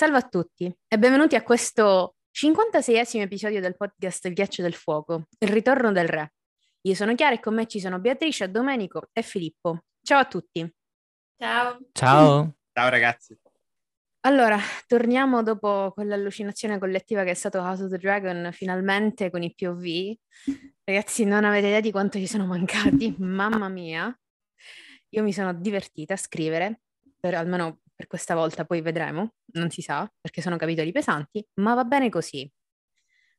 Salve a tutti e benvenuti a questo 56esimo episodio del podcast Il ghiaccio del fuoco, il ritorno del re. Io sono Chiara e con me ci sono Beatrice, Domenico e Filippo. Ciao a tutti. Ciao. Ciao. Ciao ragazzi. Allora, torniamo dopo quell'allucinazione collettiva che è stato House of the Dragon, finalmente con i POV. Ragazzi, non avete idea di quanto ci sono mancati, mamma mia. Io mi sono divertita a scrivere, per, almeno per questa volta, poi vedremo, non si sa, perché sono capitoli pesanti, ma va bene così.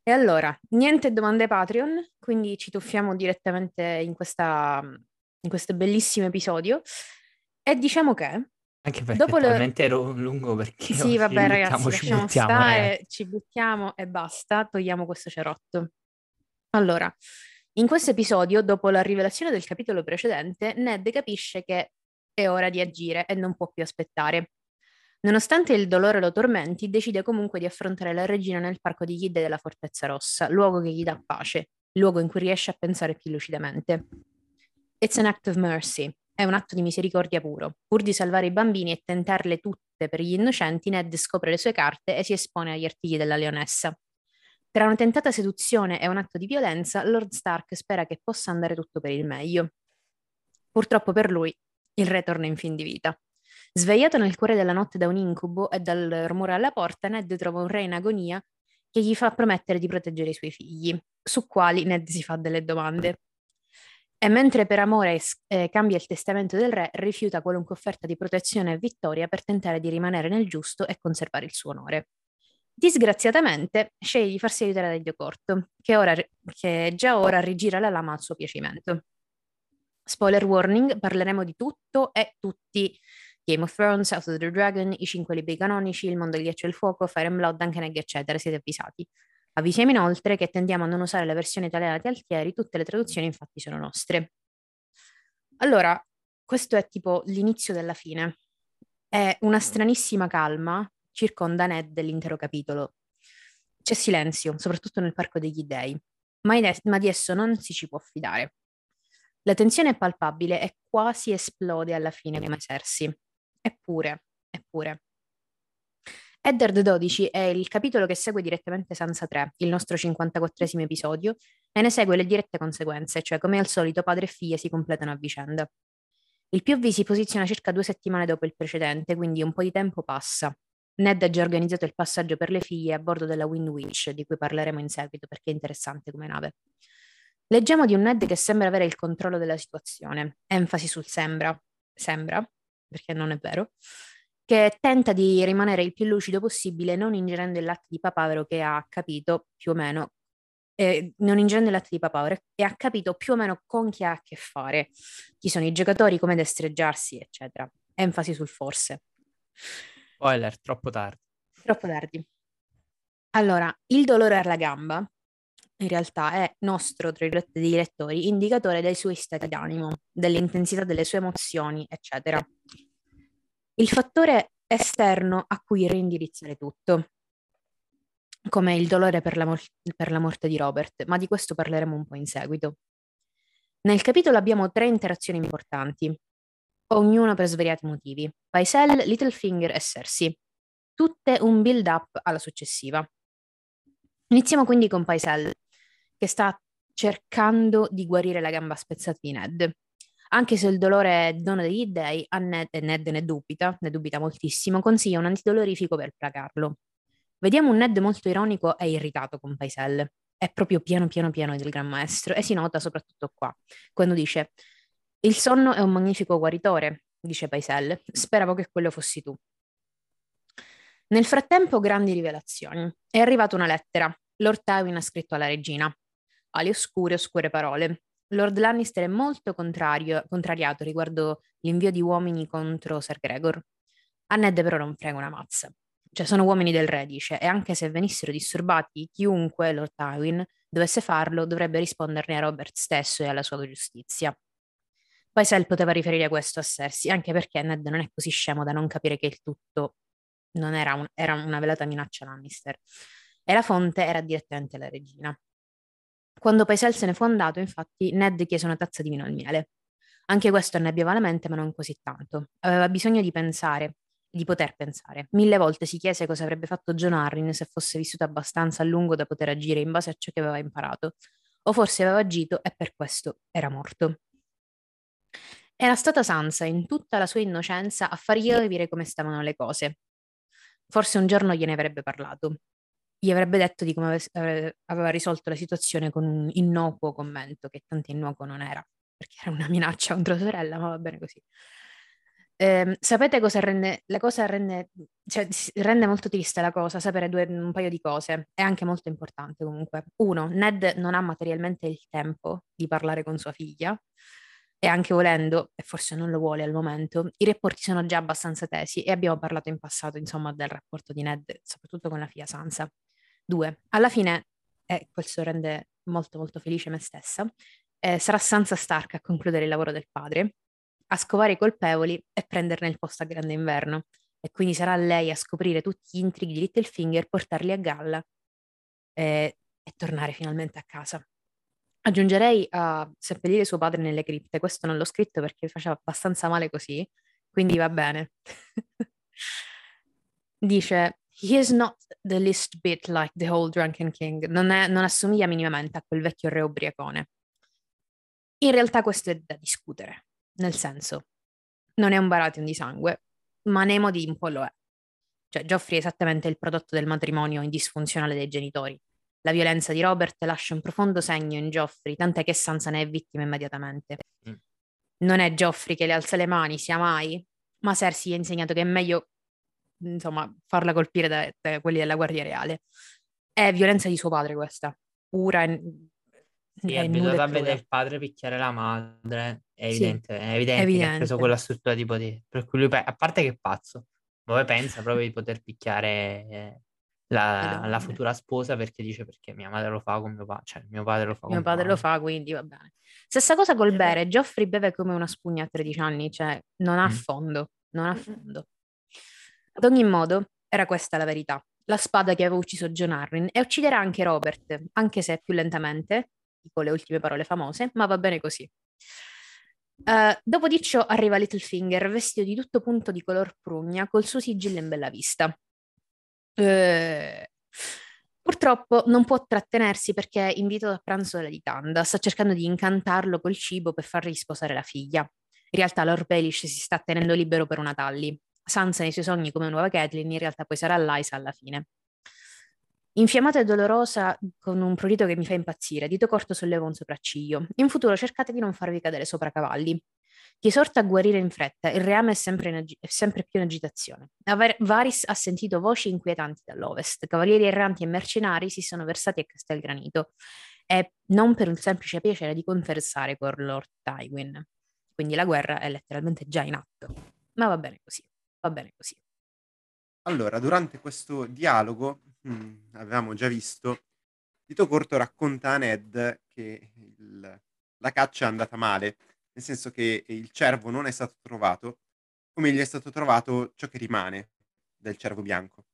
E allora, niente domande Patreon, quindi ci tuffiamo direttamente in, questa, in questo bellissimo episodio. E diciamo che anche perché Dopo le- talmente ero lungo perché sì, vabbè, ragazzi, ci lasciamo buttiamo, stare, ragazzi. ci buttiamo e basta, togliamo questo cerotto. Allora, in questo episodio, dopo la rivelazione del capitolo precedente, Ned capisce che è ora di agire e non può più aspettare. Nonostante il dolore lo tormenti, decide comunque di affrontare la regina nel parco di Gide della Fortezza Rossa, luogo che gli dà pace, luogo in cui riesce a pensare più lucidamente. It's an act of mercy, è un atto di misericordia puro. Pur di salvare i bambini e tentarle tutte per gli innocenti, Ned scopre le sue carte e si espone agli artigli della leonessa. Tra una tentata seduzione e un atto di violenza, Lord Stark spera che possa andare tutto per il meglio. Purtroppo per lui, il re torna in fin di vita. Svegliato nel cuore della notte da un incubo e dal rumore alla porta, Ned trova un re in agonia che gli fa promettere di proteggere i suoi figli, su quali Ned si fa delle domande. E mentre per amore eh, cambia il testamento del re, rifiuta qualunque offerta di protezione e vittoria per tentare di rimanere nel giusto e conservare il suo onore. Disgraziatamente, sceglie di farsi aiutare da Dio Corto, che, ora, che già ora rigira la lama al suo piacimento. Spoiler warning, parleremo di tutto e tutti Game of Thrones, House of the Dragon, i cinque libri canonici, Il mondo del ghiaccio e il fuoco, Fire and Blood, Ankenegg, eccetera, siete avvisati. Avvisiamo inoltre che tendiamo a non usare la versione italiana di Altieri, tutte le traduzioni infatti sono nostre. Allora, questo è tipo l'inizio della fine. È una stranissima calma circonda Ned dell'intero capitolo. C'è silenzio, soprattutto nel Parco degli Dei, ma, es- ma di esso non si ci può fidare. La tensione è palpabile e quasi esplode alla fine come Cersei. Eppure, eppure. Eddard 12 è il capitolo che segue direttamente Sansa 3, il nostro 54esimo episodio, e ne segue le dirette conseguenze, cioè come al solito padre e figlia si completano a vicenda. Il POV si posiziona circa due settimane dopo il precedente, quindi un po' di tempo passa. Ned ha già organizzato il passaggio per le figlie a bordo della Wind Witch, di cui parleremo in seguito perché è interessante come nave. Leggiamo di un Ned che sembra avere il controllo della situazione, enfasi sul sembra, sembra, perché non è vero, che tenta di rimanere il più lucido possibile non ingerendo il latte di papavero che ha capito più o meno, eh, non ingerendo il latte di papavero e ha capito più o meno con chi ha a che fare, chi sono i giocatori, come destreggiarsi, eccetera. Enfasi sul forse. Spoiler, troppo tardi. Troppo tardi. Allora, il dolore alla gamba in realtà è nostro, tra virgolette, dei lettori, indicatore dei suoi stati d'animo, dell'intensità delle sue emozioni, eccetera. Il fattore esterno a cui reindirizzare tutto, come il dolore per la, mor- per la morte di Robert, ma di questo parleremo un po' in seguito. Nel capitolo abbiamo tre interazioni importanti, ognuna per svariati motivi. Paisel, Littlefinger e Cersei. Tutte un build-up alla successiva. Iniziamo quindi con Paisel, che sta cercando di guarire la gamba spezzata di Ned. Anche se il dolore è dono degli dei, a Ned, e Ned ne dubita, ne dubita moltissimo, consiglia un antidolorifico per placarlo. Vediamo un Ned molto ironico e irritato con Paisel. È proprio piano piano piano del Gran Maestro e si nota soprattutto qua, quando dice «Il sonno è un magnifico guaritore», dice Paisel. «Speravo che quello fossi tu». Nel frattempo grandi rivelazioni. È arrivata una lettera. Lord Tywin ha scritto alla regina. Ali oscure, oscure parole. Lord Lannister è molto contrariato riguardo l'invio di uomini contro Ser Gregor. A Ned però non frega una mazza. Cioè sono uomini del re, dice, e anche se venissero disturbati, chiunque, Lord Tywin, dovesse farlo, dovrebbe risponderne a Robert stesso e alla sua giustizia. Paisel poteva riferire questo a Cersei, anche perché Ned non è così scemo da non capire che il tutto non era, un, era una velata minaccia Lannister. E la fonte era direttamente la regina. Quando Paisel se ne fu andato, infatti, Ned chiese una tazza di vino al miele. Anche questo annebbiava la mente, ma non così tanto. Aveva bisogno di pensare di poter pensare. Mille volte si chiese cosa avrebbe fatto John Arryn se fosse vissuto abbastanza a lungo da poter agire in base a ciò che aveva imparato, o forse aveva agito e per questo era morto. Era stata Sansa, in tutta la sua innocenza, a fargli capire come stavano le cose. Forse un giorno gliene avrebbe parlato. Gli avrebbe detto di come aveva risolto la situazione con un innocuo commento, che tanto innocuo non era, perché era una minaccia contro sorella, ma va bene così. Eh, sapete cosa rende, la cosa rende, cioè, rende molto triste la cosa, sapere due, un paio di cose, è anche molto importante comunque. Uno, Ned non ha materialmente il tempo di parlare con sua figlia, e anche volendo, e forse non lo vuole al momento, i rapporti sono già abbastanza tesi e abbiamo parlato in passato, insomma, del rapporto di Ned, soprattutto con la figlia Sansa. Due, alla fine, e questo rende molto molto felice me stessa, eh, sarà Sansa Stark a concludere il lavoro del padre, a scovare i colpevoli e prenderne il posto a Grande Inverno. E quindi sarà lei a scoprire tutti gli intrighi di Littlefinger, portarli a galla e, e tornare finalmente a casa. Aggiungerei a seppellire suo padre nelle cripte. Questo non l'ho scritto perché faceva abbastanza male così, quindi va bene. Dice, he is not the least bit like the whole drunken king. Non, è, non assomiglia minimamente a quel vecchio re ubriacone. In realtà questo è da discutere. Nel senso, non è un Baratheon di sangue, ma Nemodi un po' lo è. Cioè, Geoffrey è esattamente il prodotto del matrimonio indisfunzionale dei genitori. La violenza di Robert lascia un profondo segno in Geoffrey, tant'è che Sansa ne è vittima immediatamente. Mm. Non è Geoffrey che le alza le mani, sia mai, ma Cersei ha insegnato che è meglio, insomma, farla colpire da, da quelli della Guardia Reale. È violenza di suo padre questa, pura e sì, è abituato a vedere il padre picchiare la madre, è evidente, sì, è evidente, evidente. che ha preso quella struttura di potere. Per cui lui, a parte che è pazzo, poi pensa proprio di poter picchiare eh, la, la, futura sposa perché dice perché mia madre lo fa con mio padre, cioè mio padre lo fa con mio padre. lo fa, quindi va bene. Stessa cosa col bere, Geoffrey beve come una spugna a 13 anni, cioè non ha mm. fondo, non ha fondo. Ad ogni modo, era questa la verità. La spada che aveva ucciso John Arryn e ucciderà anche Robert, anche se più lentamente, dico le ultime parole famose, ma va bene così. Uh, dopo di ciò arriva Littlefinger, vestito di tutto punto di color prugna, col suo sigillo in bella vista. Uh, purtroppo non può trattenersi perché è invitato a pranzo dalla Ditanda, sta cercando di incantarlo col cibo per fargli sposare la figlia. In realtà Lord Baelish si sta tenendo libero per una Talli. Sansa nei suoi sogni come nuova Catelyn, in realtà poi sarà Lysa alla fine. Infiammata e dolorosa con un prurito che mi fa impazzire, dito corto solleva un sopracciglio. In futuro cercate di non farvi cadere sopra cavalli. Ti esorta a guarire in fretta, il reame è sempre, agi- è sempre più in agitazione. Avar- Varis ha sentito voci inquietanti dall'ovest. Cavalieri erranti e mercenari si sono versati a Castelgranito, e non per un semplice piacere di conversare con Lord Tywin. Quindi la guerra è letteralmente già in atto. Ma va bene così, va bene così. Allora, durante questo dialogo Mh, avevamo già visto, Tito Corto racconta a Ned che il la caccia è andata male, nel senso che il cervo non è stato trovato, come gli è stato trovato ciò che rimane del cervo bianco.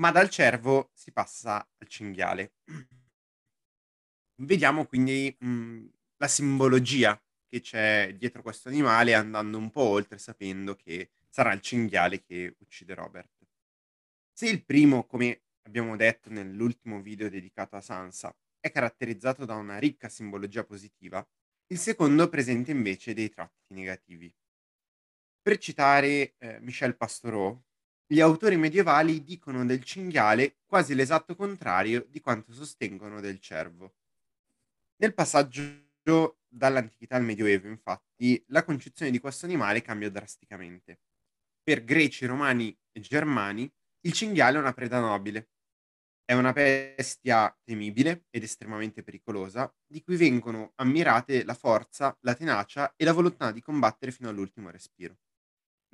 Ma dal cervo si passa al cinghiale. Vediamo quindi, mhmm, la simbologia che c'è dietro questo animale, andando un po' oltre, sapendo che sarà il cinghiale che uccide Robert. Se il primo, come abbiamo detto nell'ultimo video dedicato a Sansa, è caratterizzato da una ricca simbologia positiva, il secondo presenta invece dei tratti negativi. Per citare eh, Michel Pastoreau, gli autori medievali dicono del cinghiale quasi l'esatto contrario di quanto sostengono del cervo. Nel passaggio dall'antichità al medioevo, infatti, la concezione di questo animale cambia drasticamente. Per greci, romani e germani, il cinghiale è una preda nobile. È una bestia temibile ed estremamente pericolosa, di cui vengono ammirate la forza, la tenacia e la volontà di combattere fino all'ultimo respiro.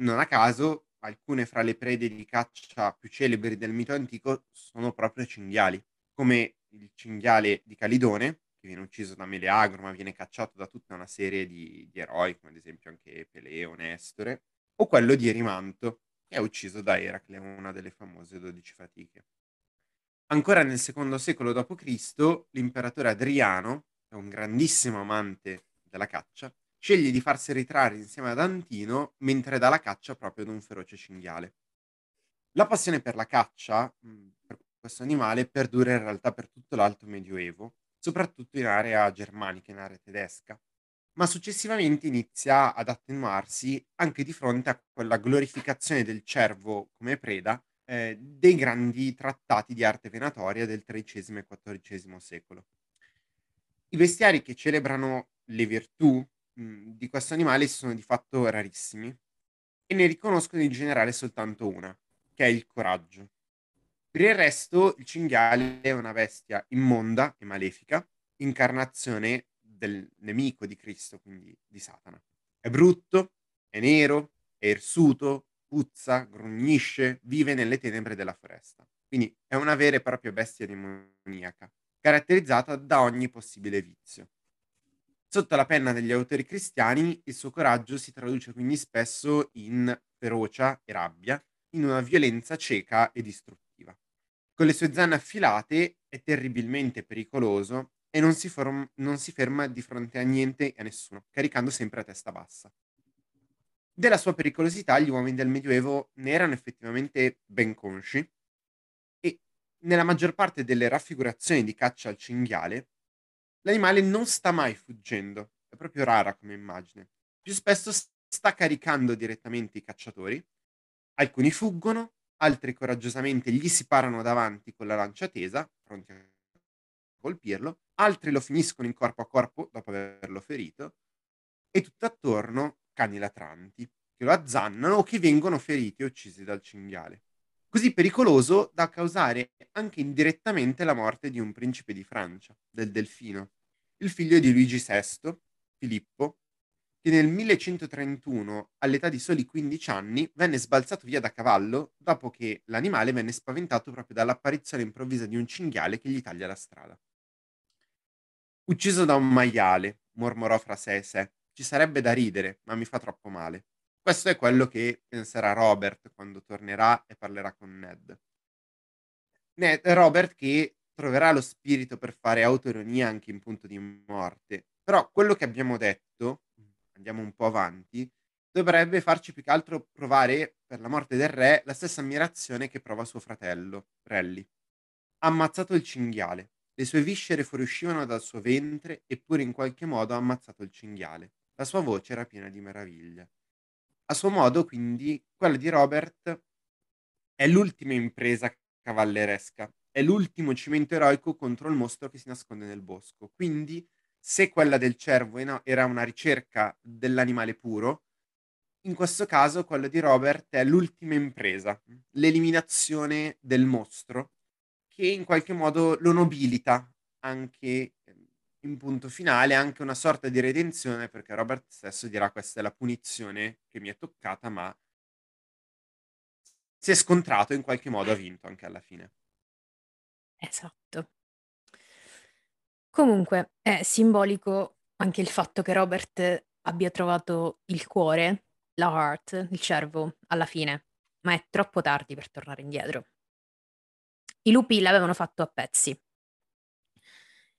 Non a caso, alcune fra le prede di caccia più celebri del mito antico sono proprio cinghiali, come il cinghiale di Calidone, che viene ucciso da Meleagro, ma viene cacciato da tutta una serie di, di eroi, come ad esempio anche Peleo, Nestore, o quello di Erimanto, che è ucciso da Eracle, una delle famose dodici fatiche. Ancora nel secondo secolo d.C., l'imperatore Adriano, un grandissimo amante della caccia, sceglie di farsi ritrarre insieme ad Antino mentre dà la caccia proprio ad un feroce cinghiale. La passione per la caccia, per questo animale, perdura in realtà per tutto l'Alto Medioevo, soprattutto in area germanica, in area tedesca, ma successivamente inizia ad attenuarsi anche di fronte a quella glorificazione del cervo come preda eh, dei grandi trattati di arte venatoria del XIII e XIV secolo. I bestiari che celebrano le virtù mh, di questo animale sono di fatto rarissimi e ne riconoscono in generale soltanto una, che è il coraggio. Per il resto, il cinghiale è una bestia immonda e malefica, incarnazione del nemico di Cristo, quindi di Satana. È brutto, è nero, è irsuto, puzza, grugnisce, vive nelle tenebre della foresta. Quindi è una vera e propria bestia demoniaca, caratterizzata da ogni possibile vizio. Sotto la penna degli autori cristiani, il suo coraggio si traduce quindi spesso in ferocia e rabbia, in una violenza cieca e distruttiva. Con le sue zanne affilate è terribilmente pericoloso e non si, form- non si ferma di fronte a niente e a nessuno, caricando sempre a testa bassa. Della sua pericolosità gli uomini del Medioevo ne erano effettivamente ben consci e nella maggior parte delle raffigurazioni di caccia al cinghiale l'animale non sta mai fuggendo, è proprio rara come immagine. Più spesso sta caricando direttamente i cacciatori, alcuni fuggono, altri coraggiosamente gli si parano davanti con la lancia tesa, pronti a colpirlo, altri lo finiscono in corpo a corpo dopo averlo ferito, e tutt'attorno cani latranti che lo azzannano o che vengono feriti e uccisi dal cinghiale. Così pericoloso da causare anche indirettamente la morte di un principe di Francia, del Delfino, il figlio di Luigi VI, Filippo, che nel 1131, all'età di soli 15 anni, venne sbalzato via da cavallo dopo che l'animale venne spaventato proprio dall'apparizione improvvisa di un cinghiale che gli taglia la strada. Ucciso da un maiale, mormorò fra sé e sé. Ci sarebbe da ridere, ma mi fa troppo male. Questo è quello che penserà Robert quando tornerà e parlerà con Ned. Ned Robert che troverà lo spirito per fare autoironia anche in punto di morte. Però quello che abbiamo detto, andiamo un po' avanti, dovrebbe farci più che altro provare per la morte del re la stessa ammirazione che prova suo fratello, Relly. Ha ammazzato il cinghiale. Le sue viscere fuoriuscivano dal suo ventre, eppure in qualche modo ha ammazzato il cinghiale. La sua voce era piena di meraviglia. A suo modo, quindi, quella di Robert è l'ultima impresa cavalleresca, è l'ultimo cimento eroico contro il mostro che si nasconde nel bosco. Quindi, se quella del cervo era una ricerca dell'animale puro, in questo caso quella di Robert è l'ultima impresa, l'eliminazione del mostro che in qualche modo lo nobilita anche ehm, in punto finale, anche una sorta di redenzione, perché Robert stesso dirà questa è la punizione che mi è toccata, ma si è scontrato in qualche modo, ha vinto anche alla fine. Esatto. Comunque è simbolico anche il fatto che Robert abbia trovato il cuore, la heart, il cervo, alla fine, ma è troppo tardi per tornare indietro. I lupi l'avevano fatto a pezzi.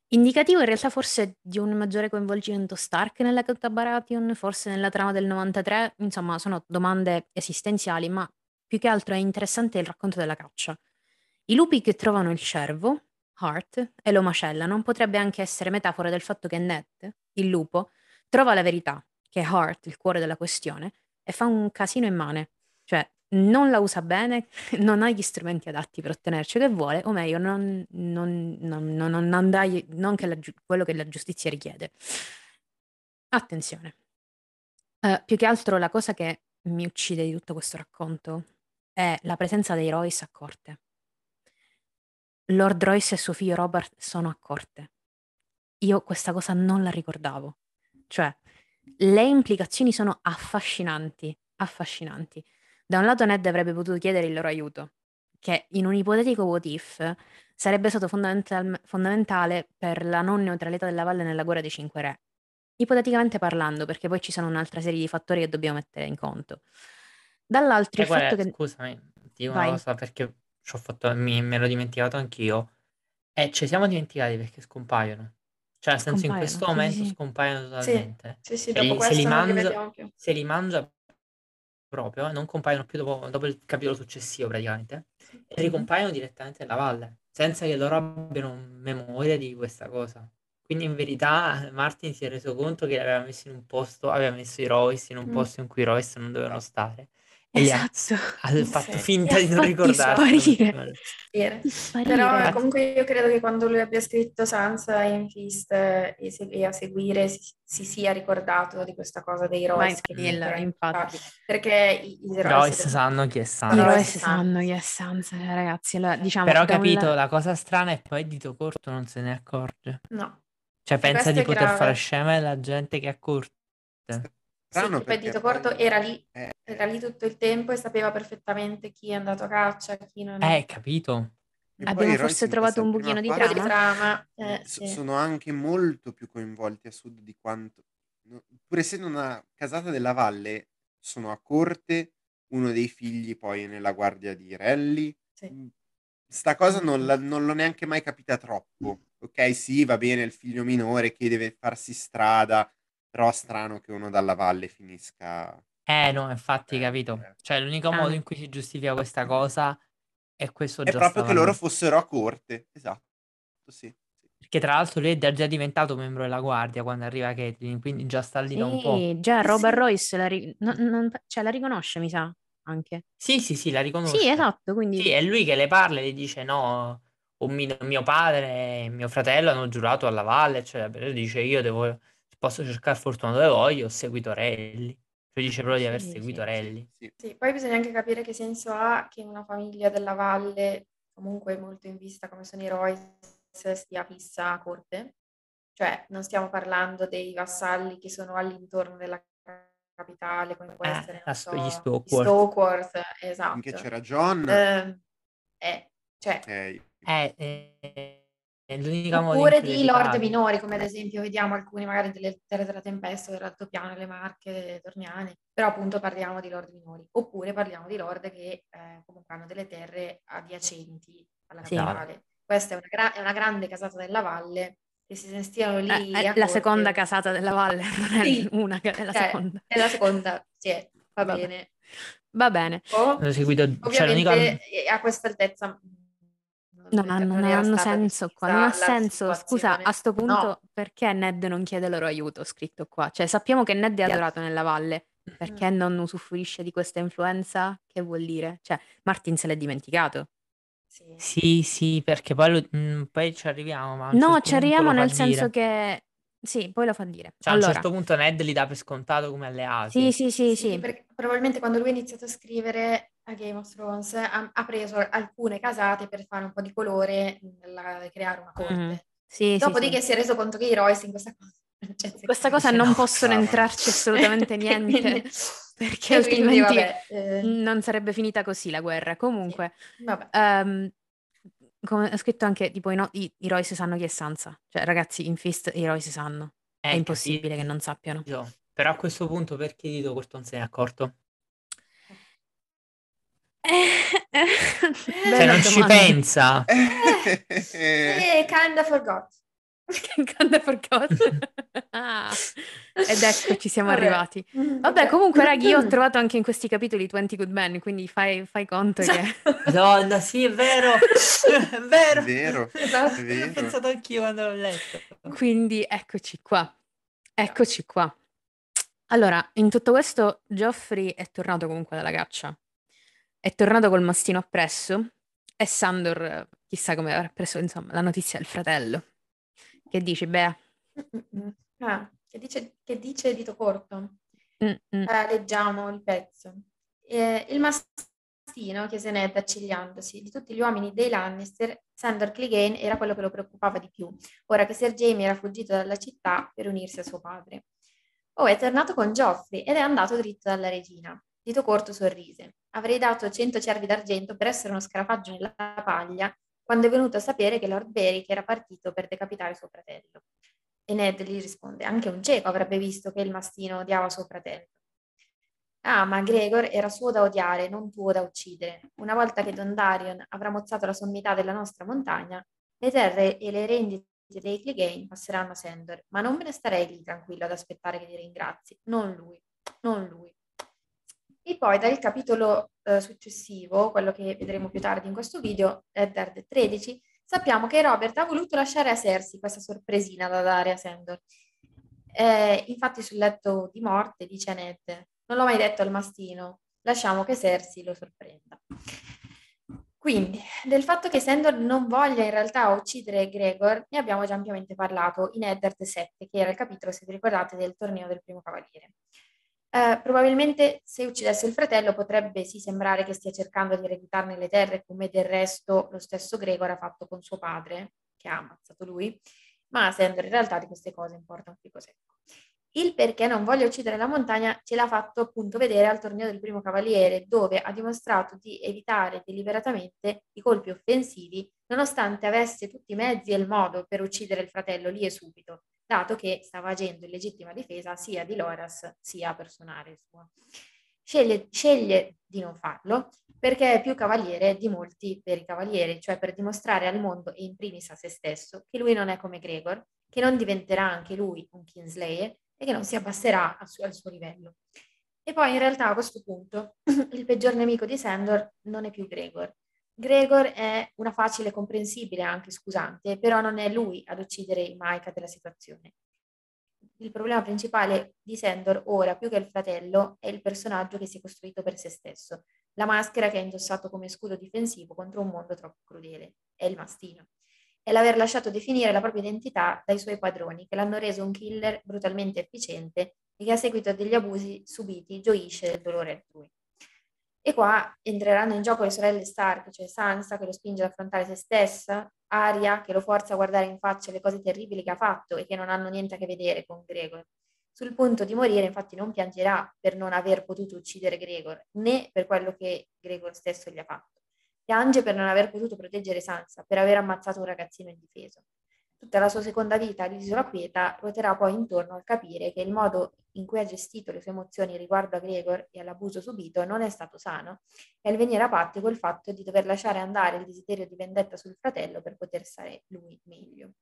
Indicativo in realtà forse di un maggiore coinvolgimento Stark nella Cotta Baratheon, forse nella trama del 93, insomma sono domande esistenziali, ma più che altro è interessante il racconto della caccia. I lupi che trovano il cervo, Hart, e lo macellano potrebbe anche essere metafora del fatto che Ned, il lupo, trova la verità, che è Hart, il cuore della questione, e fa un casino immane. Cioè, non la usa bene, non ha gli strumenti adatti per ottenere ciò che vuole, o meglio, non, non, non, non non che la, quello che la giustizia richiede. Attenzione. Uh, più che altro la cosa che mi uccide di tutto questo racconto è la presenza dei Royce a corte. Lord Royce e suo figlio Robert sono a corte. Io questa cosa non la ricordavo. Cioè, le implicazioni sono affascinanti, affascinanti. Da un lato Ned avrebbe potuto chiedere il loro aiuto, che in un ipotetico what if sarebbe stato fondamental- fondamentale per la non neutralità della valle nella guerra dei cinque re. Ipoteticamente parlando, perché poi ci sono un'altra serie di fattori che dobbiamo mettere in conto. Dall'altro eh, il fatto che... Scusami, dico una cosa perché fatto, mi, me l'ho dimenticato anch'io. E ci siamo dimenticati perché scompaiono. Cioè, nel senso, in questo momento sì. scompaiono totalmente. Sì, sì, dopo se, li, se, li mangia, se li mangia proprio, non compaiono più dopo, dopo il capitolo successivo praticamente, e ricompaiono direttamente nella valle, senza che loro abbiano memoria di questa cosa. Quindi in verità Martin si è reso conto che aveva messo in un posto, aveva messo i Royce in un mm. posto in cui i Royce non dovevano stare esatto. ha, ha fatto finta di non ricordare. Sparire. sparire. Però comunque io credo che quando lui abbia scritto Sansa in Fist e, e a seguire si, si, sia ricordato di questa cosa dei Royce. Ma infatti. Perché i, i Royce sanno chi è Sansa. I Royce sanno chi è Sansa, ragazzi. Allora, diciamo, Però ho capito, un... la cosa strana è poi Dito Corto non se ne accorge. No. Cioè pensa di poter grave. fare scema e la gente che è corte. Strano sì, poi Dito Corto era lì, eh, era lì tutto il tempo e sapeva perfettamente chi è andato a caccia, chi non è. Eh, capito. Abbiamo forse trovato un buchino di trama. Di trama eh, sì. Sono anche molto più coinvolti a sud di quanto... Pur essendo una casata della valle, sono a corte, uno dei figli poi è nella guardia di Relli. Sì. Mm, sta cosa non, la, non l'ho neanche mai capita troppo. Ok, sì, va bene, il figlio minore che deve farsi strada, però strano che uno dalla valle finisca... Eh no, infatti, eh, capito. Eh. Cioè, l'unico ah. modo in cui si giustifica questa cosa è questo È proprio che loro fossero a corte, esatto, sì. Perché tra l'altro lui è già diventato membro della guardia quando arriva Caitlyn, quindi già sta lì sì, da un po'. già Robert sì. Royce la, ri- no, non, cioè, la riconosce, mi sa, anche. Sì, sì, sì, la riconosce. Sì, esatto, quindi... Sì, è lui che le parla e le dice no, mio, mio, padre e mio fratello hanno giurato alla valle, cioè, dice io devo posso cercare fortuna dove voglio, ho seguito Relli. Cioè dice proprio di aver sì, seguito sì, Relli. Sì, sì, poi bisogna anche capire che senso ha che una famiglia della valle, comunque molto in vista come sono i Royce, stia fissa a corte. Cioè, non stiamo parlando dei vassalli che sono all'intorno della capitale, come può eh, essere so, gli Stokeworth. Stokeworth, esatto. Finché c'era John. Eh, eh, cioè, okay. eh, eh l'unica Oppure di lord minori, come ad esempio vediamo alcuni magari delle terre della tempesta, dell'altopiano, le marche, torniane, però appunto parliamo di lord minori. Oppure parliamo di lord che eh, comunque hanno delle terre adiacenti alla capitale. Sì. Questa è una, gra- è una, grande casata della valle che si sentivano lì. Eh, è la seconda casata della valle, non è sì. una, è la cioè, seconda. È la seconda, sì, va Vabbè. bene. Va bene. Oh, seguito, cioè, ovviamente cioè, a questa altezza non hanno, non hanno senso qua, non ha senso. Scusa, a sto punto no. perché Ned non chiede loro aiuto scritto qua? Cioè sappiamo che Ned è adorato nella valle, perché mm. non usufruisce di questa influenza? Che vuol dire? Cioè Martin se l'è dimenticato. Sì, sì, sì perché poi, lo, mh, mm, poi ci arriviamo. Ma no, certo ci arriviamo nel senso che... Sì, poi lo fa dire. Cioè, allora. a un certo punto Ned li dà per scontato come alleati. Sì, sì, sì, sì. sì. probabilmente quando lui ha iniziato a scrivere a Game of Thrones ha, ha, preso alcune casate per fare un po' di colore e creare una corte. Mm. Sì, Dopodiché sì, si è reso conto che i Royce in questa cosa... Cioè, questa cosa non possono no. entrarci assolutamente niente. quindi, perché altrimenti vabbè, eh... non sarebbe finita così la guerra. Comunque, um, come ho scritto anche, tipo, i, no, i, i Royce sanno chi è Sansa. Cioè, ragazzi, in Fist i Royce sanno. È, è eh, impossibile che non sappiano. Però a questo punto perché Dito Corton se ne è accorto? Cioè, non ci pensa. Eh, eh, kinda forgot. kinda forgot. ah, ed ecco, ci siamo Vabbè. arrivati. Vabbè, comunque, raghi, io ho trovato anche in questi capitoli 20 Good Men, quindi fai, fai conto che... Madonna, sì, è vero. è vero. È vero. Esatto, è vero. Ho pensato anch'io quando l'ho letto. Quindi, eccoci qua. Eccoci qua. Allora, in tutto questo, Geoffrey è tornato comunque dalla caccia è tornato col mastino appresso e Sandor, chissà come avrà preso insomma, la notizia del fratello. Che dici, Bea? Ah, che dice, che dice Dito Corto? Eh, leggiamo il pezzo. Eh, il mastino, chiese Ned accigliandosi, di tutti gli uomini dei Lannister, Sandor Clegane era quello che lo preoccupava di più, ora che Ser Jamie era fuggito dalla città per unirsi a suo padre. Oh, è tornato con Geoffrey ed è andato dritto dalla regina. Dito Corto sorrise. Avrei dato cento cervi d'argento per essere uno scarafaggio nella paglia quando è venuto a sapere che Lord Beric era partito per decapitare suo fratello. E Ned gli risponde, anche un cieco avrebbe visto che il mastino odiava suo fratello. Ah, ma Gregor era suo da odiare, non tuo da uccidere. Una volta che Don Darion avrà mozzato la sommità della nostra montagna, le terre e le rendite dei Clegane passeranno a Sandor, ma non me ne starei lì tranquillo ad aspettare che li ringrazi. Non lui, non lui. E poi dal capitolo eh, successivo, quello che vedremo più tardi in questo video, Eddard 13, sappiamo che Robert ha voluto lasciare a Cersei questa sorpresina da dare a Sandor. Eh, infatti sul letto di morte dice Ned, non l'ho mai detto al mastino, lasciamo che Cersei lo sorprenda. Quindi, del fatto che Sandor non voglia in realtà uccidere Gregor, ne abbiamo già ampiamente parlato in Eddard 7, che era il capitolo, se vi ricordate, del torneo del primo cavaliere. Eh, probabilmente se uccidesse il fratello potrebbe sì sembrare che stia cercando di ereditarne le terre, come del resto lo stesso Gregor ha fatto con suo padre, che ha ammazzato lui, ma Sandor in realtà di queste cose importa un fico secco. Il perché non voglia uccidere la montagna ce l'ha fatto appunto vedere al torneo del primo cavaliere, dove ha dimostrato di evitare deliberatamente i colpi offensivi, nonostante avesse tutti i mezzi e il modo per uccidere il fratello lì e subito, dato che stava agendo in legittima difesa sia di Loras sia personale sua. Sceglie, sceglie di non farlo perché è più cavaliere di molti veri cavalieri, cioè per dimostrare al mondo e in primis a se stesso che lui non è come Gregor, che non diventerà anche lui un Kingslayer e che non si abbasserà al suo, al suo livello. E poi in realtà a questo punto il peggior nemico di Sandor non è più Gregor, Gregor è una facile comprensibile anche scusante, però non è lui ad uccidere i Maika della situazione. Il problema principale di Sandor ora, più che il fratello, è il personaggio che si è costruito per se stesso, la maschera che ha indossato come scudo difensivo contro un mondo troppo crudele. È il mastino. È l'aver lasciato definire la propria identità dai suoi padroni, che l'hanno reso un killer brutalmente efficiente e che a seguito degli abusi subiti gioisce del dolore altrui. E qua entreranno in gioco le sorelle Stark, cioè Sansa che lo spinge ad affrontare se stessa, Arya che lo forza a guardare in faccia le cose terribili che ha fatto e che non hanno niente a che vedere con Gregor. Sul punto di morire, infatti, non piangerà per non aver potuto uccidere Gregor, né per quello che Gregor stesso gli ha fatto. Piange per non aver potuto proteggere Sansa, per aver ammazzato un ragazzino indifeso. Tutta la sua seconda vita all'isola quieta ruoterà poi intorno al capire che il modo in cui ha gestito le sue emozioni riguardo a Gregor e all'abuso subito non è stato sano e al venire a patti col fatto di dover lasciare andare il desiderio di vendetta sul fratello per poter stare lui meglio.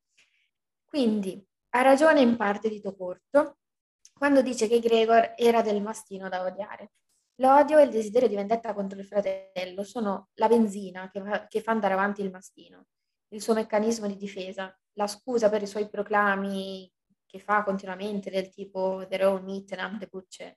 Quindi ha ragione in parte Dito Corto quando dice che Gregor era del mastino da odiare. L'odio e il desiderio di vendetta contro il fratello sono la benzina che, fa, che fa andare avanti il mastino, il suo meccanismo di difesa, la scusa per i suoi proclami che fa continuamente del tipo their own meat and the butcher,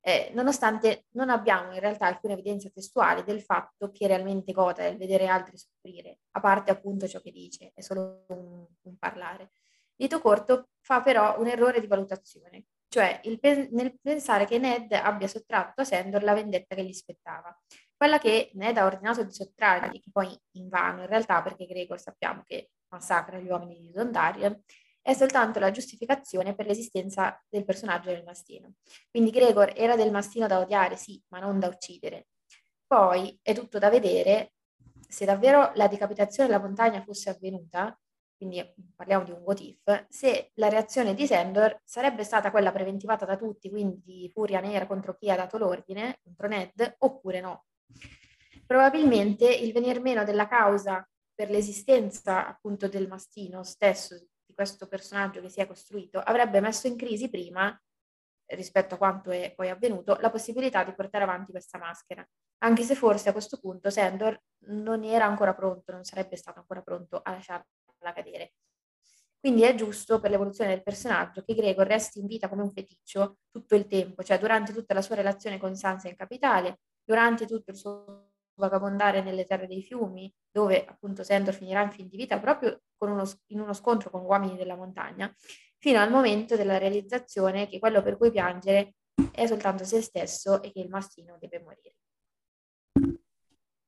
eh, nonostante non abbiamo in realtà alcuna evidenza testuale del fatto che realmente goda del vedere altri soffrire, a parte appunto ciò che dice, è solo un, un parlare. Dito corto fa però un errore di valutazione, cioè pe- nel pensare che Ned abbia sottratto a Sandor la vendetta che gli spettava. Quella che Ned ha ordinato di sottrargli, che poi invano in realtà perché Gregor sappiamo che massacra gli uomini di Dondarrion, è soltanto la giustificazione per l'esistenza del personaggio del mastino. Quindi Gregor era del mastino da odiare, sì, ma non da uccidere. Poi è tutto da vedere se davvero la decapitazione della montagna fosse avvenuta, quindi parliamo di un what se la reazione di Sandor sarebbe stata quella preventivata da tutti, quindi furia nera contro chi ha dato l'ordine, contro Ned, oppure no. Probabilmente il venir meno della causa per l'esistenza appunto del mastino stesso, di questo personaggio che si è costruito, avrebbe messo in crisi prima, rispetto a quanto è poi avvenuto, la possibilità di portare avanti questa maschera. Anche se forse a questo punto Sandor non era ancora pronto, non sarebbe stato ancora pronto a lasciarla cadere. Quindi è giusto per l'evoluzione del personaggio che Gregor resti in vita come un feticcio tutto il tempo, cioè durante tutta la sua relazione con Sansa in capitale, durante tutto il suo vagabondare nelle terre dei fiumi, dove appunto Sandor finirà in fin di vita proprio uno, in uno scontro con uomini della montagna, fino al momento della realizzazione che quello per cui piangere è soltanto se stesso e che il mastino deve morire.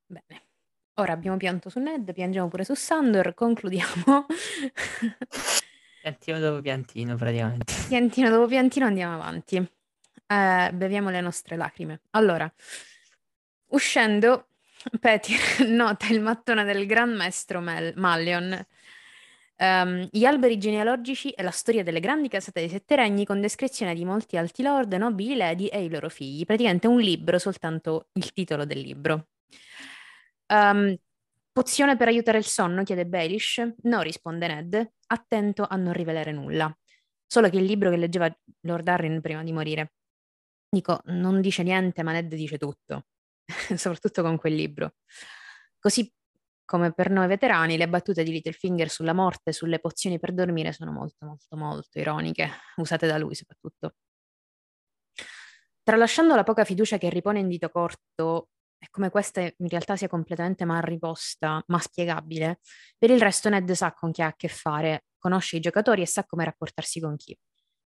Bene, ora abbiamo pianto su Ned, piangiamo pure su Sandor, concludiamo. piantino dopo piantino praticamente. Piantino dopo piantino andiamo avanti. Eh, beviamo le nostre lacrime. Allora, uscendo Petir nota il mattone del gran maestro Mel- Mallion. Um, gli alberi genealogici e la storia delle grandi casate dei sette regni con descrizione di molti alti lord, nobili lady e i loro figli. Praticamente un libro, soltanto il titolo del libro. Um, Pozione per aiutare il sonno? chiede Baelish. No, risponde Ned, attento a non rivelare nulla. Solo che il libro che leggeva Lord Arryn prima di morire. Dico, non dice niente, ma Ned dice tutto, soprattutto con quel libro. Così come per noi veterani, le battute di Littlefinger sulla morte sulle pozioni per dormire sono molto, molto, molto ironiche, usate da lui soprattutto. Tralasciando la poca fiducia che ripone in dito corto e come questa in realtà sia completamente mal riposta, ma spiegabile, per il resto Ned sa con chi ha a che fare, conosce i giocatori e sa come rapportarsi con chi.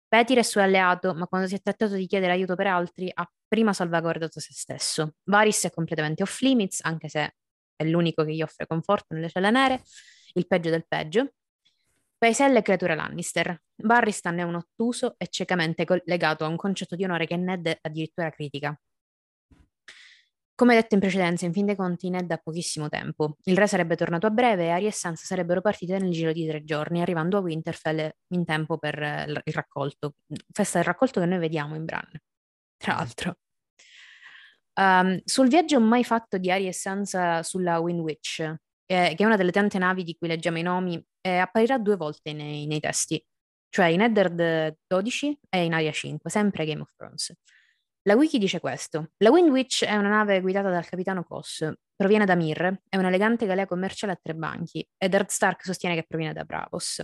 Petir è suo alleato, ma quando si è trattato di chiedere aiuto per altri ha prima salvaguardato se stesso. Varys è completamente off limits, anche se è l'unico che gli offre conforto nelle celle nere, il peggio del peggio. Paeselle è creatura Lannister. Barristan è un ottuso e ciecamente legato a un concetto di onore che Ned addirittura critica. Come detto in precedenza, in fin dei conti Ned ha pochissimo tempo. Il re sarebbe tornato a breve e Ari e Sansa sarebbero partite nel giro di tre giorni, arrivando a Winterfell in tempo per il raccolto. Festa del raccolto che noi vediamo in Bran, tra l'altro. Um, sul viaggio mai fatto di Ari e Sansa sulla Windwitch, eh, che è una delle tante navi di cui leggiamo i nomi, eh, apparirà due volte nei, nei, testi, cioè in Eddard 12 e in Aria 5, sempre Game of Thrones. La wiki dice questo. La Windwitch è una nave guidata dal capitano Koss, proviene da Mir, è un'elegante galea commerciale a tre banchi, Eddard Stark sostiene che proviene da Bravos.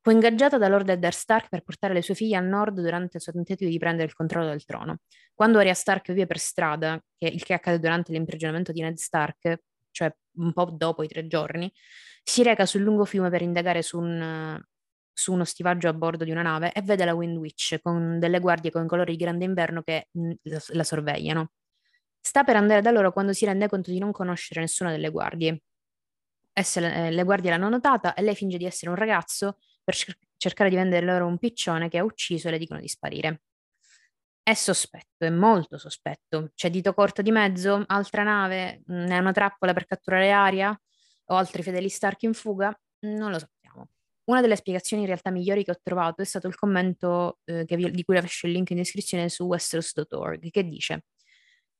Fu ingaggiata da Lord Eddard Stark per portare le sue figlie al nord durante il suo tentativo di prendere il controllo del trono. Quando Arya Stark vive per strada, che il che accade durante l'imprigionamento di Ned Stark, cioè un po' dopo i tre giorni, si reca sul lungo fiume per indagare su, un, su uno stivaggio a bordo di una nave e vede la Windwitch con delle guardie con colori di grande inverno che mh, la, la sorvegliano. Sta per andare da loro quando si rende conto di non conoscere nessuna delle guardie. Esse, eh, le guardie l'hanno notata e lei finge di essere un ragazzo per cercare di vendere loro un piccione che ha ucciso e le dicono di sparire. È sospetto, è molto sospetto. C'è dito corto di mezzo? Altra nave? Ne è una trappola per catturare Aria? O altri fedeli Stark in fuga? Non lo sappiamo. Una delle spiegazioni in realtà migliori che ho trovato è stato il commento eh, vi, di cui lascio il link in descrizione su westeros.org che dice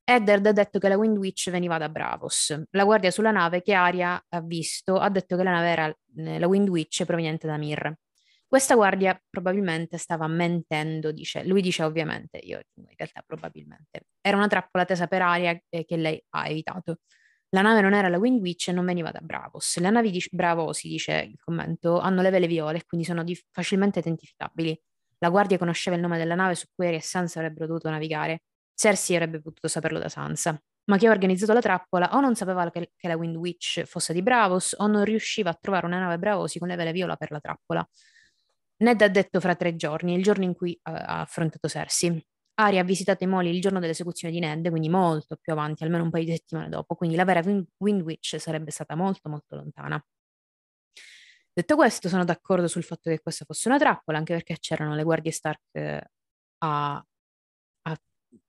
Eddard ha detto che la Windwitch veniva da Bravos. La guardia sulla nave che Aria ha visto ha detto che la nave era eh, la Windwitch proveniente da Mir. Questa guardia probabilmente stava mentendo, dice. Lui dice ovviamente, io in realtà probabilmente. Era una trappola tesa per Aria eh, che lei ha evitato. La nave non era la Windwitch e non veniva da Bravos. Le navi di Bravosi, dice il commento, hanno le vele viole e quindi sono di- facilmente identificabili. La guardia conosceva il nome della nave su cui Aria e Sansa avrebbero dovuto navigare Cersei avrebbe potuto saperlo da Sansa, ma chi ha organizzato la trappola o non sapeva che, che la Wind Witch fosse di Bravos o non riusciva a trovare una nave Bravosi con le vele viola per la trappola. Ned ha detto fra tre giorni, il giorno in cui ha affrontato Cersei. Aria ha visitato i moli il giorno dell'esecuzione di Ned, quindi molto più avanti, almeno un paio di settimane dopo, quindi la vera Wind sarebbe stata molto molto lontana. Detto questo, sono d'accordo sul fatto che questa fosse una trappola, anche perché c'erano le guardie Stark eh, a,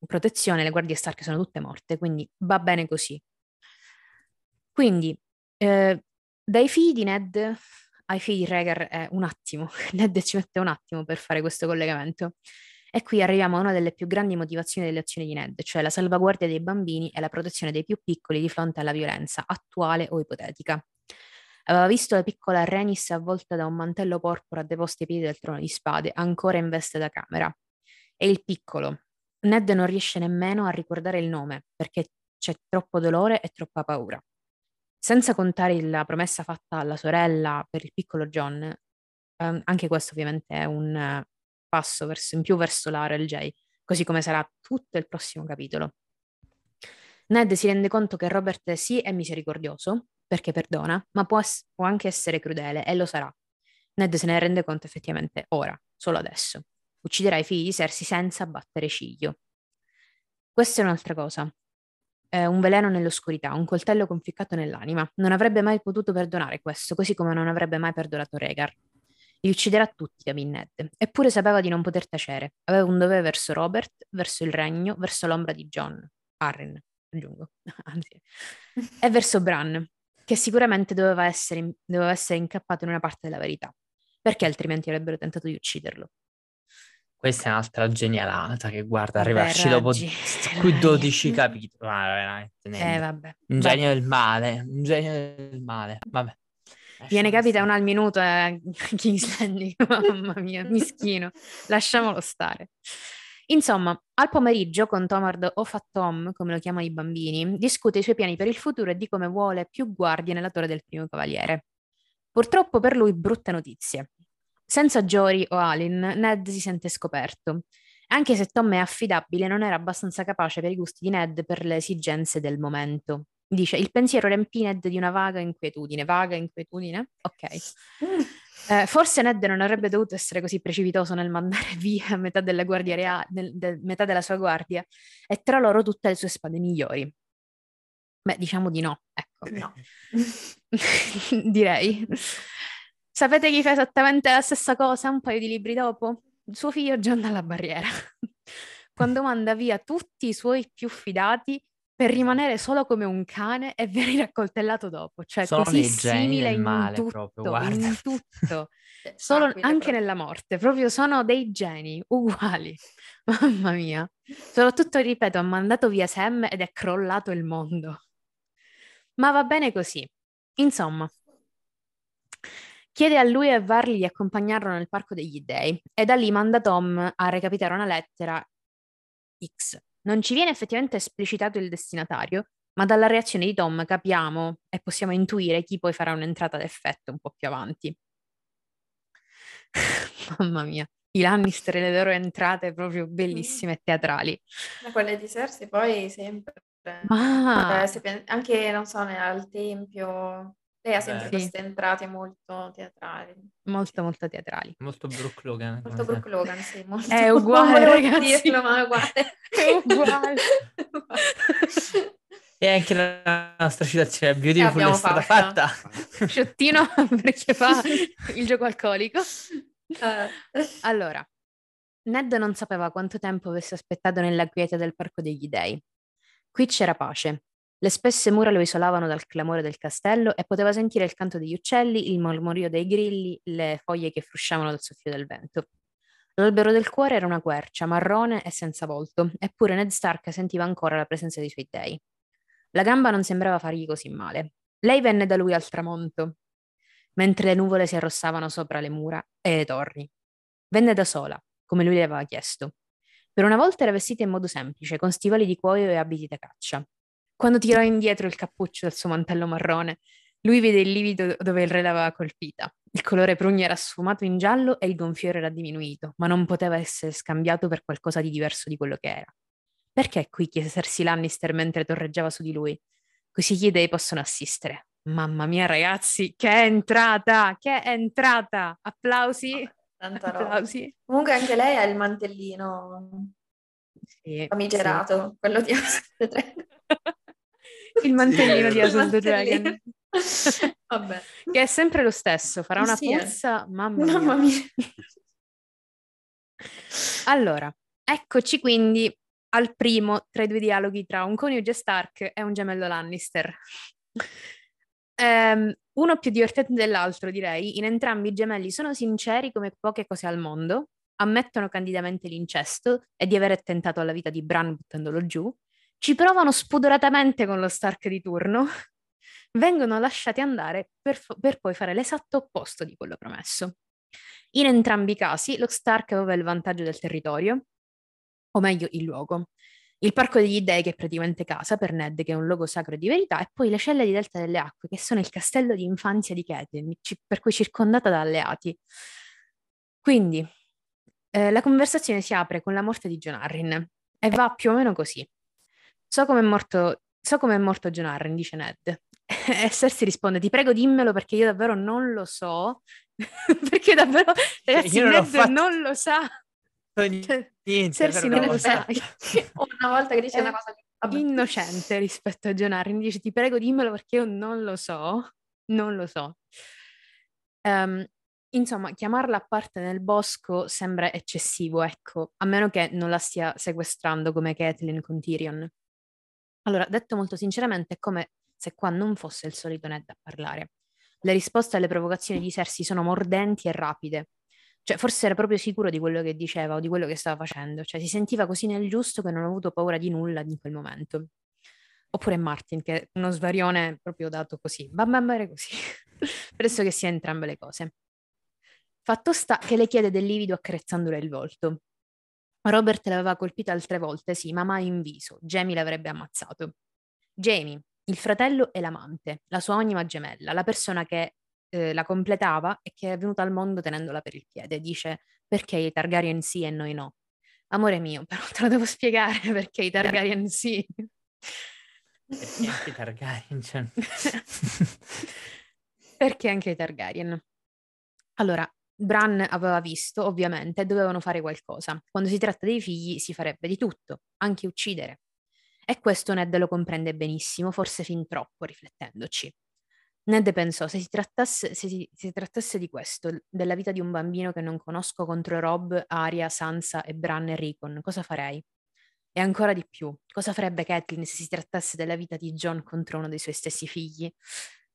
protezione, le guardie Stark sono tutte morte, quindi va bene così. Quindi, eh, dai figli di Ned ai figli di Rhaegar è un attimo, Ned ci mette un attimo per fare questo collegamento. E qui arriviamo a una delle più grandi motivazioni delle azioni di Ned, cioè la salvaguardia dei bambini e la protezione dei più piccoli di fronte alla violenza attuale o ipotetica. Aveva visto la piccola Renis avvolta da un mantello porpora deposto ai piedi del trono di spade, ancora in veste da camera. E il piccolo, Ned non riesce nemmeno a ricordare il nome perché c'è troppo dolore e troppa paura. Senza contare la promessa fatta alla sorella per il piccolo John, ehm, anche questo ovviamente è un passo verso, in più verso la RLJ, così come sarà tutto il prossimo capitolo. Ned si rende conto che Robert sì è misericordioso, perché perdona, ma può, può anche essere crudele e lo sarà. Ned se ne rende conto effettivamente ora, solo adesso ucciderà i figli di Cersei senza battere ciglio. Questa è un'altra cosa. È un veleno nell'oscurità, un coltello conficcato nell'anima. Non avrebbe mai potuto perdonare questo, così come non avrebbe mai perdonato Rhaegar. Li ucciderà tutti, capì Ned. Eppure sapeva di non poter tacere. Aveva un dovere verso Robert, verso il regno, verso l'ombra di John. Arryn, aggiungo. Anzi. e verso Bran, che sicuramente doveva essere, doveva essere incappato in una parte della verità. Perché altrimenti avrebbero tentato di ucciderlo? Questa è un'altra genialata che guarda, vabbè, arrivarci dopo qui 12 capitoli. Ah, veramente, eh, vabbè. Un genio del male, un genio del male. Vabbè. Gliene capita una al minuto a eh, King's Landing, mamma mia, mischino. Lasciamolo stare. Insomma, al pomeriggio con Tomard o Fat Tom, come lo chiamano i bambini, discute i suoi piani per il futuro e di come vuole più guardie nella torre del primo cavaliere. Purtroppo per lui brutte notizie. Senza Jory o Alin, Ned si sente scoperto. Anche se Tom è affidabile, non era abbastanza capace per i gusti di Ned per le esigenze del momento. Dice, il pensiero riempì Ned di una vaga inquietudine. Vaga inquietudine? Ok. Eh, forse Ned non avrebbe dovuto essere così precipitoso nel mandare via metà, della, guardia rea- nel, de- metà della sua guardia e tra loro tutte le sue spade migliori. Beh, diciamo di no, ecco. No. Direi. Sapete chi fa esattamente la stessa cosa un paio di libri dopo? Suo figlio John dalla barriera. Quando manda via tutti i suoi più fidati per rimanere solo come un cane e venire accoltellato dopo. Cioè, Sono così simile in male, tutto, proprio, in tutto. Solo, ah, anche proprio. nella morte, proprio sono dei geni uguali. Mamma mia. Soprattutto, ripeto, ha mandato via Sam ed è crollato il mondo. Ma va bene così. Insomma, chiede a lui e a Varley di accompagnarlo nel Parco degli Dei e da lì manda Tom a recapitare una lettera X non ci viene effettivamente esplicitato il destinatario, ma dalla reazione di Tom capiamo e possiamo intuire chi poi farà un'entrata d'effetto un po' più avanti. Mamma mia, i Lannister e le loro entrate proprio bellissime e teatrali. Ma quelle di Cersei poi sempre... Ma... Eh, anche, non so, al Tempio, lei ha sempre Beh, queste entrate molto teatrali. Molto, molto teatrali. Molto Brooke Logan. Molto Brooke Logan, sì. Molto... È uguale, ragazzi. Dirlo, ma è uguale. È uguale. e anche la nostra citazione Beautiful è stata fatta. fatta. Sciottino perché fa il gioco alcolico. Uh. Allora, Ned non sapeva quanto tempo avesse aspettato nella quiete del Parco degli Dei. Qui c'era pace, le spesse mura lo isolavano dal clamore del castello e poteva sentire il canto degli uccelli, il mormorio dei grilli, le foglie che frusciavano dal soffio del vento. L'albero del cuore era una quercia, marrone e senza volto, eppure Ned Stark sentiva ancora la presenza dei suoi dei. La gamba non sembrava fargli così male. Lei venne da lui al tramonto, mentre le nuvole si arrossavano sopra le mura e le torri. Venne da sola, come lui le aveva chiesto. Per una volta era vestita in modo semplice, con stivali di cuoio e abiti da caccia. Quando tirò indietro il cappuccio del suo mantello marrone, lui vide il livido dove il re l'aveva colpita. Il colore prugna era sfumato in giallo e il gonfiore era diminuito, ma non poteva essere scambiato per qualcosa di diverso di quello che era. Perché qui chiese Cersei Lannister mentre torreggiava su di lui? Così gli dei possono assistere. Mamma mia, ragazzi, che è entrata! Che è entrata! Applausi! Tanta Applausi. Comunque anche lei ha il mantellino sì, famigerato, sì. quello di il mantellino di of the Dragon. Vabbè. Che è sempre lo stesso, farà una sì, puzza, mamma mia. Mamma mia. allora, eccoci quindi al primo tra i due dialoghi tra un coniuge Stark e un gemello Lannister. Um, uno più divertente dell'altro, direi. In entrambi i gemelli sono sinceri come poche cose al mondo, ammettono candidamente l'incesto e di aver tentato la vita di Bran buttandolo giù, ci provano spudoratamente con lo Stark di turno, vengono lasciati andare per, per poi fare l'esatto opposto di quello promesso. In entrambi i casi lo Stark aveva il vantaggio del territorio, o meglio il luogo. Il Parco degli Dei, che è praticamente casa per Ned, che è un luogo sacro di verità, e poi le celle di Delta delle Acque, che sono il castello di infanzia di Catelyn, per cui circondata da alleati. Quindi, eh, la conversazione si apre con la morte di John Arryn e va più o meno così. So come è morto, so come è morto John Arryn, dice Ned. E Cersei risponde, ti prego dimmelo perché io davvero non lo so. perché davvero, ragazzi, non Ned fatto... non lo sa. Cioè, niente, Cersei non lo sa. una volta che dice una cosa... Vabbè. Innocente rispetto a John Arryn, dice ti prego dimmelo perché io non lo so. Non lo so. Um, Insomma, chiamarla a parte nel bosco sembra eccessivo, ecco, a meno che non la stia sequestrando come Catelyn con Tyrion. Allora, detto molto sinceramente, è come se qua non fosse il solito Ned a parlare. Le risposte alle provocazioni di Cersei sono mordenti e rapide. Cioè, forse era proprio sicuro di quello che diceva o di quello che stava facendo. Cioè, si sentiva così nel giusto che non ha avuto paura di nulla in quel momento. Oppure Martin, che è uno svarione proprio dato così. Bam bam bam così. Penso che sia entrambe le cose. Fatto sta che le chiede del livido accarezzandole il volto. Robert l'aveva colpita altre volte, sì, ma mai in viso. Jamie l'avrebbe ammazzato. Jamie, il fratello e l'amante, la sua anima gemella, la persona che eh, la completava e che è venuta al mondo tenendola per il piede. Dice perché i Targaryen sì e noi no. Amore mio, però te lo devo spiegare perché i Targaryen sì. Perché anche i Targaryen. Cioè... perché anche i Targaryen. Allora, Bran aveva visto, ovviamente, dovevano fare qualcosa. Quando si tratta dei figli si farebbe di tutto, anche uccidere. E questo Ned lo comprende benissimo, forse fin troppo, riflettendoci. Ned pensò, se si, trattasse, se si, si trattasse di questo, della vita di un bambino che non conosco contro Rob, Arya, Sansa e Bran e Rickon, cosa farei? E ancora di più, cosa farebbe Catelyn se si trattasse della vita di John contro uno dei suoi stessi figli?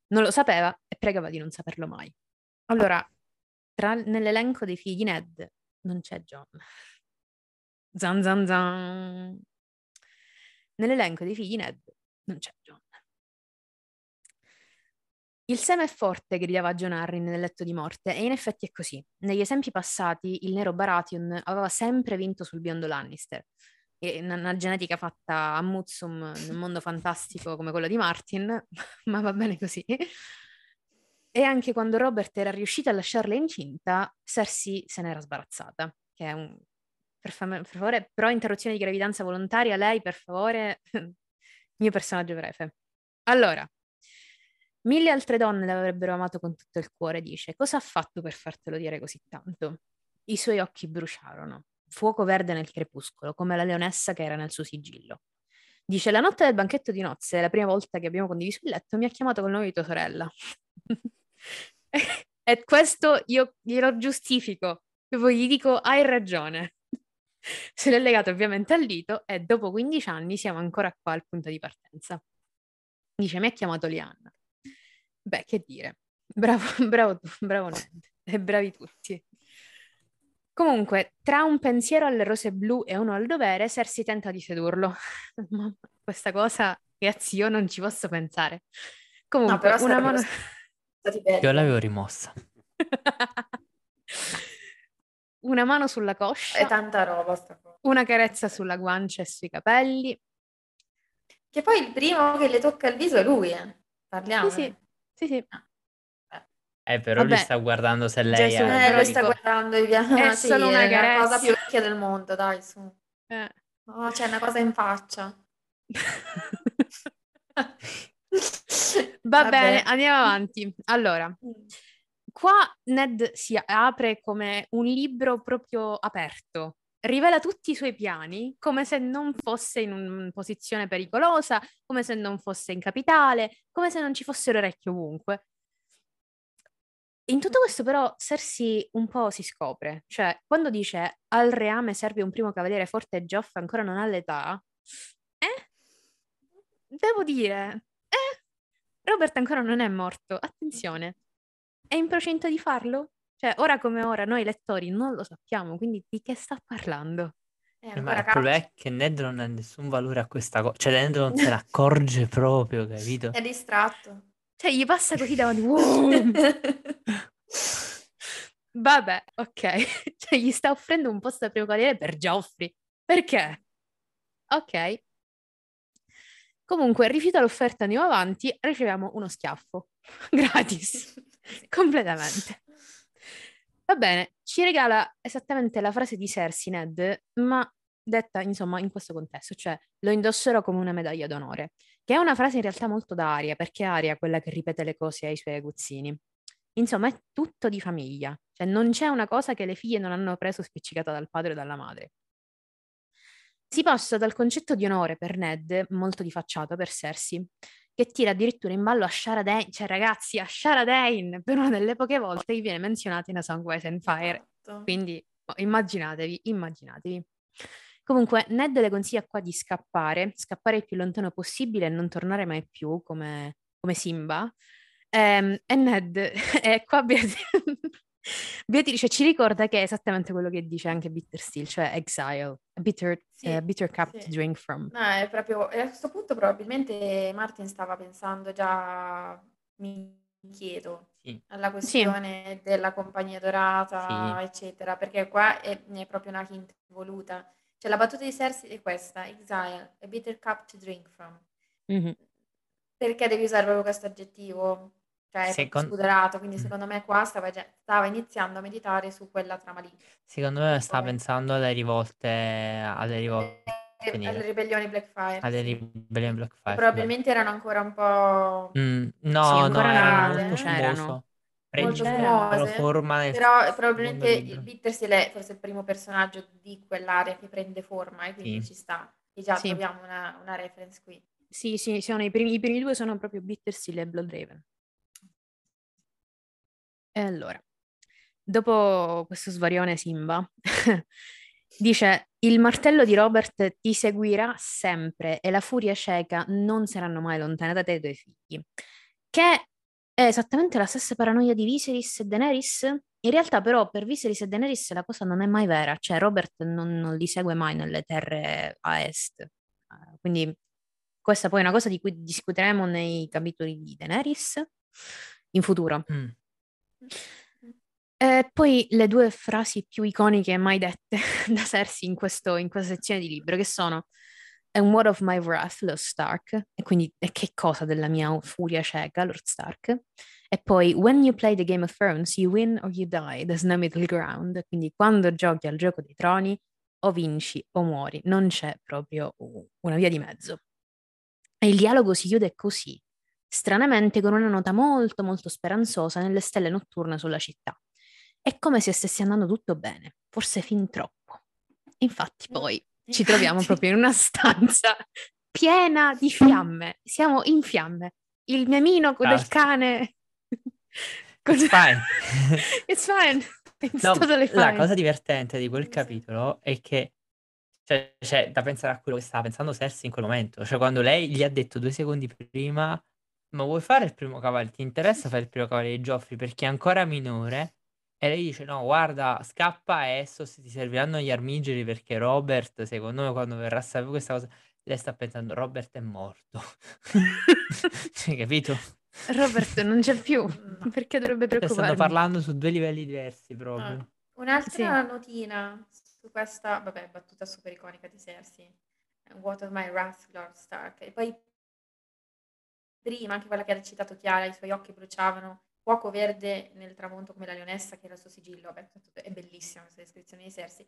Non lo sapeva e pregava di non saperlo mai. Allora, tra, nell'elenco dei figli di Ned non c'è John. Zan zan zan. Nell'elenco dei figli Ned non c'è John. Il seme è forte, gridava John Arryn nel letto di morte, e in effetti è così. Negli esempi passati, il nero Baratheon aveva sempre vinto sul biondo Lannister. Una, una genetica fatta a Mutsum in un mondo fantastico come quello di Martin, ma va bene così. E anche quando Robert era riuscito a lasciarla incinta, Cersei se n'era sbarazzata, che è un per, fam- per favore, pro interruzione di gravidanza volontaria, lei per favore, mio personaggio brefe. Allora, mille altre donne l'avrebbero amato con tutto il cuore, dice. Cosa ha fatto per fartelo dire così tanto? I suoi occhi bruciarono, fuoco verde nel crepuscolo, come la leonessa che era nel suo sigillo. Dice, la notte del banchetto di nozze, la prima volta che abbiamo condiviso il letto, mi ha chiamato col nome di tua sorella. e questo io glielo giustifico. Poi gli dico, hai ragione. Se l'è legato ovviamente al dito e dopo 15 anni siamo ancora qua al punto di partenza. Dice, mi ha chiamato Lianna. Beh, che dire. Bravo, bravo tu, bravo Ned. E bravi tutti. Comunque, tra un pensiero alle rose blu e uno al dovere, Cersei tenta di sedurlo. Ma questa cosa, ragazzi, io non ci posso pensare. Comunque, no, una mano... Io l'avevo rimossa. una mano sulla coscia. È tanta roba sta cosa. Una carezza sulla guancia e sui capelli. Che poi il primo che le tocca il viso è lui, eh. Parliamo. Sì, sì, sì. sì. Eh, però Vabbè, lui sta guardando se lei Gesù, è... Eh, lui sta guardando i piani. È sì, solo una, è la cosa più vecchia del mondo, dai, su. Eh. Oh, c'è una cosa in faccia. Va Vabbè. bene, andiamo avanti. Allora. Qua Ned si apre come un libro proprio aperto, rivela tutti i suoi piani come se non fosse in una posizione pericolosa, come se non fosse in capitale, come se non ci fossero orecchie ovunque. In tutto questo però Cersei un po' si scopre, cioè quando dice al reame serve un primo cavaliere forte e Geoff ancora non ha l'età, eh? Devo dire, eh? Robert ancora non è morto, attenzione è in procinto di farlo? Cioè, ora come ora, noi lettori non lo sappiamo, quindi di che sta parlando? Eh, ma il problema è che Ned non ha nessun valore a questa cosa, cioè Ned non se ne accorge proprio, capito? È distratto. Cioè, gli passa così davanti. Wow. Vabbè, ok. Cioè, gli sta offrendo un posto da primo cavaliere per Geoffrey. Perché? Ok. Comunque, rifiuta l'offerta, andiamo avanti, riceviamo uno schiaffo. Gratis. completamente. Va bene, ci regala esattamente la frase di Cersei Ned, ma detta insomma in questo contesto, cioè lo indosserò come una medaglia d'onore, che è una frase in realtà molto da Aria, perché Aria è quella che ripete le cose ai suoi aguzzini. Insomma, è tutto di famiglia, cioè non c'è una cosa che le figlie non hanno preso spiccicata dal padre o dalla madre. Si passa dal concetto di onore per Ned, molto di facciata per Cersei, che tira addirittura in ballo a Shara Dane, cioè ragazzi, a Shara Dane, per una delle poche volte che viene menzionata in A Song Wise and Fire. Esatto. Quindi oh, immaginatevi, immaginatevi. Comunque, Ned le consiglia qua di scappare, scappare il più lontano possibile e non tornare mai più come, come Simba. Ehm, e Ned, e qua Beati dice, ci ricorda che è esattamente quello che dice anche Bitter Steel, cioè exile, a bitter, sì, uh, bitter cup sì. to drink from. No, è proprio, a questo punto probabilmente Martin stava pensando già, mi chiedo, sì. alla questione della compagnia dorata, eccetera, perché qua è, è, proprio una hint voluta. Cioè la battuta di Cersei è questa, exile, a bitter cup to drink from. Mm-hmm. Perché devi usare proprio questo aggettivo? Cioè Secon- spuderato, quindi secondo me qua stava, già- stava iniziando a meditare su quella trama lì. Secondo me stava pensando alle rivolte, alle rivolte alle, alle ribellioni Blackfire. Alle ribellioni Blackfire. Probabilmente erano ancora un po'... Mm, no, sì, no, erano molto c'erano. Molto famose, forma però probabilmente il Bittersil è forse il primo personaggio di quell'area che prende forma e quindi sì. ci sta. E già sì. troviamo una, una, reference qui. Sì, sì, sono i, primi, i primi due sono proprio Bittersil e Bloodraven. E allora, dopo questo svarione Simba, dice il martello di Robert ti seguirà sempre e la furia cieca non saranno mai lontane da te e dai tuoi figli. Che è esattamente la stessa paranoia di Viserys e Daenerys. In realtà però per Viserys e Daenerys la cosa non è mai vera, cioè Robert non, non li segue mai nelle terre a est. Uh, quindi questa poi è una cosa di cui discuteremo nei capitoli di Daenerys in futuro. Mm. E poi le due frasi più iconiche mai dette da Cersei in, questo, in questa sezione di libro, che sono And what of my wrath, Lord Stark, e quindi e che cosa della mia furia cieca, Lord Stark, e poi When you play the Game of Thrones, you win or you die, there's no middle ground, quindi quando giochi al gioco dei troni, o vinci o muori, non c'è proprio una via di mezzo. E il dialogo si chiude così, stranamente con una nota molto molto speranzosa nelle stelle notturne sulla città. È come se stesse andando tutto bene, forse fin troppo. Infatti poi ci troviamo proprio in una stanza piena di fiamme, siamo in fiamme. Il memino con il cane... It's fine. It's fine. It's no, totally fine. La cosa divertente di quel capitolo è che cioè, c'è da pensare a quello che stava pensando Cersei in quel momento. Cioè, quando lei gli ha detto due secondi prima ma vuoi fare il primo cavaliere? Ti interessa fare il primo cavaliere di Geoffrey perché è ancora minore? E lei dice: No, guarda, scappa e se ti serviranno gli armigeri perché Robert, secondo me, quando verrà a sapere questa cosa, lei sta pensando: Robert è morto. Hai capito? Robert non c'è più, perché dovrebbe preoccuparsi? Stanno parlando su due livelli diversi proprio. Ah. Un'altra sì. notina su questa, vabbè, battuta super iconica di Cersei. What of my wrath, Lord Stark. E poi prima, anche quella che ha citato Chiara, i suoi occhi bruciavano, fuoco verde nel tramonto come la leonessa che era il suo sigillo, Beh, è bellissima questa descrizione di Cersei.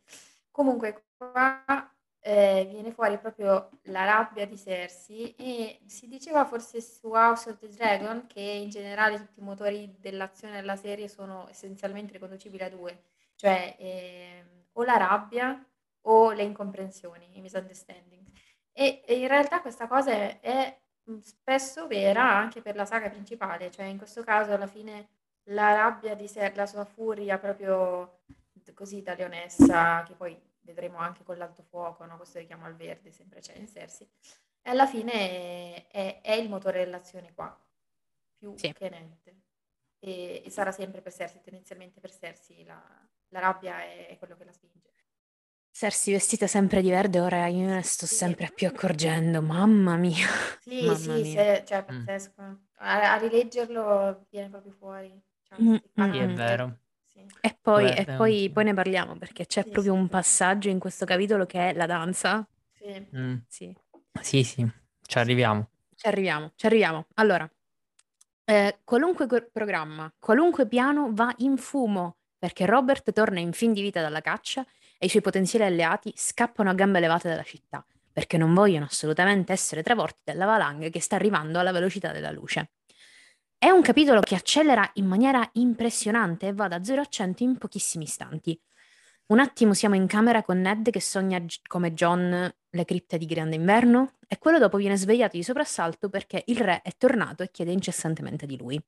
Comunque qua eh, viene fuori proprio la rabbia di Cersei e si diceva forse su House of the Dragon che in generale tutti i motori dell'azione della serie sono essenzialmente riconducibili a due, cioè eh, o la rabbia o le incomprensioni, i misunderstanding. E, e in realtà questa cosa è, è Mhmm, spesso vera anche per la saga principale, cioè in questo caso alla fine la rabbia di sé, la sua furia proprio così da leonessa, che poi vedremo anche con l'alto fuoco, no? questo richiamo al verde sempre c'è in Cersei, e alla fine è, è il motore dell'azione qua, più sì. che niente. E, e, sarà sempre per Cersei, tendenzialmente per Cersei la, la rabbia è, è quello che la spinge. Cersei vestita sempre di verde, ora io ne sto Sì. sempre più accorgendo, mamma mia, Sì, mamma sì, mia. se cioè Mh. pazzesco. A a rileggerlo viene proprio fuori. Cioè, Mh, si Sì, è vero. Sì. E poi, e poi, poi ne parliamo perché c'è Sì, proprio sì. un passaggio in questo capitolo che è la danza. Sì. Mh. Sì, Sì, sì, ci arriviamo. ci arriviamo, ci arriviamo. Allora, eh, qualunque co- programma, qualunque piano va in fumo perché Robert torna in fin di vita dalla caccia e i suoi potenziali alleati scappano a gambe levate dalla città, perché non vogliono assolutamente essere travolti dalla valanga che sta arrivando alla velocità della luce. È un capitolo che accelera in maniera impressionante e va da 0 a 100 in pochissimi istanti. Un attimo siamo in camera con Ned che sogna come John le cripte di Grande Inverno e quello dopo viene svegliato di soprassalto perché il re è tornato e chiede incessantemente di lui.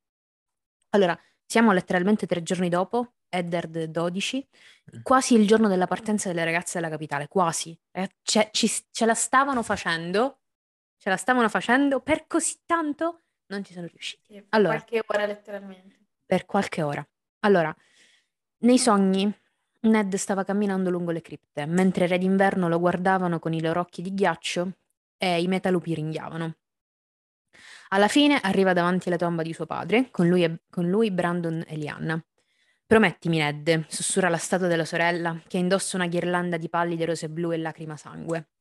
Allora, siamo letteralmente tre giorni dopo, Eddard 12, mm. quasi il giorno della partenza delle ragazze dalla capitale, quasi. Eh, ce, ci, ce la stavano facendo, ce la stavano facendo per così tanto non ci sono riusciti. Per allora, qualche ora letteralmente. Per qualche ora. Allora, Nei sogni, Ned stava camminando lungo le cripte, mentre i re d'inverno lo guardavano con i loro occhi di ghiaccio e i metalupi ringhiavano. Alla fine arriva davanti alla tomba di suo padre, con lui, e, con lui Brandon e Lianna. Promettimi, Ned, sussurra la statua della sorella, che indossa una ghirlanda di pallide rose blu e lacrima sangue.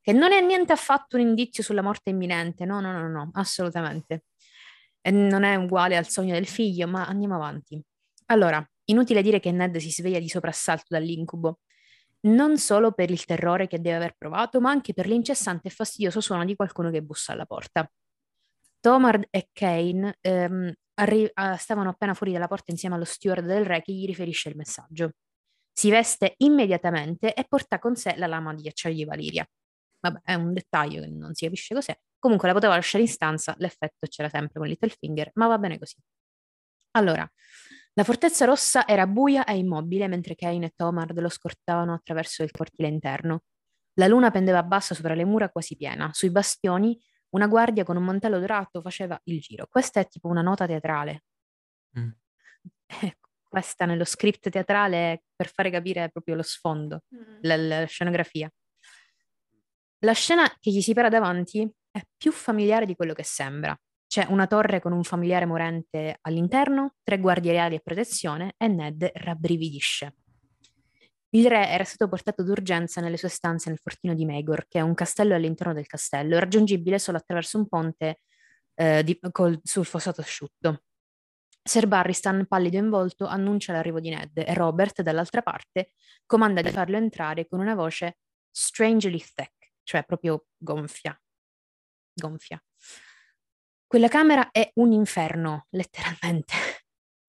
Che non è niente affatto un indizio sulla morte imminente, no, no, no, no, assolutamente. E non è uguale al sogno del figlio, ma andiamo avanti. Allora, inutile dire che Ned si sveglia di soprassalto dall'incubo, non solo per il terrore che deve aver provato, ma anche per l'incessante e fastidioso suono di qualcuno che bussa alla porta. Tomard e Kane ehm, arri- ah, stavano appena fuori dalla porta insieme allo steward del re che gli riferisce il messaggio. Si veste immediatamente e porta con sé la lama di acciaio di Valiria. Vabbè, è un dettaglio che non si capisce cos'è. Comunque la poteva lasciare in stanza, l'effetto c'era sempre con Littlefinger, ma va bene così. Allora, la fortezza rossa era buia e immobile mentre Kane e Tomard lo scortavano attraverso il cortile interno. La luna pendeva bassa sopra le mura quasi piena. Sui bastioni una guardia con un mantello dorato faceva il giro. Questa è tipo una nota teatrale. Mm. Questa nello script teatrale per fare capire proprio lo sfondo, mm. la, la scenografia. La scena che gli si para davanti è più familiare di quello che sembra. C'è una torre con un familiare morente all'interno, tre guardie reali a protezione e Ned rabbrividisce. Il re era stato portato d'urgenza nelle sue stanze nel fortino di Megor, che è un castello all'interno del castello, raggiungibile solo attraverso un ponte eh, di, col, sul fossato asciutto. Sir Barristan, pallido in volto, annuncia l'arrivo di Ned e Robert, dall'altra parte, comanda di farlo entrare con una voce strangely thick, cioè proprio gonfia. Gonfia. Quella camera è un inferno, letteralmente.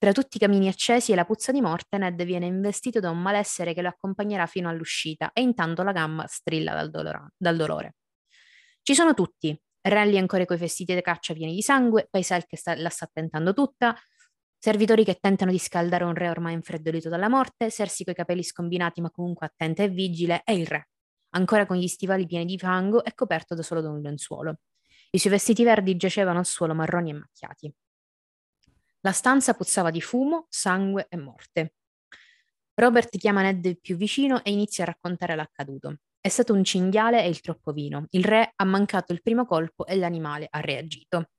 Tra tutti i camini accesi e la puzza di morte, Ned viene investito da un malessere che lo accompagnerà fino all'uscita e intanto la gamba strilla dal, dolora- dal dolore. Ci sono tutti, Rally ancora coi vestiti da caccia pieni di sangue, Paisel che sta, la sta tentando tutta, servitori che tentano di scaldare un re ormai infreddolito dalla morte, Sersi coi capelli scombinati ma comunque attenta e vigile, e il re, ancora con gli stivali pieni di fango e coperto da solo da un lenzuolo. I suoi vestiti verdi giacevano al suolo marroni e macchiati. La stanza puzzava di fumo, sangue e morte. Robert chiama Ned più vicino e inizia a raccontare l'accaduto. È stato un cinghiale e il troppo vino. Il re ha mancato il primo colpo e l'animale ha reagito.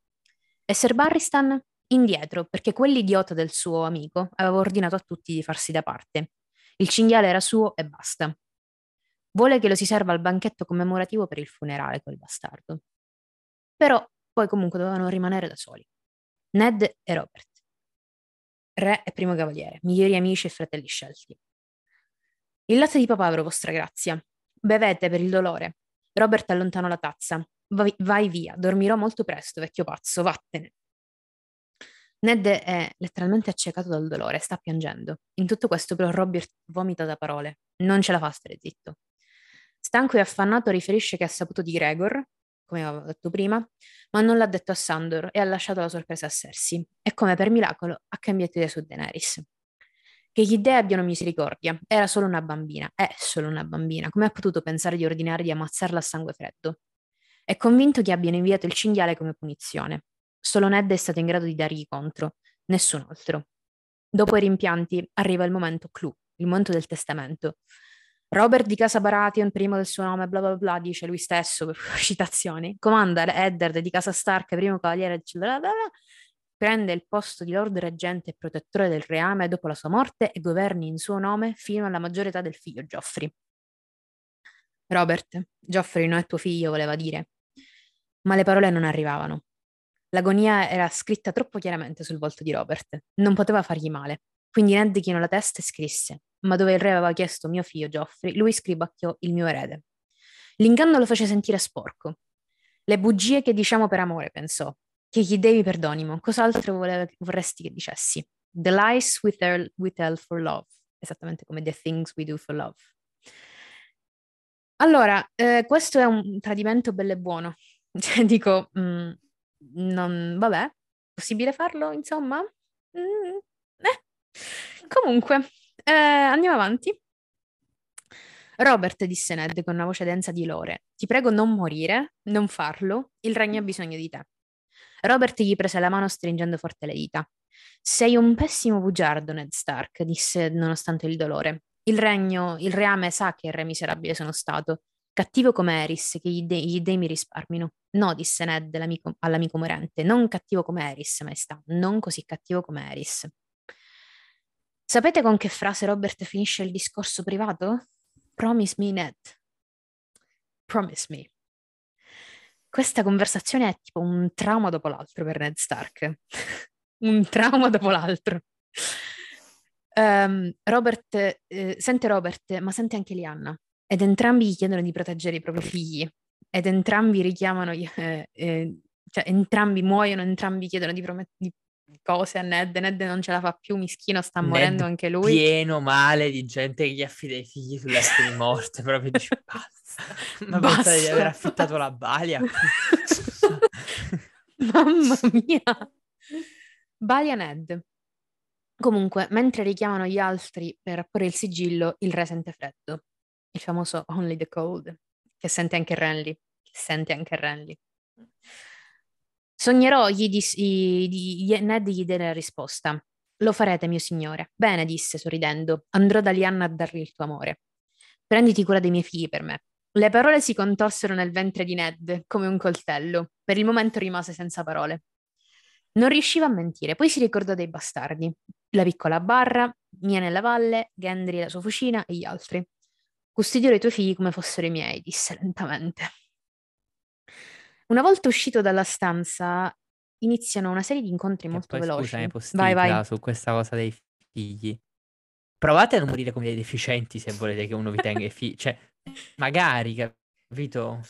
E Sir Barristan? Indietro, perché quell'idiota del suo amico aveva ordinato a tutti di farsi da parte. Il cinghiale era suo e basta. Vuole che lo si serva al banchetto commemorativo per il funerale, quel bastardo. Però poi comunque dovevano rimanere da soli. Ned e Robert. Re e primo cavaliere, migliori amici e fratelli scelti. Il latte di papavero, vostra grazia. Bevete per il dolore. Robert allontanò la tazza. Vai, vai via, dormirò molto presto, vecchio pazzo, vattene. Ned è letteralmente accecato dal dolore, sta piangendo. In tutto questo però Robert vomita da parole. Non ce la fa stare zitto. Stanco e affannato riferisce che ha saputo di Gregor, come avevo detto prima, ma non l'ha detto a Sandor e ha lasciato la sorpresa a Cersei. E come per miracolo ha cambiato idea su Daenerys. Che gli dei abbiano misericordia, era solo una bambina, è solo una bambina, come ha potuto pensare di ordinare di ammazzarla a sangue freddo? È convinto che abbiano inviato il cinghiale come punizione. Solo Ned è stato in grado di dargli contro, nessun altro. Dopo i rimpianti arriva il momento clou, il momento del testamento, Robert di Casa Baratheon, primo del suo nome, bla bla bla, dice lui stesso, per citazioni. Comanda Eddard di Casa Stark, primo cavaliere, bla bla bla, prende il posto di Lord Reggente e protettore del reame dopo la sua morte e governi in suo nome fino alla maggiore età del figlio Geoffrey. Robert, Geoffrey non è tuo figlio, voleva dire. Ma le parole non arrivavano. L'agonia era scritta troppo chiaramente sul volto di Robert. Non poteva fargli male. Quindi Ned chinò la testa e scrisse ma dove il re aveva chiesto mio figlio Geoffrey, lui scribacchiò il mio erede. L'inganno lo fece sentire sporco. Le bugie che diciamo per amore, pensò. Che gli devi perdonimo. Cos'altro vole- vorresti che dicessi? The lies we tell, we tell for love. Esattamente come the things we do for love. Allora, eh, questo è un tradimento bello e buono. Cioè, dico, mm, non, vabbè, possibile farlo, insomma? Mm, eh. Comunque, eh, andiamo avanti. Robert, disse Ned con una voce densa di lore, ti prego non morire, non farlo, il regno ha bisogno di te. Robert gli prese la mano stringendo forte le dita. Sei un pessimo bugiardo, Ned Stark, disse nonostante il dolore. Il regno, il reame sa che re miserabile sono stato. Cattivo come Eris, che gli, de- gli dei mi risparmino. No, disse Ned l'amico, all'amico morente, non cattivo come Eris, maestà, non così cattivo come Eris. Sapete con che frase Robert finisce il discorso privato? Promise me, Ned. Promise me. Questa conversazione è tipo un trauma dopo l'altro per Ned Stark. un trauma dopo l'altro. Um, Robert eh, sente Robert, ma sente anche Lianna. Ed entrambi gli chiedono di proteggere i propri figli. Ed entrambi richiamano, eh, eh, cioè entrambi muoiono, entrambi chiedono di, promet- di cose a Ned. Ned non ce la fa più, mischino, sta Ned morendo anche lui. Pieno male di gente che gli affida i figli sulle letto di morte, proprio dice basta. Ma basta. pensa di aver affittato la balia. Mamma mia. Balia Ned. Comunque, mentre richiamano gli altri per apporre il sigillo, il re sente freddo. Il famoso Only the Cold, che sente anche Renly. Che sente anche Renly. Sognerò, gli dis- gli, gli, Ned gli diede la risposta. Lo farete, mio signore. Bene, disse, sorridendo. Andrò da Lianna a dargli il tuo amore. Prenditi cura dei miei figli per me. Le parole si contorsero nel ventre di Ned come un coltello. Per il momento rimase senza parole. Non riusciva a mentire, poi si ricordò dei bastardi. La piccola barra, Mia nella valle, Gendry la sua fucina e gli altri. Custodirò i tuoi figli come fossero i miei, disse lentamente. Una volta uscito dalla stanza, iniziano una serie di incontri Che molto poi, veloci. Scusami, vai, vai. su questa cosa dei figli. Provate a non morire come dei deficienti se volete che uno vi tenga i figli. Cioè, magari, capito?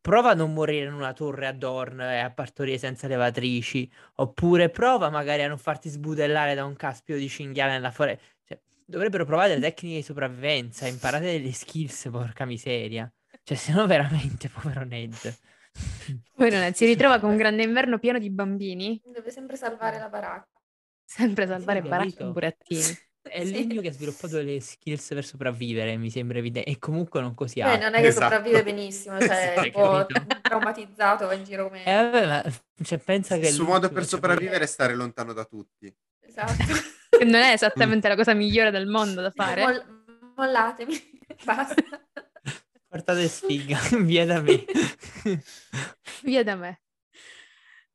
Prova a non morire in una torre a Dorn e a partorire senza levatrici. Oppure prova magari a non farti sbudellare da un caspio di cinghiale nella foresta. Cioè, dovrebbero provare delle tecniche di sopravvivenza. Imparate delle skills, porca miseria. Cioè, se no veramente, povero Ned. Poi non è, si ritrova con un grande inverno pieno di bambini. Deve sempre salvare la baracca. Sempre salvare sì, baracca e burattini. È sì. l'unico che ha sviluppato le skills per sopravvivere, mi sembra evidente. E comunque non così ha. non è che esatto. sopravvive benissimo, cioè è un po' traumatizzato va in giro come... Eh, vabbè, ma cioè, pensa che... Il suo modo per sopravvivere è stare lontano da tutti. Esatto. che non è esattamente la cosa migliore del mondo da fare. Moll- mollatemi, basta. Portate sfiga, via da me. via da me.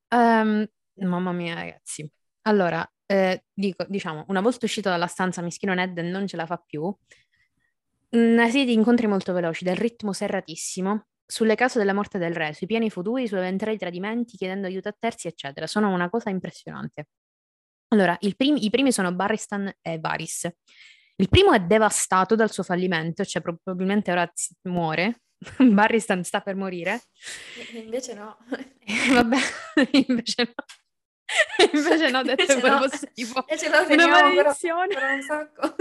Um, mamma mia, ragazzi. Allora, eh, dico, diciamo, una volta uscito dalla stanza, mischino Ned non ce la fa più. Una serie di incontri molto veloci, del ritmo serratissimo, sulle cause della morte del re, sui piani futuri, su eventuali tradimenti, chiedendo aiuto a terzi, eccetera. Sono una cosa impressionante. Allora, prim- i primi sono Barristan e Varys. Il primo è devastato dal suo fallimento, cioè probabilmente ora muore. Barristan sta per morire. Invece no. Vabbè, invece no. invece no, detto invece no. fosse tipo e ce lo una maledizione. Un sacco.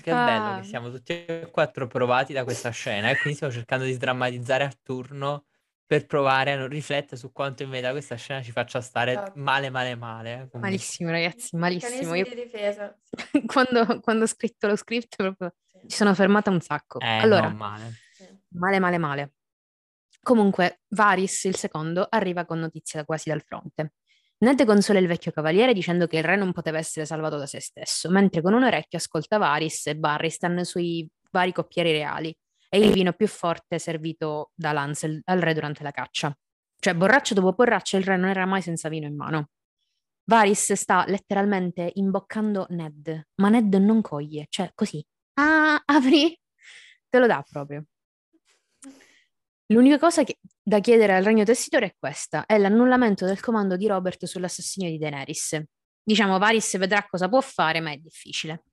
che ah. bello che siamo tutti e quattro provati da questa scena e quindi stiamo cercando di sdrammatizzare a turno per provare a non riflettere su quanto in verità questa scena ci faccia stare esatto. male, male, male. Eh, malissimo, ragazzi, malissimo. Io... di difesa. quando, quando, ho scritto lo script proprio sì. ci sono fermata un sacco. Eh, allora, no, male. male, male, male. Comunque, Varys, il secondo, arriva con notizie quasi dal fronte. Ned consola il vecchio cavaliere dicendo che il re non poteva essere salvato da se stesso, mentre con un orecchio ascolta Varys e Barristan sui vari coppieri reali è il vino più forte servito da Lancel al re durante la caccia. Cioè, borraccio dopo borraccio, il re non era mai senza vino in mano. Varys sta letteralmente imboccando Ned, ma Ned non coglie, cioè così. Ah, apri! Te lo dà proprio. L'unica cosa che, da chiedere al regno tessitore è questa, è l'annullamento del comando di Robert sull'assassinio di Daenerys. Diciamo, Varys vedrà cosa può fare, ma è difficile.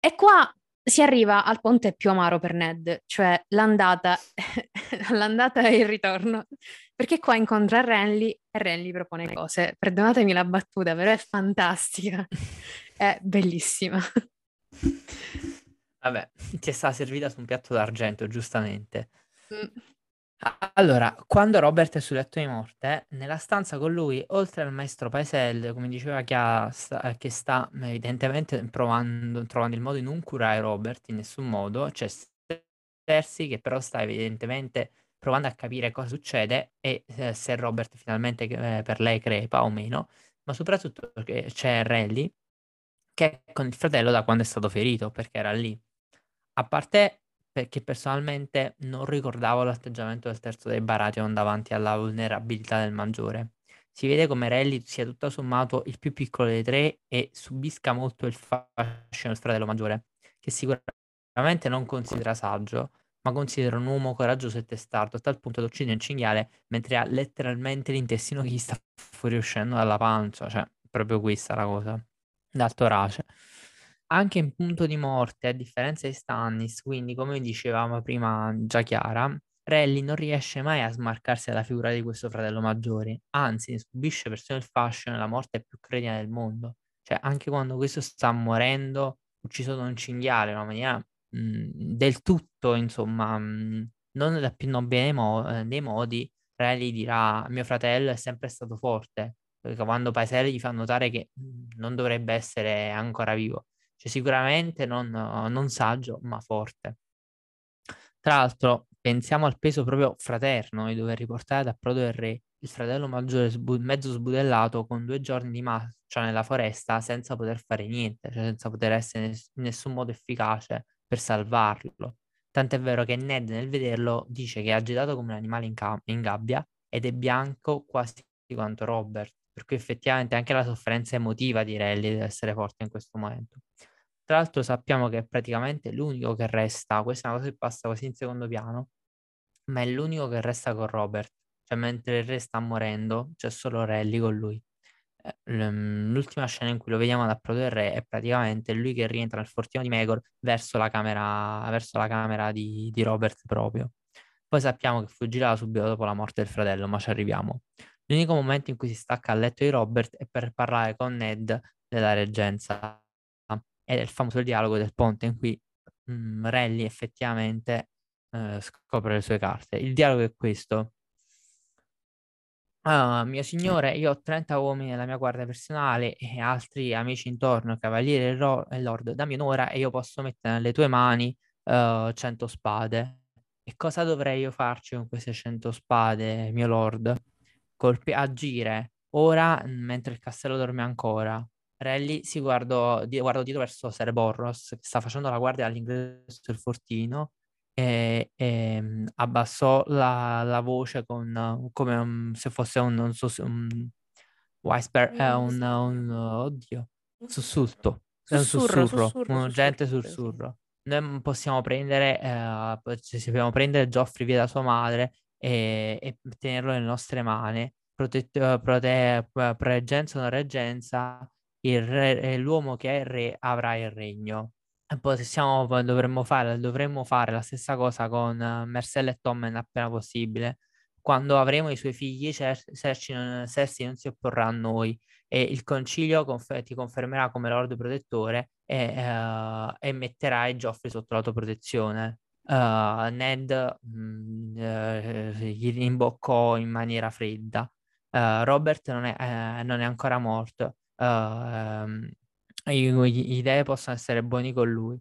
E qua si arriva al ponte più amaro per Ned, cioè l'andata, l'andata e il ritorno. Perché qua incontra Renly e Renly propone cose. Perdonatemi la battuta, però è fantastica. È bellissima. Vabbè, ti è stata servita su un piatto d'argento, giustamente. Mm. Allora, quando Robert è sul letto di morte, nella stanza con lui, oltre al maestro Paesel, come diceva che, sta, che sta evidentemente provando, trovando il modo di non curare Robert in nessun modo, c'è Cersei che però sta evidentemente provando a capire cosa succede e eh, se Robert finalmente eh, per lei crepa o meno, ma soprattutto perché c'è Rally che è con il fratello da quando è stato ferito, perché era lì. A parte perché personalmente non ricordavo l'atteggiamento del terzo dei Baratheon davanti alla vulnerabilità del maggiore. Si vede come Rally sia tutto sommato il più piccolo dei tre e subisca molto il fascino del fratello maggiore, che sicuramente non considera saggio, ma considera un uomo coraggioso e testardo, a tal punto da uccidere un cinghiale mentre ha letteralmente l'intestino che gli sta fuoriuscendo dalla pancia, cioè proprio questa la cosa, dal torace anche in punto di morte, a differenza di Stannis, quindi come dicevamo prima già Chiara, Rally non riesce mai a smarcarsi dalla figura di questo fratello maggiore, anzi ne subisce persino il fascino e la morte più credibile del mondo. Cioè, anche quando questo sta morendo, ucciso da un cinghiale, in una maniera mh, del tutto, insomma, mh, non nella più nobile mo- eh, dei modi, Rally dirà, mio fratello è sempre stato forte, quando Paeselli gli fa notare che non dovrebbe essere ancora vivo. Cioè, sicuramente non, non saggio, ma forte. Tra l'altro, pensiamo al peso proprio fraterno di dover riportare da Prodo del Re il fratello maggiore sbu- mezzo sbudellato con due giorni di marcia nella foresta senza poter fare niente, cioè senza poter essere in nessun modo efficace per salvarlo. Tant'è vero che Ned nel vederlo dice che è agitato come un animale in, ca- in gabbia ed è bianco quasi quanto Robert per cui effettivamente anche la sofferenza emotiva di Rally deve essere forte in questo momento. Tra l'altro sappiamo che è praticamente l'unico che resta, questa è una cosa che passa così in secondo piano, ma è l'unico che resta con Robert, cioè mentre il re sta morendo c'è solo Rally con lui. Eh, l'ultima scena in cui lo vediamo da Pro del Re è praticamente lui che rientra nel fortino di Megor verso la camera, verso la camera di, di Robert proprio. Poi sappiamo che fuggirà subito dopo la morte del fratello, ma ci arriviamo. L'unico momento in cui si stacca al letto di Robert è per parlare con Ned della reggenza ed è il famoso dialogo del ponte in cui mh, mm, Rally effettivamente eh, scopre le sue carte. Il dialogo è questo. Ah, mio signore, io ho 30 uomini nella mia guardia personale e altri amici intorno, cavaliere e, ro- e lord, dammi un'ora e io posso mettere nelle tue mani uh, 100 spade. E cosa dovrei io farci con queste 100 spade, mio lord? Colpi- agire ora mentre il castello dorme ancora. Rally si guardò, di- guardò dietro verso Ser Borros che sta facendo la guardia all'ingresso del fortino e, e mm, abbassò la, la voce con, come un, se fosse un, non so, un whisper, eh, un, un, oddio, sussulto, sussurro, un sussurro, sussurro un urgente sussurro. Noi possiamo prendere, eh, possiamo prendere Geoffrey via da sua madre e, e tenerlo nelle nostre mani. Protetto, prote, pregenza o non reggenza, re, l'uomo che è il re avrà il regno. Possiamo, dovremmo, fare, dovremmo fare la stessa cosa con Marcella e Tommen appena possibile. Quando avremo i suoi figli, Cersei non, non si opporrà a noi e il concilio confer- ti confermerà come Lord Protettore e, uh, e metterà i Joffrey sotto la tua protezione uh, Ned mh, mm, uh, gli rimboccò in maniera fredda. Uh, Robert non è, non è, ancora morto. Um, i, idee possono essere buoni con lui.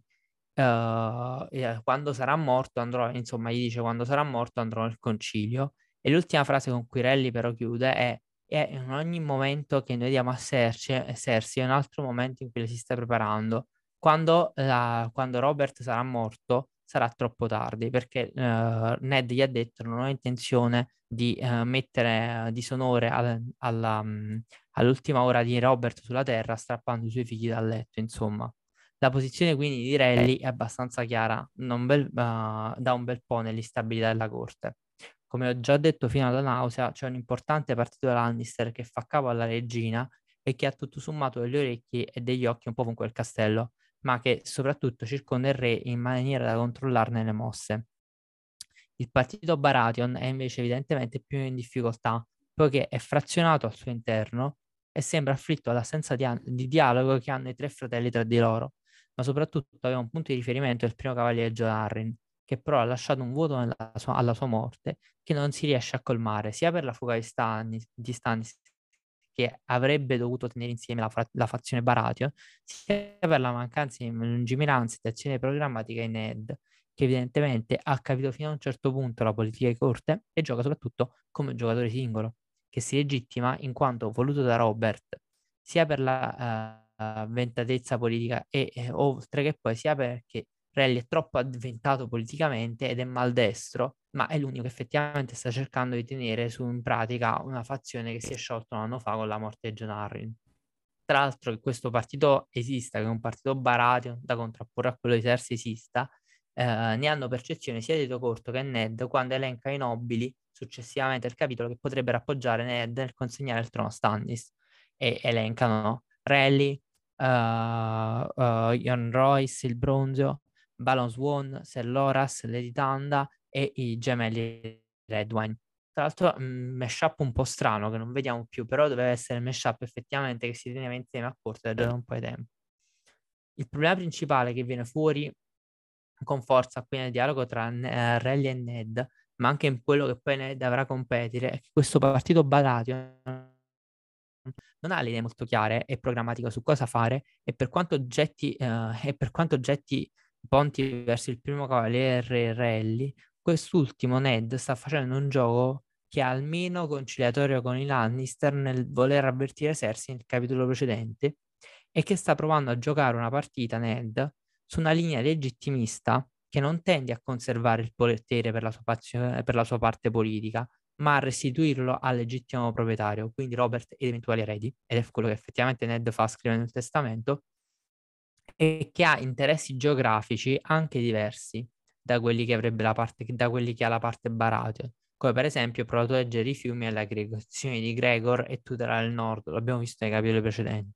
quando sarà morto andrò, insomma, gli dice quando sarà morto andrò nel concilio. E l'ultima frase con cui Relly però chiude è e in ogni momento che noi diamo a Cersei è un altro momento in cui le si sta preparando. Quando, la, quando Robert sarà morto, sarà troppo tardi perché uh, Ned gli ha detto non ho intenzione di uh, mettere disonore al, alla, um, all'ultima ora di Robert sulla terra strappando i suoi figli dal letto insomma. La posizione quindi di Rally è abbastanza chiara bel, uh, da un bel po' nell'instabilità della corte. Come ho già detto fino alla nausea c'è un importante partito Lannister che fa capo alla regina e che ha tutto sommato degli orecchi e degli occhi un po' con quel castello ma che soprattutto circonda il re in maniera da controllarne le mosse. Il partito Baratheon è invece evidentemente più in difficoltà, poiché è frazionato al suo interno e sembra afflitto dall'assenza di, di dialogo che hanno i tre fratelli tra di loro, ma soprattutto aveva un punto di riferimento il primo cavaliere John Arryn, che però ha lasciato un vuoto sua, alla sua morte che non si riesce a colmare sia per la fuga di Stannis, di Stannis che avrebbe dovuto tenere insieme la, fra- la fazione Baratheon, sia per la mancanza di lungimiranza di azione programmatica in Ned, che evidentemente ha capito fino a un certo punto la politica di corte e gioca soprattutto come giocatore singolo, che si legittima in quanto voluto da Robert sia per la uh, ventatezza politica e eh, oltre che poi sia perché Rally è troppo avventato politicamente ed è maldestro, ma è l'unico che effettivamente sta cercando di tenere su in pratica una fazione che si è sciolta un anno fa con la morte di John Arryn. Tra l'altro che questo partito esista, che è un partito baratio da contrapporre a quello di Cersei esista, eh, ne hanno percezione sia Tito Corto che Ned quando elenca i nobili successivamente il capitolo che potrebbero appoggiare Ned nel consegnare il trono a Stannis e elencano Rally, uh, uh, Ian Royce, il Bronzio, Balon Swan, Sir Loras, Lady Tanda e i gemelli Redwine. Tra l'altro, un mm, mashup un po' strano che non vediamo più, però doveva essere il mashup effettivamente che si teneva insieme a corte da un po' di tempo. Il problema principale che viene fuori con forza qui nel dialogo tra uh, Rally e Ned, ma anche in quello che poi Ned avrà competere, è che questo partito Balatio non ha le idee molto chiare e programmatiche su cosa fare e per quanto getti, uh, e per quanto getti ponti verso il primo cavaliere Rally, quest'ultimo Ned sta facendo un gioco che è almeno conciliatorio con i Lannister nel voler avvertire Cersei nel capitolo precedente e che sta provando a giocare una partita Ned su una linea legittimista che non tende a conservare il potere per la sua, pazione, per la sua parte politica, ma a restituirlo al legittimo proprietario, quindi Robert ed eventuali eredi, ed è quello che effettivamente Ned fa scrivere nel testamento, e che ha interessi geografici anche diversi da quelli che avrebbe la parte, da quelli che ha la parte Baratheon, come per esempio il prototeggere i fiumi e le aggregazioni di Gregor e tutelare il nord, l'abbiamo visto nei capitoli precedenti.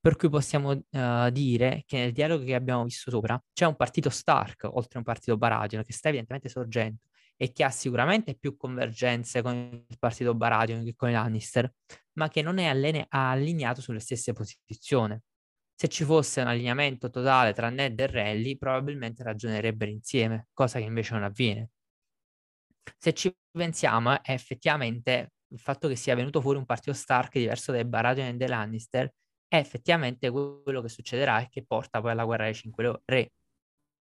Per cui possiamo uh, dire che nel dialogo che abbiamo visto sopra c'è un partito Stark, oltre a un partito Baratheon, che sta evidentemente sorgendo e che ha sicuramente più convergenze con il partito Baratheon che con i Lannister, ma che non è alline- allineato sulle stesse posizioni. Se ci fosse un allineamento totale tra Ned e Rally, probabilmente ragionerebbero insieme, cosa che invece non avviene. Se ci pensiamo, è effettivamente il fatto che sia venuto fuori un partito Stark diverso dai Baratheon e dai Lannister è effettivamente quello che succederà e che porta poi alla guerra dei cinque re.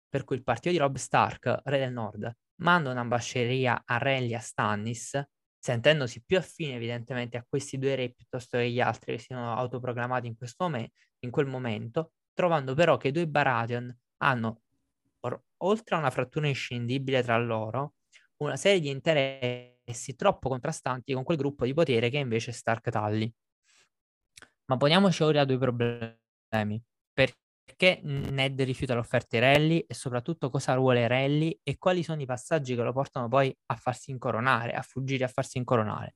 Per cui il partito di Rob Stark, re del nord, manda un'ambasceria a Rally a Stannis, sentendosi più affine evidentemente a questi due re piuttosto che gli altri che siano autoproclamati in questo momento, in quel momento, trovando però che i due Baratheon hanno, or- oltre a una frattura inscindibile tra loro, una serie di interessi troppo contrastanti con quel gruppo di potere che invece è Stark Tully. Ma poniamoci ora due problemi. Perché Ned rifiuta l'offerta di Rally e soprattutto cosa vuole Rally e quali sono i passaggi che lo portano poi a farsi incoronare, a fuggire a farsi incoronare.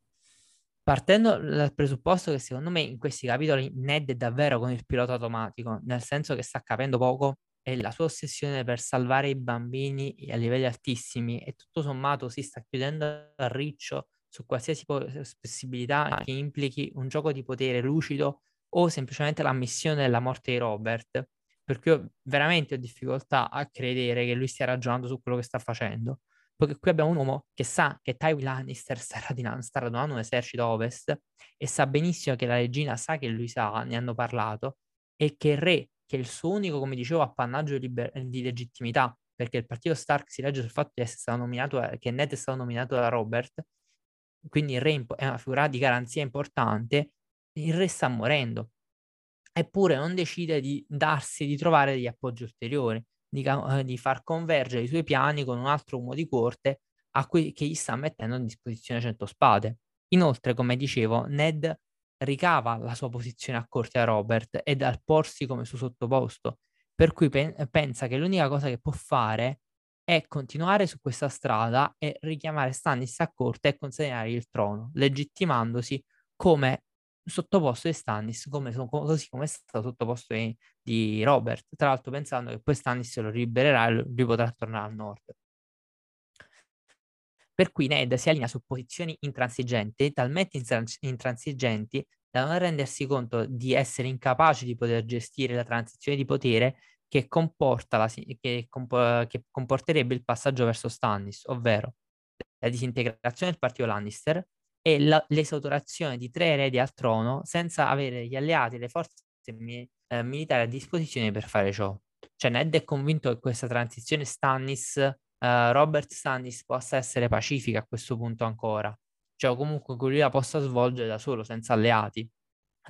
Partendo dal presupposto che secondo me in questi capitoli Ned è davvero con il pilota automatico, nel senso che sta capendo poco e la sua ossessione per salvare i bambini a livelli altissimi e tutto sommato si sta chiudendo a riccio su qualsiasi possibilità che implichi un gioco di potere lucido o semplicemente l'ammissione della morte di Robert, perché io veramente ho difficoltà a credere che lui stia ragionando su quello che sta facendo perché qui abbiamo un uomo che sa che Tywin Lannister sta, radunando, sta radunando un esercito ovest e sa benissimo che la regina sa che lui sa, ne hanno parlato, e che il re, che è il suo unico, come dicevo, appannaggio di, liber- di legittimità, perché il partito Stark si legge sul fatto di essere stato nominato, che Ned è stato nominato da Robert, quindi il re è una figura di garanzia importante, il re sta morendo. Eppure non decide di darsi, di trovare degli appoggi ulteriori di, eh, di far convergere i suoi piani con un altro uomo di corte a cui, che gli sta mettendo a disposizione 100 spade. Inoltre, come dicevo, Ned ricava la sua posizione a corte a Robert e dal porsi come suo sottoposto, per cui pe- pensa che l'unica cosa che può fare è continuare su questa strada e richiamare Stannis a corte e consegnare il trono, legittimandosi come sottoposto di Stannis, come, così come è stato sottoposto di, di, Robert, tra l'altro pensando che poi Stannis lo libererà e lui potrà tornare al nord. Per cui Ned si allinea su posizioni intransigenti, talmente intransigenti da non rendersi conto di essere incapaci di poter gestire la transizione di potere che, la, che, compo, che comporterebbe il passaggio verso Stannis, ovvero la disintegrazione del partito Lannister, e la, l'esautorazione di tre eredi al trono senza avere gli alleati e le forze mi, eh, militari a disposizione per fare ciò. Cioè Ned è convinto che questa transizione Stannis, uh, Robert Stannis possa essere pacifica a questo punto ancora. Cioè comunque che lui la possa svolgere da solo, senza alleati.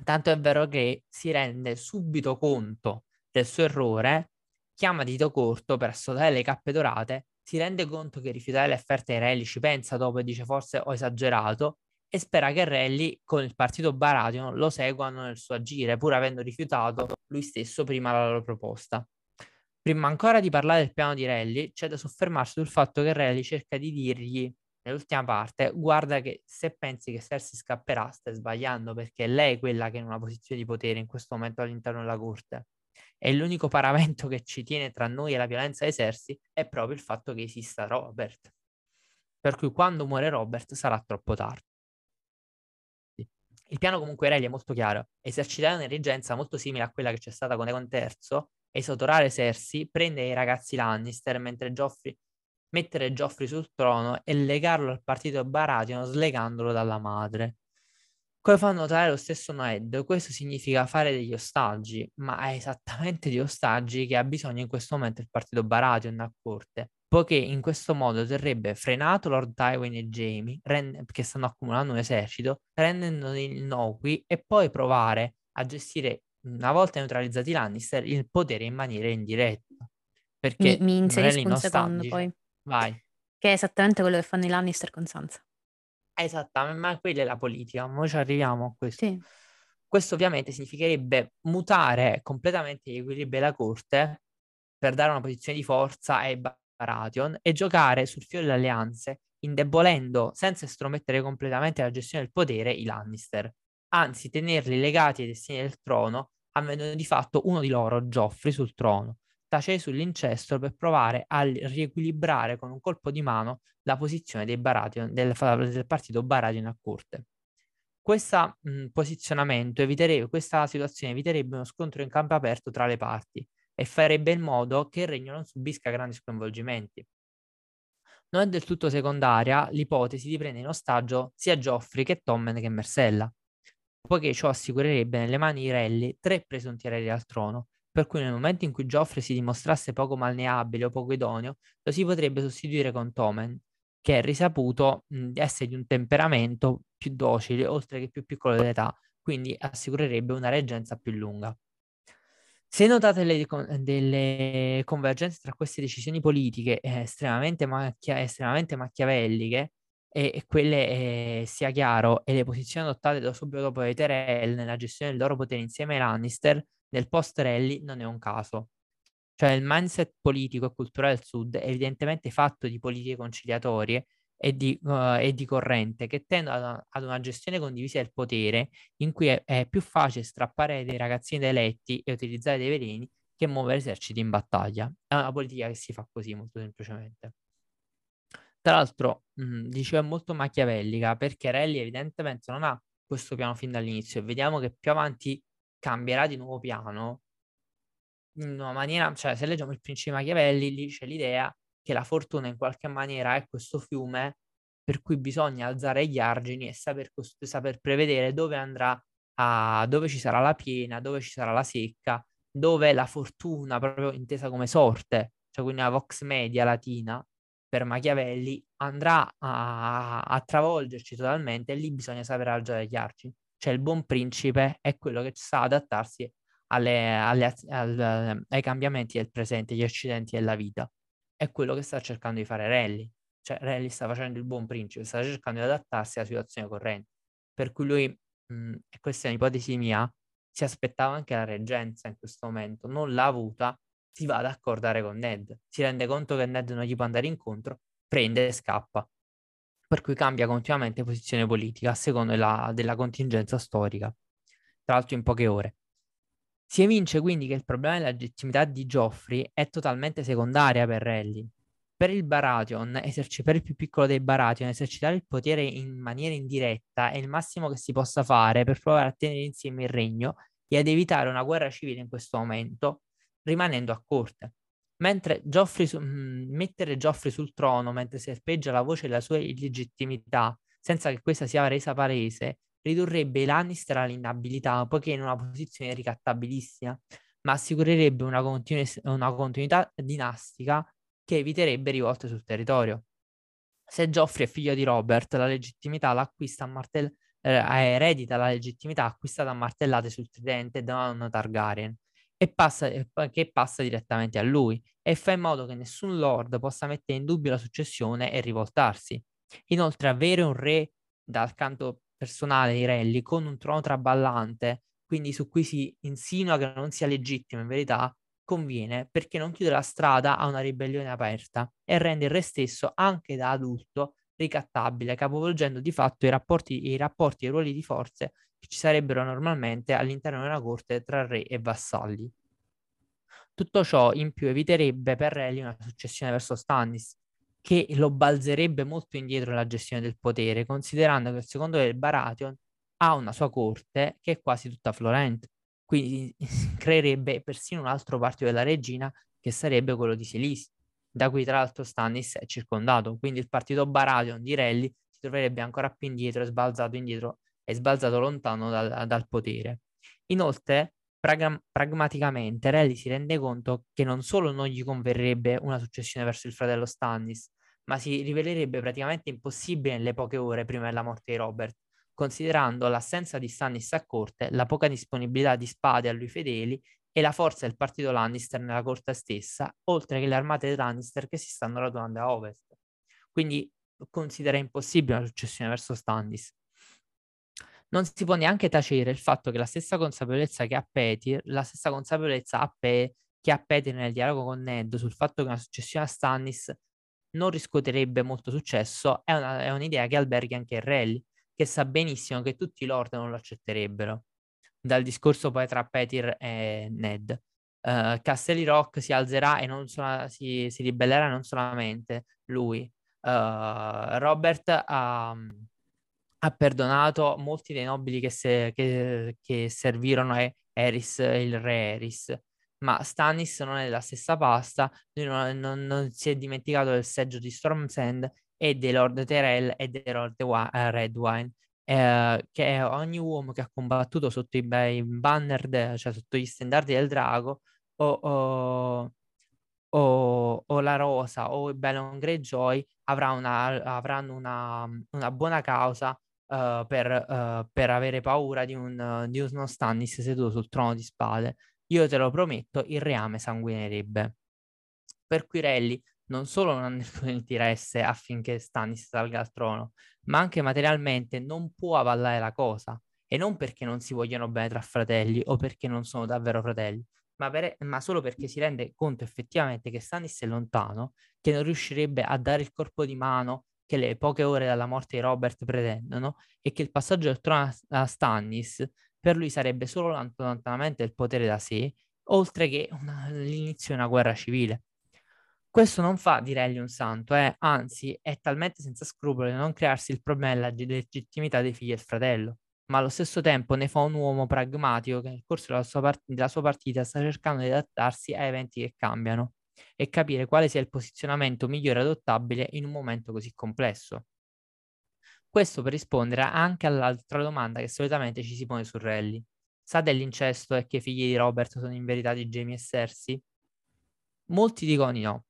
Tanto è vero che si rende subito conto del suo errore, chiama Dito Corto per assodare le cappe dorate, si rende conto che rifiutare le offerte ai Rally ci pensa dopo e dice forse ho esagerato e spera che Rally con il partito Baratheon lo seguano nel suo agire, pur avendo rifiutato lui stesso prima la loro proposta. Prima ancora di parlare del piano di Rally, c'è da soffermarsi sul fatto che Rally cerca di dirgli nell'ultima parte, guarda che se pensi che Cersei scapperà, stai sbagliando perché è lei quella che è in una posizione di potere in questo momento all'interno della corte. E l'unico paramento che ci tiene tra noi e la violenza dei Cersei è proprio il fatto che esista Robert. Per cui quando muore Robert sarà troppo tardi. Il piano comunque Rally è molto chiaro, esercitare una reggenza molto simile a quella che c'è stata con Egon III, esautorare Cersei, prendere i ragazzi Lannister mentre Joffrey mettere Geoffrey sul trono e legarlo al partito Baratheon slegandolo dalla madre. Come fa notare lo stesso Noed, questo significa fare degli ostaggi, ma è esattamente di ostaggi che ha bisogno in questo momento il partito Baratheon a corte, poiché in questo modo terrebbe frenato Lord Tywin e Jamie, rend- che stanno accumulando un esercito, rendendoli innocui e poi provare a gestire, una volta neutralizzati Lannister, il potere in maniera indiretta. Perché mi, mi inserisco un secondo poi. Vai. Che è esattamente quello che fanno i Lannister con Sansa. Esattamente, ma quella è la politica, noi ci arriviamo a questo. Sì. Questo ovviamente significherebbe mutare completamente gli equilibri della corte per dare una posizione di forza ai Baratheon e giocare sul fiore delle alleanze, indebolendo senza estromettere completamente la gestione del potere i Lannister. Anzi, tenerli legati ai destini del trono, avendo di fatto uno di loro, Joffrey, sul trono tacei sull'incesto per provare a riequilibrare con un colpo di mano la posizione dei Baratheon, del, del partito Baratheon a corte. Questo posizionamento eviterebbe, questa situazione eviterebbe uno scontro in campo aperto tra le parti e farebbe in modo che il regno non subisca grandi sconvolgimenti. Non è del tutto secondaria l'ipotesi di prendere in ostaggio sia Geoffrey che Tommen che Mersella, poiché ciò assicurerebbe nelle mani di Relli tre presunti eredi al trono, per cui nel momento in cui Geoffrey si dimostrasse poco malneabile o poco idoneo, lo si potrebbe sostituire con Tomen, che è risaputo mh, essere di un temperamento più docile, oltre che più piccolo dell'età, quindi assicurerebbe una reggenza più lunga. Se notate le, delle convergenze tra queste decisioni politiche eh, estremamente, macchia, estremamente machiavelliche, e, e quelle, eh, sia chiaro, e le posizioni adottate da subito dopo le Tyrell nella gestione del loro potere insieme ai Lannister, nel post-rally non è un caso. Cioè il mindset politico e culturale del Sud è evidentemente fatto di politiche conciliatorie e di, uh, e di corrente che tendono ad, ad, una gestione condivisa del potere in cui è, è, più facile strappare dei ragazzini dai letti e utilizzare dei veleni che muovere eserciti in battaglia. È una politica che si fa così molto semplicemente. Tra l'altro, mh, dicevo, è molto machiavellica perché Rally evidentemente non ha questo piano fin dall'inizio e vediamo che più avanti cambierà di nuovo piano in una maniera, cioè se leggiamo il principe Machiavelli, lì c'è l'idea che la fortuna in qualche maniera è questo fiume per cui bisogna alzare gli argini e saper, cost- saper prevedere dove andrà a, dove ci sarà la piena, dove ci sarà la secca, dove la fortuna, proprio intesa come sorte, cioè quindi una vox media latina per Machiavelli, andrà a, a travolgerci totalmente e lì bisogna saper alzare gli argini cioè il buon principe è quello che sa adattarsi alle, alle, al, ai cambiamenti del presente, agli accidenti della vita. È quello che sta cercando di fare Rally. Cioè Rally sta facendo il buon principe, sta cercando di adattarsi alla situazione corrente. Per cui lui, mh, e questa è un'ipotesi mia, si aspettava anche la reggenza in questo momento, non l'ha avuta, si va ad accordare con Ned, si rende conto che Ned non gli può andare incontro, prende e scappa per cui cambia continuamente posizione politica a seconda della, della contingenza storica, tra l'altro in poche ore. Si evince quindi che il problema della legittimità di Geoffrey è totalmente secondaria per Rally. Per il Baratheon, eserci- per il più piccolo dei Baratheon, esercitare il potere in maniera indiretta è il massimo che si possa fare per provare a tenere insieme il regno e ad evitare una guerra civile in questo momento, rimanendo a corte. Mentre Geoffrey su- mh, mm, mettere Geoffrey sul trono mentre serpeggia la voce della sua illegittimità, senza che questa sia resa palese, ridurrebbe i Lannister all'inabilità, poiché in una posizione ricattabilissima. ma assicurerebbe una, continu- una continuità dinastica che eviterebbe rivolte sul territorio. Se Geoffrey è figlio di Robert, la legittimità l'acquista a martell- eh, eredita la legittimità acquistata a martellate sul tridente da un Targaryen e passa, che passa direttamente a lui e fa in modo che nessun lord possa mettere in dubbio la successione e rivoltarsi. Inoltre, avere un re dal canto personale di Rally con un trono traballante, quindi su cui si insinua che non sia legittimo in verità, conviene perché non chiude la strada a una ribellione aperta e rende il re stesso, anche da adulto, ricattabile, capovolgendo di fatto i rapporti, i rapporti e i ruoli di forze che ci sarebbero normalmente all'interno di una corte tra re e vassalli. Tutto ciò in più eviterebbe per Rally una successione verso Stannis, che lo balzerebbe molto indietro nella gestione del potere, considerando che il secondo del Baratheon ha una sua corte che è quasi tutta Florent. Quindi creerebbe persino un altro partito della regina che sarebbe quello di Silisi, da cui tra l'altro Stannis è circondato. Quindi il partito Baratheon di Relli si troverebbe ancora più indietro e sbalzato indietro e sbalzato lontano dal, dal potere. Inoltre, pragma- pragmaticamente, Relli si rende conto che non solo non gli converrebbe una successione verso il fratello Stannis, ma si rivelerebbe praticamente impossibile nelle poche ore prima della morte di Robert, considerando l'assenza di Stannis a corte, la poca disponibilità di spade a lui fedeli e la forza del partito Lannister nella corte stessa, oltre che le armate dei Lannister che si stanno radunando a ovest. Quindi considera impossibile una successione verso Stannis. Non si può neanche tacere il fatto che la stessa consapevolezza che ha Petir, la stessa consapevolezza ha Pe- che ha Petir nel dialogo con Ned sul fatto che una successione a Stannis non riscuoterebbe molto successo, è, una, è un'idea che alberga anche Rally, che sa benissimo che tutti i lord non lo accetterebbero. Dal discorso poi tra Petir e Ned. Uh, Castelli Rock si alzerà e non sola, si, si, ribellerà non solamente lui. Uh, Robert ha, ha, perdonato molti dei nobili che, se, che, che servirono a Eris, il re Eris. Ma Stannis non è della stessa pasta, lui non, non, non si è dimenticato del seggio di Storm's End e dei Lord Tyrell e dei Lord uh, Redwine, eh, che ogni uomo che ha combattuto sotto i, i banner, de, cioè sotto gli standardi del drago, o, o, o, o la Rosa o il Balon Greyjoy avrà una, avranno una, una buona causa uh, per, uh, per, avere paura di, un, di uno Stannis seduto sul trono di spade. Io te lo prometto, il reame sanguinerebbe. Per cui Relli non solo non ha nessun interesse affinché Stannis salga al trono, ma anche materialmente non può avallare la cosa. E non perché non si vogliono bene tra fratelli o perché non sono davvero fratelli, ma, per, ma solo perché si rende conto effettivamente che Stannis è lontano, che non riuscirebbe a dare il corpo di mano che le poche ore dalla morte di Robert pretendono e che il passaggio del trono a Stannis per lui sarebbe solo l'allontanamento del potere da sé, oltre che una, l'inizio di una guerra civile. Questo non fa di Relli un santo, eh? anzi è talmente senza scrupoli da non crearsi il problema della legittimità dei figli del fratello, ma allo stesso tempo ne fa un uomo pragmatico che nel corso della sua, part- della sua partita sta cercando di adattarsi a eventi che cambiano e capire quale sia il posizionamento migliore adottabile in un momento così complesso. Questo per rispondere anche all'altra domanda che solitamente ci si pone su Rally. Sa dell'incesto e che i figli di Robert sono in verità di Jamie e Cersei? Molti dicono di no,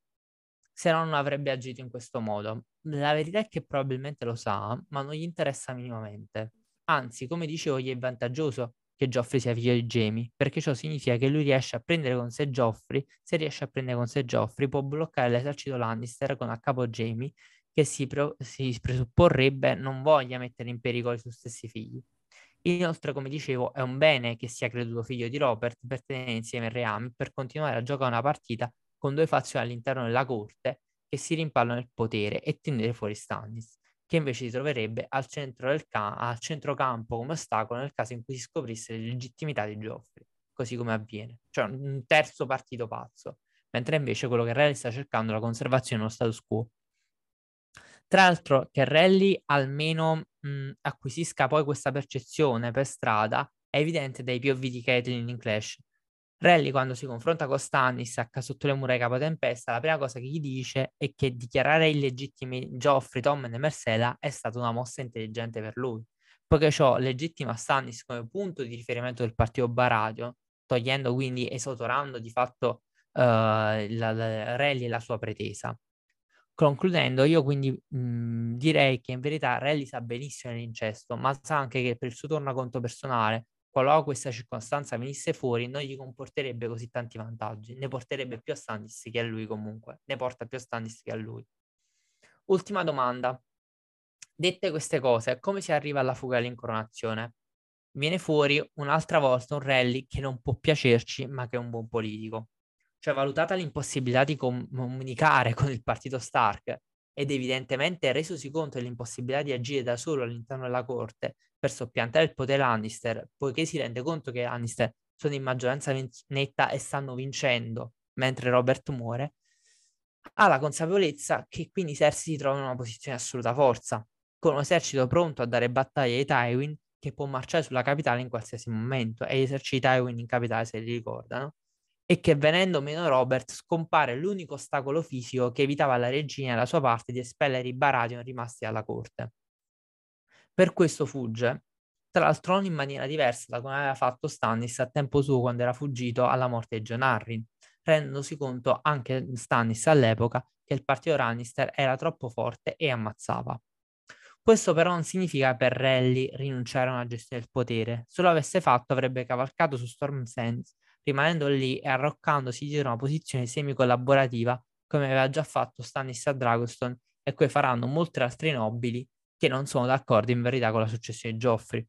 se no non avrebbe agito in questo modo. La verità è che probabilmente lo sa, ma non gli interessa minimamente. Anzi, come dicevo, gli è vantaggioso che Joffrey sia figlio di Jamie, perché ciò significa che lui riesce a prendere con sé Joffrey, se riesce a prendere con sé Joffrey può bloccare l'esercito Lannister con a capo Jamie che si, pro- si presupporrebbe non voglia mettere in pericolo i suoi stessi figli. Inoltre, come dicevo, è un bene che sia creduto figlio di Robert per tenere insieme il Reami per continuare a giocare una partita con due fazioni all'interno della corte che si rimpallano il potere e tenere fuori Stannis, che invece si troverebbe al, centro del ca- al centrocampo come ostacolo nel caso in cui si scoprisse l'illegittimità di Geoffrey, così come avviene. Cioè un terzo partito pazzo, mentre invece quello che Rally sta cercando è la conservazione dello status quo tra l'altro che Rally almeno mh, acquisisca poi questa percezione per strada è evidente dai POV di Caitlyn in Clash. Rally quando si confronta con Stannis a sotto le mura di Capotempesta, la prima cosa che gli dice è che dichiarare illegittimi Geoffrey, Tommen e Mersela è stata una mossa intelligente per lui, poiché ciò legittima Stannis come punto di riferimento del partito Baradio, togliendo quindi, esautorando di fatto uh, la, la, Rally e la sua pretesa. Concludendo, io quindi mh, direi che in verità Rally sa benissimo l'incesto, ma sa anche che per il suo tornaconto personale, qualora questa circostanza venisse fuori, non gli comporterebbe così tanti vantaggi, ne porterebbe più a Standis che a lui comunque, ne porta più a Standis che a lui. Ultima domanda. Dette queste cose, come si arriva alla fuga dell'incoronazione? Viene fuori un'altra volta un rally che non può piacerci, ma che è un buon politico. Cioè, valutata l'impossibilità di comunicare con il partito Stark ed evidentemente resosi conto dell'impossibilità di agire da solo all'interno della corte per soppiantare il potere Lannister, poiché si rende conto che Lannister sono in maggioranza netta e stanno vincendo mentre Robert muore, ha la consapevolezza che quindi Cersei si trova in una posizione di assoluta forza, con un esercito pronto a dare battaglia ai Tywin che può marciare sulla capitale in qualsiasi momento e gli eserciti Tywin in capitale se li ricordano e che venendo meno Robert scompare l'unico ostacolo fisico che evitava alla regina e alla sua parte di espellere i Baratheon rimasti alla corte. Per questo fugge, tra l'altro non in maniera diversa da come aveva fatto Stannis a tempo suo quando era fuggito alla morte di John Arryn, rendendosi conto anche Stannis all'epoca che il partito Lannister era troppo forte e ammazzava. Questo però non significa per Rally rinunciare a una gestione del potere, se lo avesse fatto avrebbe cavalcato su Storm Sands, rimanendo lì e arroccandosi dietro una posizione semi-collaborativa come aveva già fatto Stannis a Dragoston e come faranno molti altri nobili che non sono d'accordo in verità con la successione di Joffrey.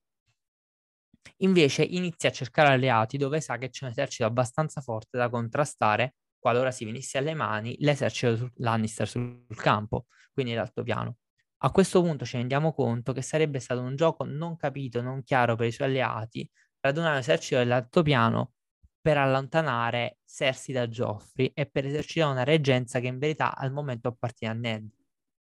Invece inizia a cercare alleati dove sa che c'è un esercito abbastanza forte da contrastare qualora si venisse alle mani l'esercito Lannister sul campo, quindi l'altopiano. A questo punto ci rendiamo conto che sarebbe stato un gioco non capito, non chiaro per i suoi alleati, radunare l'esercito dell'altopiano per allontanare Cersei da Joffrey e per esercitare una reggenza che in verità al momento appartiene a Ned.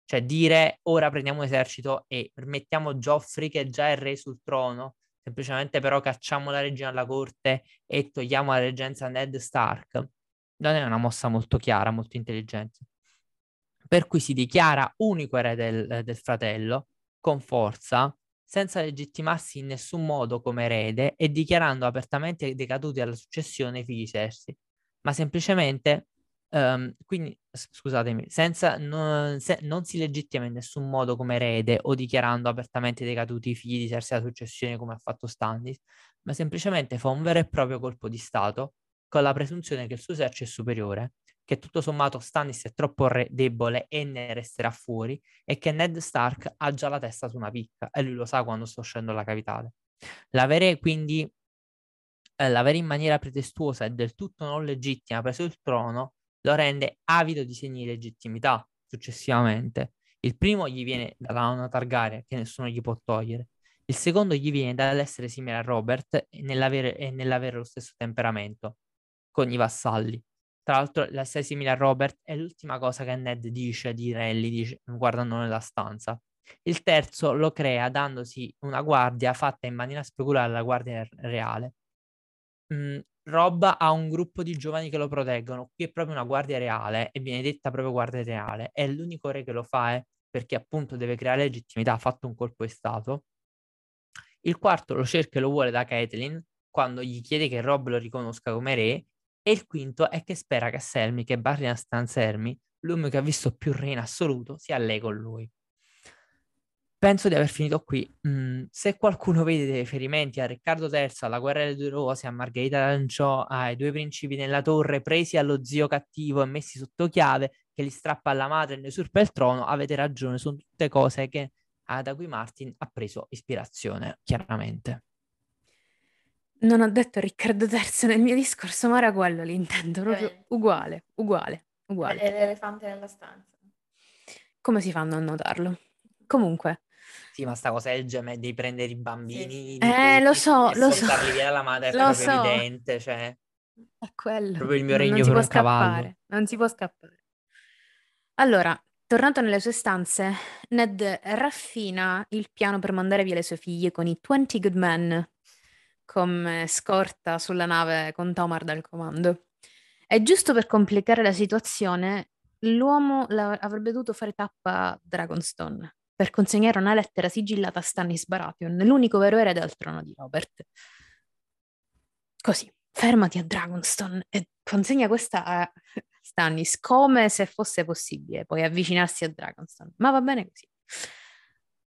Cioè dire ora prendiamo esercito e mettiamo Joffrey che già è re sul trono semplicemente però cacciamo la regina alla corte e togliamo la reggenza a Ned Stark, non è una mossa molto chiara, molto intelligente. Per cui si dichiara unico erede del, del fratello, con forza, senza legittimarsi in nessun modo come erede e dichiarando apertamente decaduti alla successione i figli Cersei, ma semplicemente Um, quindi, scusatemi, senza, non, se, non si legittima in nessun modo come erede o dichiarando apertamente decaduti i figli di Cersei alla successione come ha fatto Stannis, ma semplicemente fa un vero e proprio colpo di Stato con la presunzione che il suo esercito è superiore, che tutto sommato Stannis è troppo re- debole e ne resterà fuori e che Ned Stark ha già la testa su una picca e lui lo sa quando sto scendendo la capitale. L'avere quindi eh, l'avere in maniera pretestuosa e del tutto non legittima preso il trono lo rende avido di segni di legittimità successivamente. Il primo gli viene dalla nonna Targaryen, che nessuno gli può togliere. Il secondo gli viene dall'essere simile a Robert e nell'avere, e nell'avere lo stesso temperamento con i vassalli. Tra l'altro, l'essere simile a Robert è l'ultima cosa che Ned dice di Rally dice, guardando nella stanza. Il terzo lo crea dandosi una guardia fatta in maniera speculare alla guardia reale. Mm, Rob ha un gruppo di giovani che lo proteggono. Qui è proprio una guardia reale e viene detta proprio guardia reale. È l'unico re che lo fa è perché appunto deve creare legittimità, ha fatto un colpo di Stato. Il quarto lo cerca e lo vuole da Caitlyn quando gli chiede che Rob lo riconosca come re. E il quinto è che spera che Selmy, che Barrian Stanzermi, l'uomo che ha visto più re in assoluto, sia lei con lui penso di aver finito qui. Mm, se qualcuno vede dei riferimenti a Riccardo III, alla guerra delle due rose, a Margherita d'Anciò, ai due principi nella torre presi allo zio cattivo e messi sotto chiave, che li strappa alla madre e ne usurpa il trono, avete ragione, sono tutte cose che, da cui Martin ha preso ispirazione, chiaramente. Non ho detto Riccardo III nel mio discorso, ma era quello l'intento, proprio uguale, uguale, uguale. È l'elefante nella stanza. Come si fanno a notarlo? Comunque, sì, ma sta cosa del gemme di prendere i bambini, sì. eh, lo so, lo so. via dalla madre è lo proprio so. evidente, cioè... È quello. Proprio il mio regno non per un cavallo. Non si può scappare. Allora, tornato nelle sue stanze, Ned raffina il piano per mandare via le sue figlie con i 20 good men come scorta sulla nave con Tomar dal comando. E giusto per complicare la situazione, l'uomo avrebbe dovuto fare tappa a Dragonstone per consegnare una lettera sigillata a Stannis Baratheon, l'unico vero erede al trono di Robert. Così, fermati a Dragonstone e consegna questa a Stannis come se fosse possibile poi avvicinarsi a Dragonstone. Ma va bene così.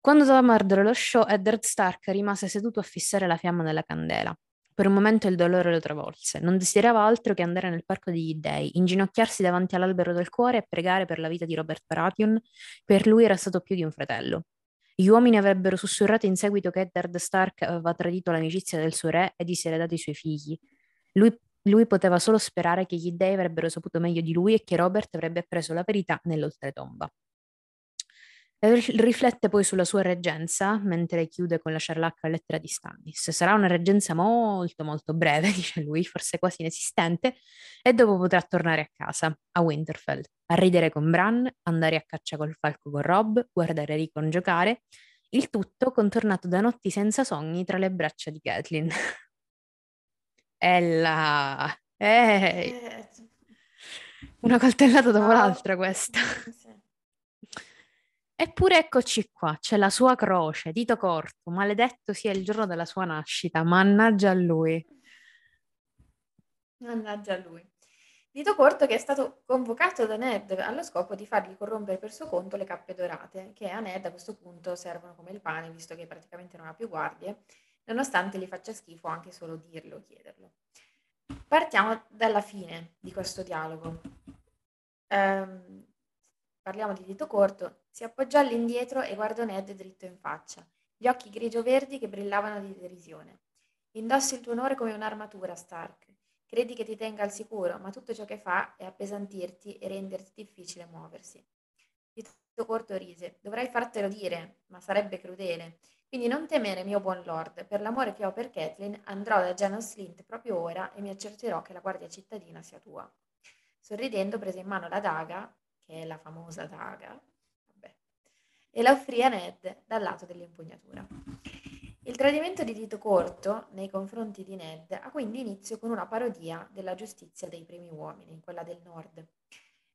Quando doveva mordere lo show, Eddard Stark rimase seduto a fissare la fiamma della candela. Per un momento il dolore lo travolse. Non desiderava altro che andare nel parco degli dei, inginocchiarsi davanti all'albero del cuore e pregare per la vita di Robert Baratheon. Per lui era stato più di un fratello. Gli uomini avrebbero sussurrato in seguito che Eddard Stark aveva tradito l'amicizia del suo re e diseredato i suoi figli. Lui, lui poteva solo sperare che gli dei avrebbero saputo meglio di lui e che Robert avrebbe appreso la verità nell'oltretomba. Riflette poi sulla sua reggenza mentre chiude con lasciare l'acqua la lettera di Stannis. Sarà una reggenza molto molto breve, dice lui, forse quasi inesistente, e dopo potrà tornare a casa, a Winterfell, a ridere con Bran, andare a caccia col falco con Rob, guardare Rickon giocare, il tutto contornato da notti senza sogni tra le braccia di Catelyn. Ella! Ehi! Eh, una coltellata dopo l'altra questa. Eppure eccoci qua, c'è la sua croce, dito corto, maledetto sia il giorno della sua nascita, mannaggia a lui. Mannaggia a lui. Dito corto che è stato convocato da Ned allo scopo di fargli corrompere per suo conto le cappe dorate, che a Ned a questo punto servono come il pane, visto che praticamente non ha più guardie, nonostante gli faccia schifo anche solo dirlo chiederlo. Partiamo dalla fine di questo dialogo. Um, parliamo di dito corto, si appoggiò all'indietro e guardò Ned dritto in faccia, gli occhi grigio-verdi che brillavano di derisione. Indossi il tuo onore come un'armatura, Stark. Credi che ti tenga al sicuro, ma tutto ciò che fa è appesantirti e renderti difficile muoversi. Dito corto rise. Dovrei fartelo dire, ma sarebbe crudele. Quindi non temere, mio buon lord. Per l'amore che ho per Kathleen, andrò da Janos Slint proprio ora e mi accerterò che la guardia cittadina sia tua. Sorridendo prese in mano la daga che è la famosa daga, e la offrì a Ned dal lato dell'impugnatura. Il tradimento di Dito Corto nei confronti di Ned ha quindi inizio con una parodia della giustizia dei primi uomini, quella del nord.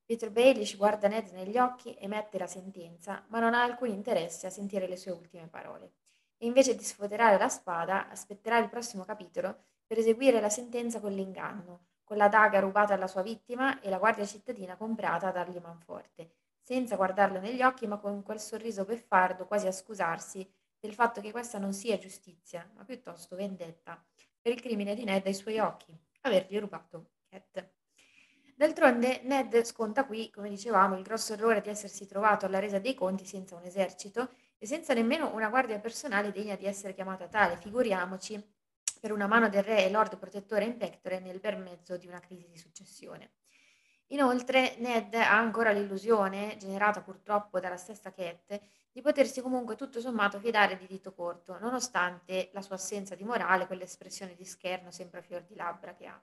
Peter Baelish guarda Ned negli occhi, emette la sentenza, ma non ha alcun interesse a sentire le sue ultime parole. E invece di sfoderare la spada, aspetterà il prossimo capitolo per eseguire la sentenza con l'inganno, con la daga rubata alla sua vittima e la guardia cittadina comprata a dargli manforte, senza guardarlo negli occhi ma con quel sorriso beffardo quasi a scusarsi del fatto che questa non sia giustizia, ma piuttosto vendetta, per il crimine di Ned ai suoi occhi, avergli rubato Cat. D'altronde Ned sconta qui, come dicevamo, il grosso errore di essersi trovato alla resa dei conti senza un esercito e senza nemmeno una guardia personale degna di essere chiamata tale, figuriamoci per una mano del re e lord protettore in pectore nel bel mezzo di una crisi di successione. Inoltre Ned ha ancora l'illusione, generata purtroppo dalla stessa Cat, di potersi comunque tutto sommato fidare di dito corto, nonostante la sua assenza di morale, quell'espressione di scherno sempre a fior di labbra che ha.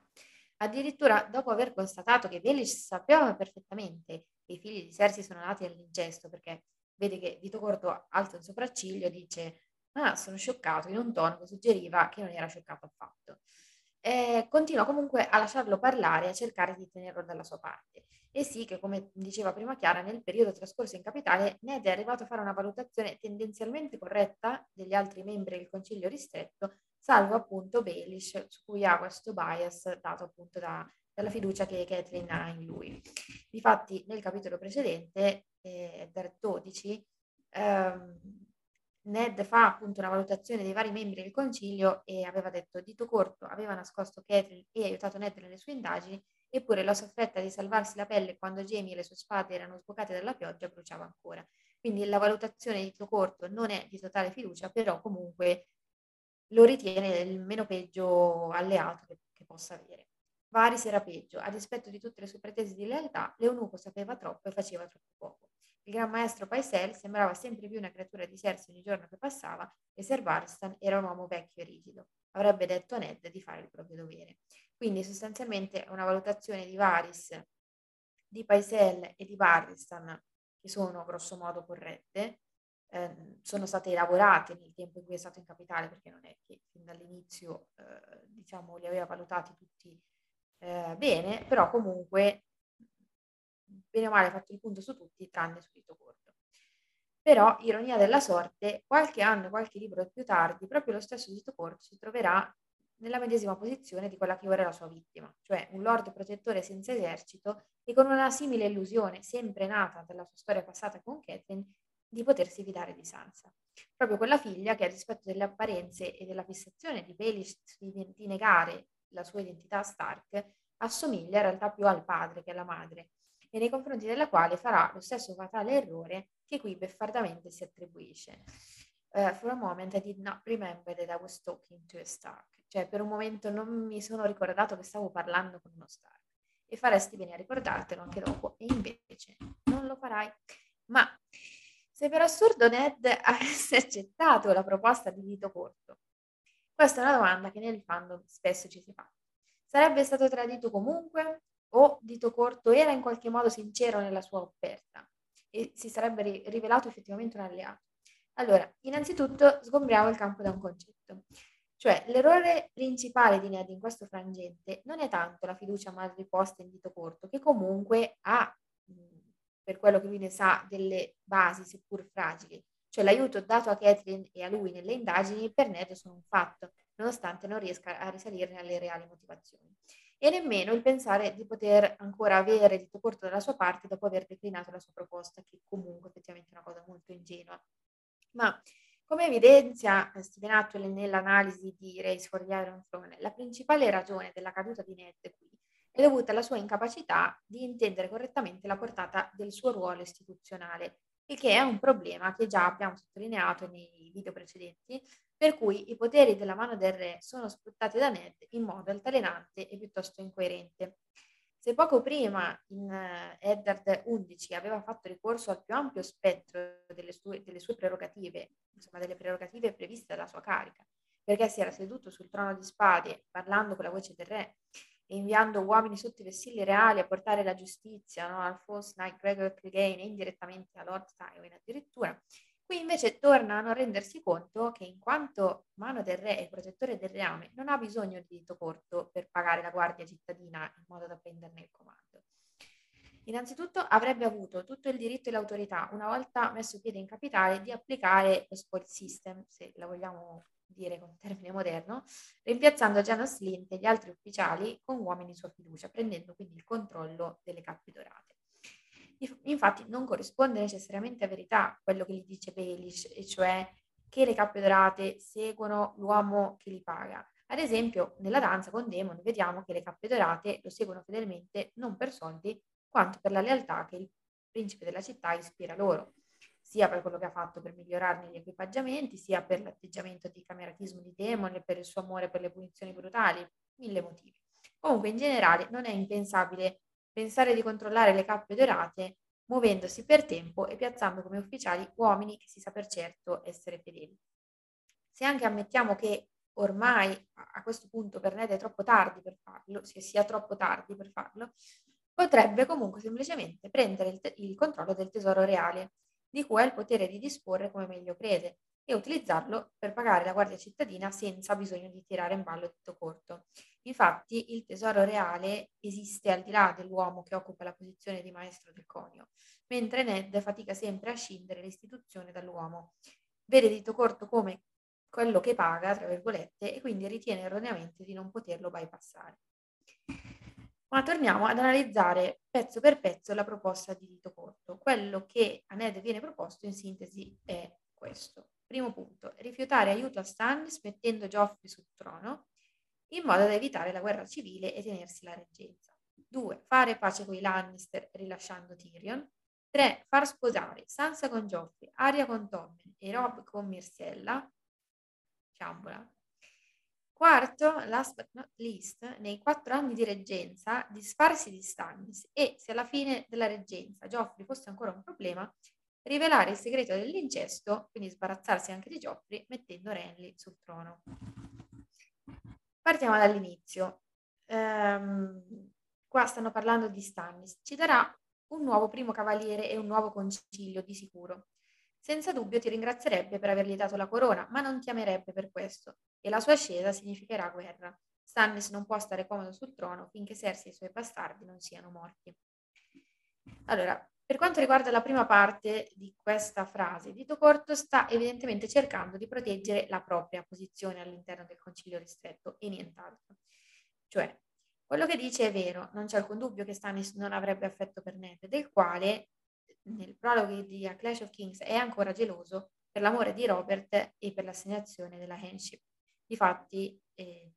Addirittura dopo aver constatato che Baelish sapeva perfettamente che i figli di Cersei sono nati all'incesto, perché vede che Dito Corto alza un sopracciglio e dice Ah, sono scioccato in un tono che suggeriva che non era scioccato affatto. Eh, continua comunque a lasciarlo parlare e a cercare di tenerlo dalla sua parte. E sì che, come diceva prima Chiara, nel periodo trascorso in capitale Ned è arrivato a fare una valutazione tendenzialmente corretta degli altri membri del Consiglio ristretto, salvo appunto Baelish, su cui ha questo bias dato appunto da, dalla fiducia che Catelyn ha in lui. Difatti, nel capitolo precedente, eh, 12, ehm, Ned fa appunto una valutazione dei vari membri del concilio e aveva detto dito corto, aveva nascosto Catherine e aiutato Ned nelle sue indagini, eppure la sofferta di salvarsi la pelle quando Jamie e le sue spade erano sbucate dalla pioggia bruciava ancora. Quindi la valutazione di dito corto non è di totale fiducia, però comunque lo ritiene il meno peggio alleato che, che possa avere. Varys era peggio, a dispetto di tutte le sue pretese di lealtà, l'eunuco sapeva troppo e faceva troppo poco. Il gran maestro Paisel sembrava sempre più una creatura di Cersei ogni giorno che passava e Ser Barstan era un uomo vecchio e rigido. Avrebbe detto a Ned di fare il proprio dovere. Quindi sostanzialmente una valutazione di Varys, di Paisel e di Baristan che sono grosso modo corrette, eh, sono state elaborate nel tempo in cui è stato in capitale, perché non è che fin dall'inizio eh, diciamo, li aveva valutati tutti eh, bene, però comunque bene o male fatto il punto su tutti, tranne su dito corto. Però, ironia della sorte, qualche anno, qualche libro più tardi, proprio lo stesso dito corto si troverà nella medesima posizione di quella che ora è la sua vittima, cioè un lord protettore senza esercito e con una simile illusione sempre nata dalla sua storia passata con Catherine di potersi fidare di Sansa. Proprio quella figlia che a rispetto delle apparenze e della fissazione di Baelish di negare la sua identità Stark, assomiglia in realtà più al padre che alla madre e nei confronti della quale farà lo stesso fatale errore che qui beffardamente si attribuisce. Uh, for a moment I did not remember that I was talking to a Stark. Cioè, per un momento non mi sono ricordato che stavo parlando con uno Stark. E faresti bene a ricordartelo anche dopo. E invece non lo farai. Ma se per assurdo Ned avesse accettato la proposta di dito corto, questa è una domanda che nel fandom spesso ci si fa. Sarebbe stato tradito comunque o dito corto era in qualche modo sincero nella sua offerta e si sarebbe rivelato effettivamente un alleato? Allora, innanzitutto sgombriamo il campo da un concetto. Cioè, l'errore principale di Ned in questo frangente non è tanto la fiducia mal riposta in dito corto, che comunque ha, per quello che lui ne sa, delle basi, seppur fragili. Cioè, l'aiuto dato a Catherine e a lui nelle indagini per Ned sono un fatto, nonostante non riesca a risalire alle reali motivazioni. E nemmeno il pensare di poter ancora avere dito corto dalla sua parte dopo aver declinato la sua proposta, che comunque effettivamente è una cosa molto ingenua. Ma come evidenzia eh, Steven Atwell nell'analisi di Race for the Iron Throne, la principale ragione della caduta di Ned qui è dovuta alla sua incapacità di intendere correttamente la portata del suo ruolo istituzionale, il che è un problema che già abbiamo sottolineato nei video precedenti, per cui i poteri della mano del re sono sfruttati da Ned in modo altalenante e piuttosto incoerente. Se poco prima in uh, Eddard 11 aveva fatto ricorso al più ampio spettro delle sue, delle sue prerogative, insomma delle prerogative previste dalla sua carica, perché si era seduto sul trono di spade parlando con la voce del re e inviando uomini sotto i vessilli reali a portare la giustizia no, al false knight Gregor Clegane e indirettamente a Lord Tywin addirittura, Qui invece tornano a rendersi conto che in quanto mano del re e protettore del reame non ha bisogno di dito corto per pagare la guardia cittadina in modo da prenderne il comando. Innanzitutto avrebbe avuto tutto il diritto e l'autorità, una volta messo piede in capitale, di applicare lo spoil system, se la vogliamo dire con termine moderno, rimpiazzando Janos Lint e gli altri ufficiali con uomini di sua fiducia, prendendo quindi il controllo delle cappi dorate. Infatti non corrisponde necessariamente a verità quello che gli dice Baelish, e cioè che le cappe dorate seguono l'uomo che li paga. Ad esempio, nella danza con Demon vediamo che le cappe dorate lo seguono fedelmente non per soldi, quanto per la lealtà che il principe della città ispira loro, sia per quello che ha fatto per migliorarne gli equipaggiamenti, sia per l'atteggiamento di cameratismo di Demon e per il suo amore per le punizioni brutali, mille motivi. Comunque, in generale, non è impensabile pensare di controllare le cappe dorate muovendosi per tempo e piazzando come ufficiali uomini che si sa per certo essere fedeli. Se anche ammettiamo che ormai a questo punto per Ned è troppo tardi per farlo, se sia troppo tardi per farlo, potrebbe comunque semplicemente prendere il, te- il controllo del tesoro reale, di cui ha il potere di disporre come meglio crede, e utilizzarlo per pagare la guardia cittadina senza bisogno di tirare in ballo tutto corto. Infatti il tesoro reale esiste al di là dell'uomo che occupa la posizione di maestro del conio, mentre Ned fatica sempre a scindere l'istituzione dall'uomo. Vede dito corto come quello che paga, tra virgolette, e quindi ritiene erroneamente di non poterlo bypassare. Ma torniamo ad analizzare pezzo per pezzo la proposta di dito corto. Quello che a Ned viene proposto in sintesi è questo. Primo punto, rifiutare aiuto a Stannis mettendo Geoffrey sul trono in modo da evitare la guerra civile e tenersi la reggenza. 2. Fare pace con i Lannister rilasciando Tyrion. 3. Far sposare Sansa con Geoffrey, Arya con Tommen e Rob con Myrcella. Ciambola. Quarto, last but not least, nei quattro anni di reggenza, disfarsi di Stannis e, se alla fine della reggenza Geoffrey fosse ancora un problema, rivelare il segreto dell'incesto, quindi sbarazzarsi anche di Geoffrey, mettendo Renly sul trono. Partiamo dall'inizio. Um, qua stanno parlando di Stannis. Ci darà un nuovo primo cavaliere e un nuovo concilio, di sicuro. Senza dubbio ti ringrazierebbe per avergli dato la corona, ma non ti amerebbe per questo, e la sua ascesa significherà guerra. Stannis non può stare comodo sul trono finché Cersei e i suoi bastardi non siano morti. Allora, Per quanto riguarda la prima parte di questa frase, Dito Corto sta evidentemente cercando di proteggere la propria posizione all'interno del concilio ristretto e nient'altro. Cioè, quello che dice è vero, non c'è alcun dubbio che Stannis non avrebbe affetto per Ned, del quale nel prologo di A Clash of Kings è ancora geloso per l'amore di Robert e per l'assegnazione della Handship. Difatti, eh,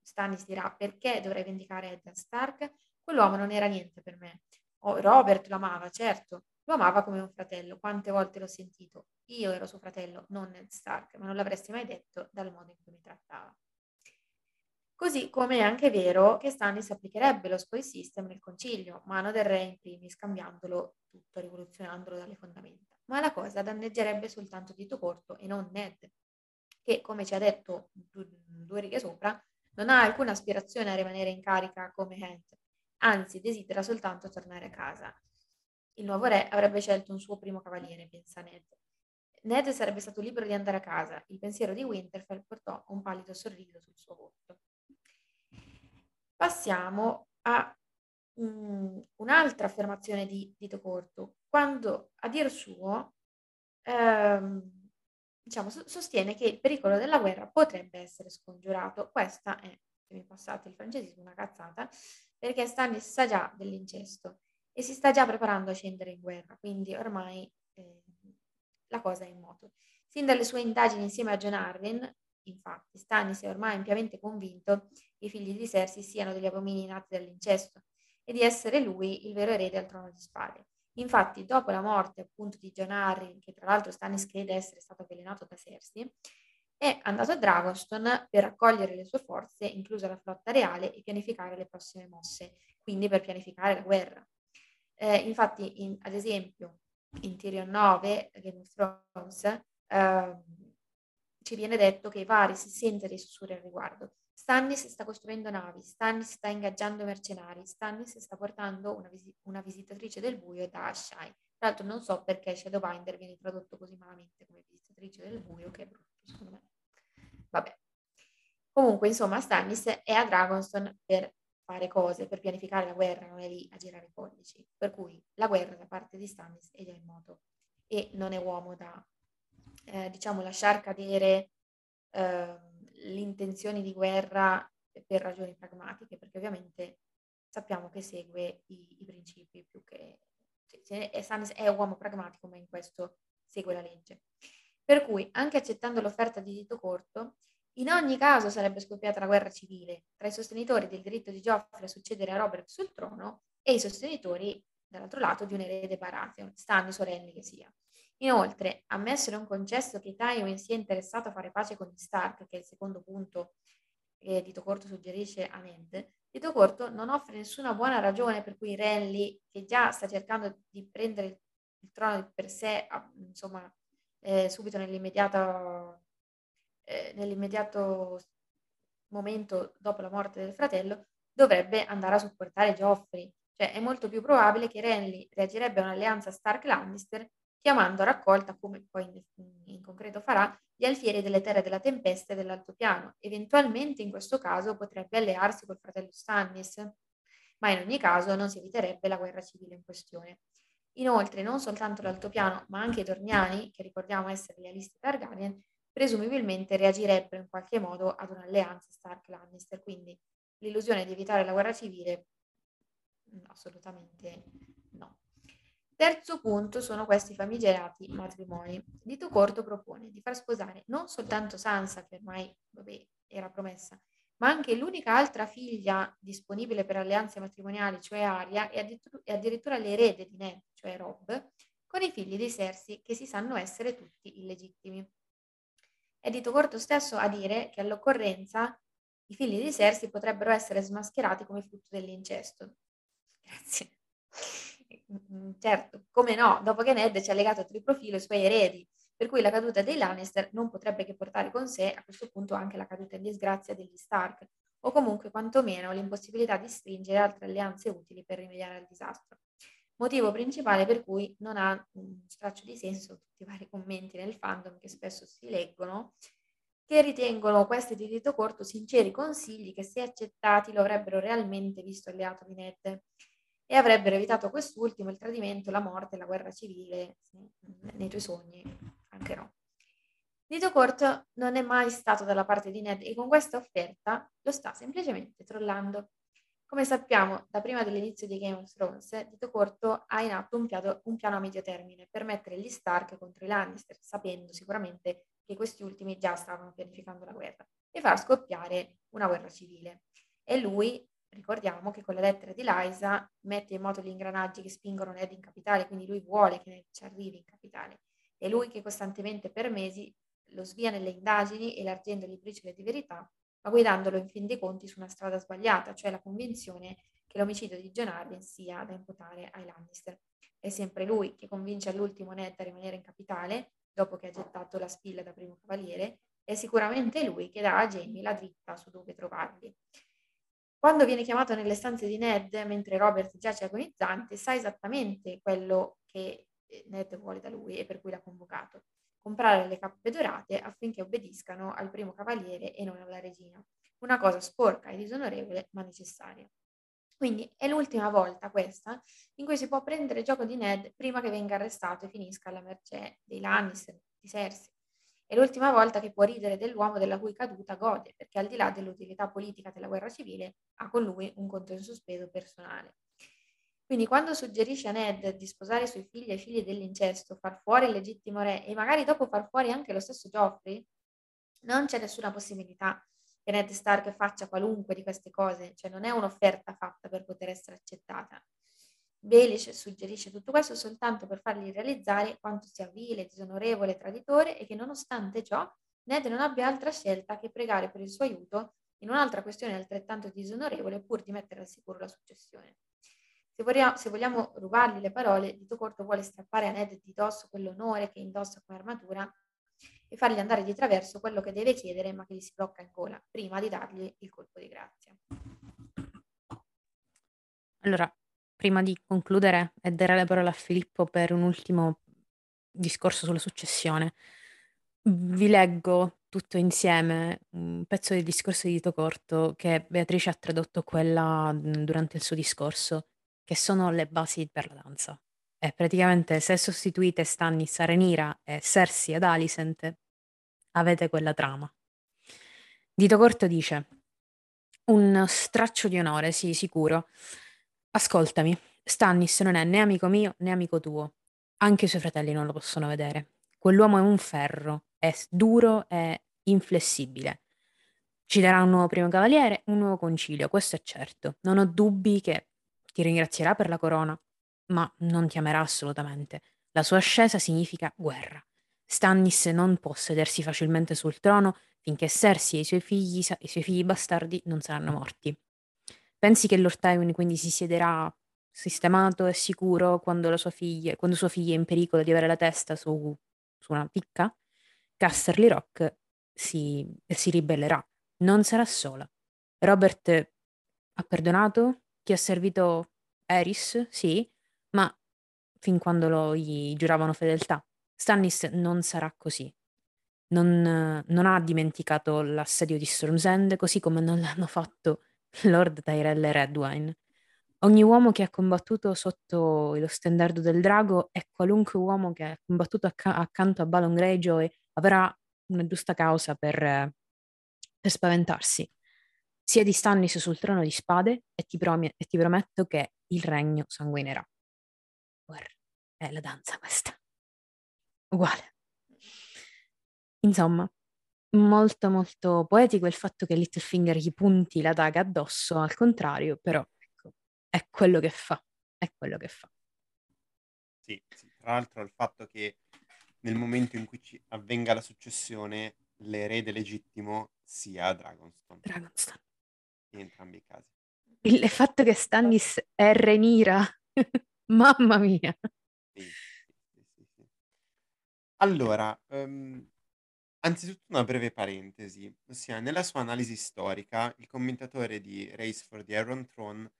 Stannis dirà perché dovrei vendicare Eddard Stark? Quell'uomo non era niente per me. Oh, Robert lo amava, certo, lo amava come un fratello. Quante volte l'ho sentito? Io ero suo fratello, non Ned Stark, ma non l'avresti mai detto dal modo in cui mi trattava. Così come è anche vero che Stannis applicherebbe lo spoil system nel concilio, mano del re in primis, cambiandolo tutto, rivoluzionandolo dalle fondamenta. Ma la cosa danneggerebbe soltanto Dito Corto e non Ned, che, come ci ha detto due righe sopra, non ha alcuna aspirazione a rimanere in carica come Hand, anzi desidera soltanto tornare a casa. Il nuovo re avrebbe scelto un suo primo cavaliere, pensa Ned. Ned sarebbe stato libero di andare a casa. Il pensiero di Winterfell portò un pallido sorriso sul suo volto. Passiamo a um, un'altra affermazione di Dito Corto, quando a dir suo ehm, diciamo, sostiene che il pericolo della guerra potrebbe essere scongiurato. Questa è, se mi passate il francesismo, una cazzata, perché Stannis sa già dell'incesto e si sta già preparando a scendere in guerra, quindi ormai eh, la cosa è in moto. Sin dalle sue indagini insieme a John Arryn, infatti, Stannis è ormai ampiamente convinto che i figli di Cersei siano degli abomini nati dall'incesto e di essere lui il vero erede al trono di spade. Infatti, dopo la morte appunto di John Arryn, che tra l'altro Stannis crede essere stato avvelenato da Cersei, è andato a Dragonston per raccogliere le sue forze, inclusa la flotta reale, e pianificare le prossime mosse, quindi per pianificare la guerra. Eh, infatti, in, ad esempio, in Tyrion 9, Game of Thrones, eh, ci viene detto che Varys sente dei sussurri al riguardo. Stannis sta costruendo navi, Stannis sta ingaggiando mercenari, Stannis sta portando una, visi- una visitatrice del buio da Ashai. Tra l'altro non so perché Shadowbinder viene tradotto così malamente come visitatrice del buio, che è brutto secondo me. Vabbè. Comunque, insomma, Stannis è a Dragonstone per fare cose, per pianificare la guerra, non è lì a girare i pollici. Per cui la guerra da parte di Stannis è già in moto e non è uomo da, eh, diciamo, lasciar cadere... Eh, le di guerra per ragioni pragmatiche, perché ovviamente sappiamo che segue i, i principi più che... Cioè, è, è uomo pragmatico, ma in questo segue la legge. Per cui, anche accettando l'offerta di dito corto, in ogni caso sarebbe scoppiata la guerra civile tra i sostenitori del diritto di Geoffrey a succedere a Robert sul trono e i sostenitori, dall'altro lato, di un erede Baratheon, stanno solenni che sia. Inoltre, ammesso e non concesso che Tywin sia interessato a fare pace con gli Stark, che è il secondo punto che Dito Corto suggerisce a Ned, Dito Corto non offre nessuna buona ragione per cui Renly, che già sta cercando di prendere il trono per sé, insomma, eh, subito nell'immediato, eh, nell'immediato momento dopo la morte del fratello, dovrebbe andare a supportare Geoffrey. Cioè, è molto più probabile che Renly reagirebbe a un'alleanza Stark-Lannister chiamando a raccolta, come poi in, in concreto farà, gli alfieri delle terre della tempesta e dell'altopiano. Eventualmente in questo caso potrebbe allearsi col fratello Stannis, ma in ogni caso non si eviterebbe la guerra civile in questione. Inoltre non soltanto l'altopiano, ma anche i Dorniani, che ricordiamo essere lealisti Targaryen, presumibilmente reagirebbero in qualche modo ad un'alleanza Stark-Lannister, quindi l'illusione di evitare la guerra civile assolutamente no. Terzo punto sono questi famigerati matrimoni. Dito Corto propone di far sposare non soltanto Sansa, che ormai vabbè, era promessa, ma anche l'unica altra figlia disponibile per alleanze matrimoniali, cioè Aria, e addirittura, addirittura l'erede di Ned, cioè Rob, con i figli di Cersei che si sanno essere tutti illegittimi. È Dito Corto stesso a dire che all'occorrenza i figli di Cersei potrebbero essere smascherati come frutto dell'incesto. Grazie. Mm, certo, come no, dopo che Ned ci ha legato a triprofilo i suoi eredi, per cui la caduta dei Lannister non potrebbe che portare con sé a questo punto anche la caduta in disgrazia degli Stark, o comunque quantomeno l'impossibilità di stringere altre alleanze utili per rimediare al disastro. Motivo principale per cui non ha un straccio di senso tutti i vari commenti nel fandom che spesso si leggono, che ritengono questi di dito corto sinceri consigli che se accettati lo avrebbero realmente visto alleato di Ned e avrebbero evitato quest'ultimo il tradimento, la morte, la guerra civile, nei tuoi sogni anche no. Dito corto non è mai stato dalla parte di Ned e con questa offerta lo sta semplicemente trollando. Come sappiamo da prima dell'inizio di Game of Thrones, Dito Corto ha in atto un piano, un piano a medio termine per mettere gli Stark contro i Lannister, sapendo sicuramente che questi ultimi già stavano pianificando la guerra, e far scoppiare una guerra civile. E lui, ricordiamo che con le lettere di Liza mette in moto gli ingranaggi che spingono Ned in capitale, quindi lui vuole che Ned ci arrivi in capitale. È lui che costantemente per mesi lo svia nelle indagini, elargendogli briciole di verità ma guidandolo in fin dei conti su una strada sbagliata, cioè la convinzione che l'omicidio di John Arryn sia da imputare ai Lannister. È sempre lui che convince all'ultimo Ned a rimanere in capitale, dopo che ha gettato la spilla da primo cavaliere, è sicuramente lui che dà a Jamie la dritta su dove trovarli. Quando viene chiamato nelle stanze di Ned, mentre Robert giace agonizzante, sa esattamente quello che Ned vuole da lui e per cui l'ha convocato comprare le cappe dorate affinché obbediscano al primo cavaliere e non alla regina. Una cosa sporca e disonorevole, ma necessaria. Quindi è l'ultima volta questa in cui si può prendere gioco di Ned prima che venga arrestato e finisca alla mercé dei Lannister, di Cersei. È l'ultima volta che può ridere dell'uomo della cui caduta gode, perché al di là dell'utilità politica della guerra civile ha con lui un conto in sospeso personale. Quindi quando suggerisce a Ned di sposare i suoi figli ai figli dell'incesto, far fuori il legittimo re e magari dopo far fuori anche lo stesso Geoffrey, non c'è nessuna possibilità che Ned Stark faccia qualunque di queste cose, cioè non è un'offerta fatta per poter essere accettata. Baelish suggerisce tutto questo soltanto per fargli realizzare quanto sia vile, disonorevole, traditore e che nonostante ciò Ned non abbia altra scelta che pregare per il suo aiuto in un'altra questione altrettanto disonorevole pur di mettere al sicuro la successione. Se vogliamo, se vogliamo rubargli le parole, Dito Corto vuole strappare a Ned di dosso quell'onore che indossa come armatura e fargli andare di traverso quello che deve chiedere ma che gli si blocca in gola, prima di dargli il colpo di grazia. Allora, prima di concludere e dare la parola a Filippo per un ultimo discorso sulla successione, vi leggo tutto insieme un pezzo del discorso di Dito Corto che Beatrice ha tradotto quella durante il suo discorso che sono le basi per la danza. E praticamente se sostituite Stannis a Renira e Cersei ad Alicent, avete quella trama. Dito Corto dice: Un straccio di onore, sì, sicuro. Ascoltami, Stannis non è né amico mio né amico tuo. Anche i suoi fratelli non lo possono vedere. Quell'uomo è un ferro, è duro e inflessibile. Ci darà un nuovo primo cavaliere, un nuovo concilio, questo è certo. Non ho dubbi che ti ringrazierà per la corona, ma non ti amerà assolutamente. La sua ascesa significa guerra. Stannis non può sedersi facilmente sul trono finché Cersei e i suoi figli, i suoi figli bastardi non saranno morti. Pensi che Lord Tywin quindi si siederà sistemato e sicuro quando, sua figlia, quando sua figlia è in pericolo di avere la testa su, su una picca? Casterly Rock si, si ribellerà. Non sarà sola. Robert ha perdonato ti ha servito Eris, sì, ma fin quando lo, gli giuravano fedeltà. Stannis non sarà così. Non, non ha dimenticato l'assedio di Storm's End, così come non l'hanno fatto Lord Tyrell e Redwine. Ogni uomo che ha combattuto sotto lo stendardo del drago e qualunque uomo che ha combattuto acc- accanto a Balon Greyjoy avrà una giusta causa per, per spaventarsi. Siedi Stannis sul trono di spade e ti, prom- e ti prometto che il regno sanguinerà. Guarda, è la danza questa. Uguale. Insomma, molto molto poetico il fatto che Littlefinger gli punti la daga addosso, al contrario, però ecco, è quello che fa, è quello che fa. Sì, sì, tra l'altro il fatto che nel momento in cui ci avvenga la successione l'erede legittimo sia Dragonstone. Dragonstone in entrambi i casi. Il fatto che Stannis è Renira, mamma mia. Sì, sì, sì. Allora, um, anzitutto una breve parentesi, ossia nella sua analisi storica il commentatore di Race for the Iron Throne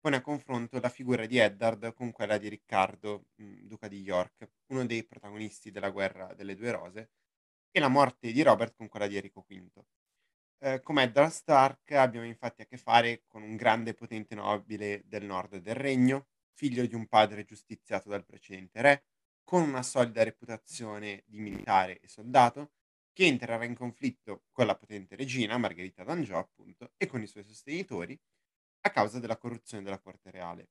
pone a confronto la figura di Eddard con quella di Riccardo, mh, duca di York, uno dei protagonisti della guerra delle due rose, e la morte di Robert con quella di Enrico V. Eh, come Eddard Stark abbiamo infatti a che fare con un grande e potente nobile del nord del regno, figlio di un padre giustiziato dal precedente re, con una solida reputazione di militare e soldato, che entrerà in conflitto con la potente regina, Margherita d'Angiò, appunto, e con i suoi sostenitori, a causa della corruzione della corte reale.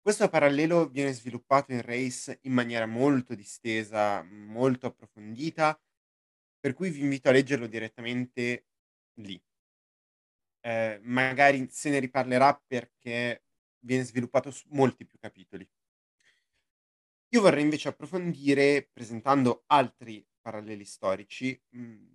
Questo parallelo viene sviluppato in Race in maniera molto distesa, molto approfondita, per cui vi invito a leggerlo direttamente lì. Eh, magari se ne riparlerà perché viene sviluppato su molti più capitoli. Io vorrei invece approfondire, presentando altri paralleli storici, mh,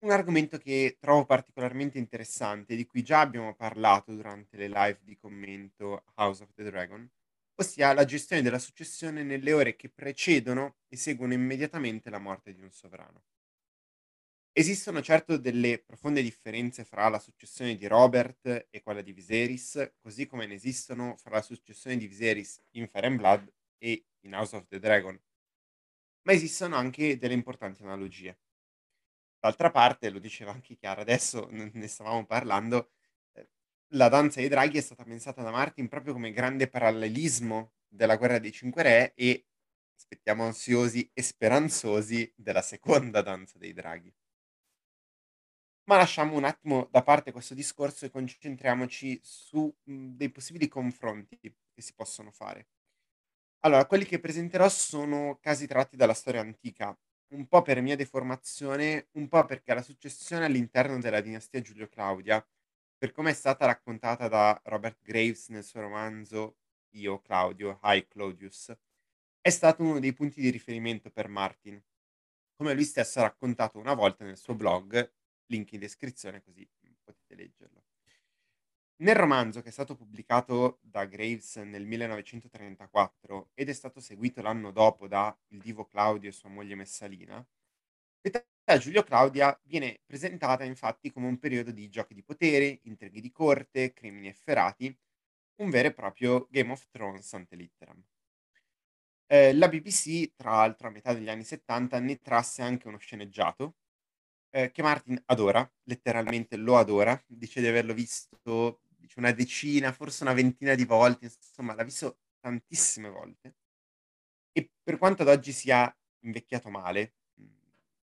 un argomento che trovo particolarmente interessante, di cui già abbiamo parlato durante le live di commento House of the Dragon, ossia la gestione della successione nelle ore che precedono e seguono immediatamente la morte di un sovrano. Esistono certo delle profonde differenze fra la successione di Robert e quella di Viserys, così come ne esistono fra la successione di Viserys in Fire and Blood e in House of the Dragon, ma esistono anche delle importanti analogie. D'altra parte, lo diceva anche Chiara, adesso ne stavamo parlando, eh, la danza dei draghi è stata pensata da Martin proprio come grande parallelismo della guerra dei cinque re e aspettiamo ansiosi e speranzosi della seconda danza dei draghi. Ma lasciamo un attimo da parte questo discorso e concentriamoci su mh, dei possibili confronti che si possono fare. Allora, quelli che presenterò sono casi tratti dalla storia antica, un po' per mia deformazione, un po' perché la successione all'interno della dinastia Giulio-Claudia, per come è stata raccontata da Robert Graves nel suo romanzo Io, Claudio, Hi Claudius, è stato uno dei punti di riferimento per Martin, come lui stesso ha raccontato una volta nel suo blog, link in descrizione così potete leggerlo. Nel romanzo, che è stato pubblicato da Graves nel 1934 ed è stato seguito l'anno dopo da Il divo Claudio e sua moglie Messalina, l'età Giulio Claudia viene presentata infatti come un periodo di giochi di potere, intrighi di corte, crimini efferati, un vero e proprio Game of Thrones ante litteram. Eh, la BBC, tra l'altro, a metà degli anni 70 ne trasse anche uno sceneggiato eh, che Martin adora, letteralmente lo adora, dice di averlo visto dice, una decina, forse una ventina di volte, insomma l'ha visto tantissime volte. E per quanto ad oggi sia invecchiato male,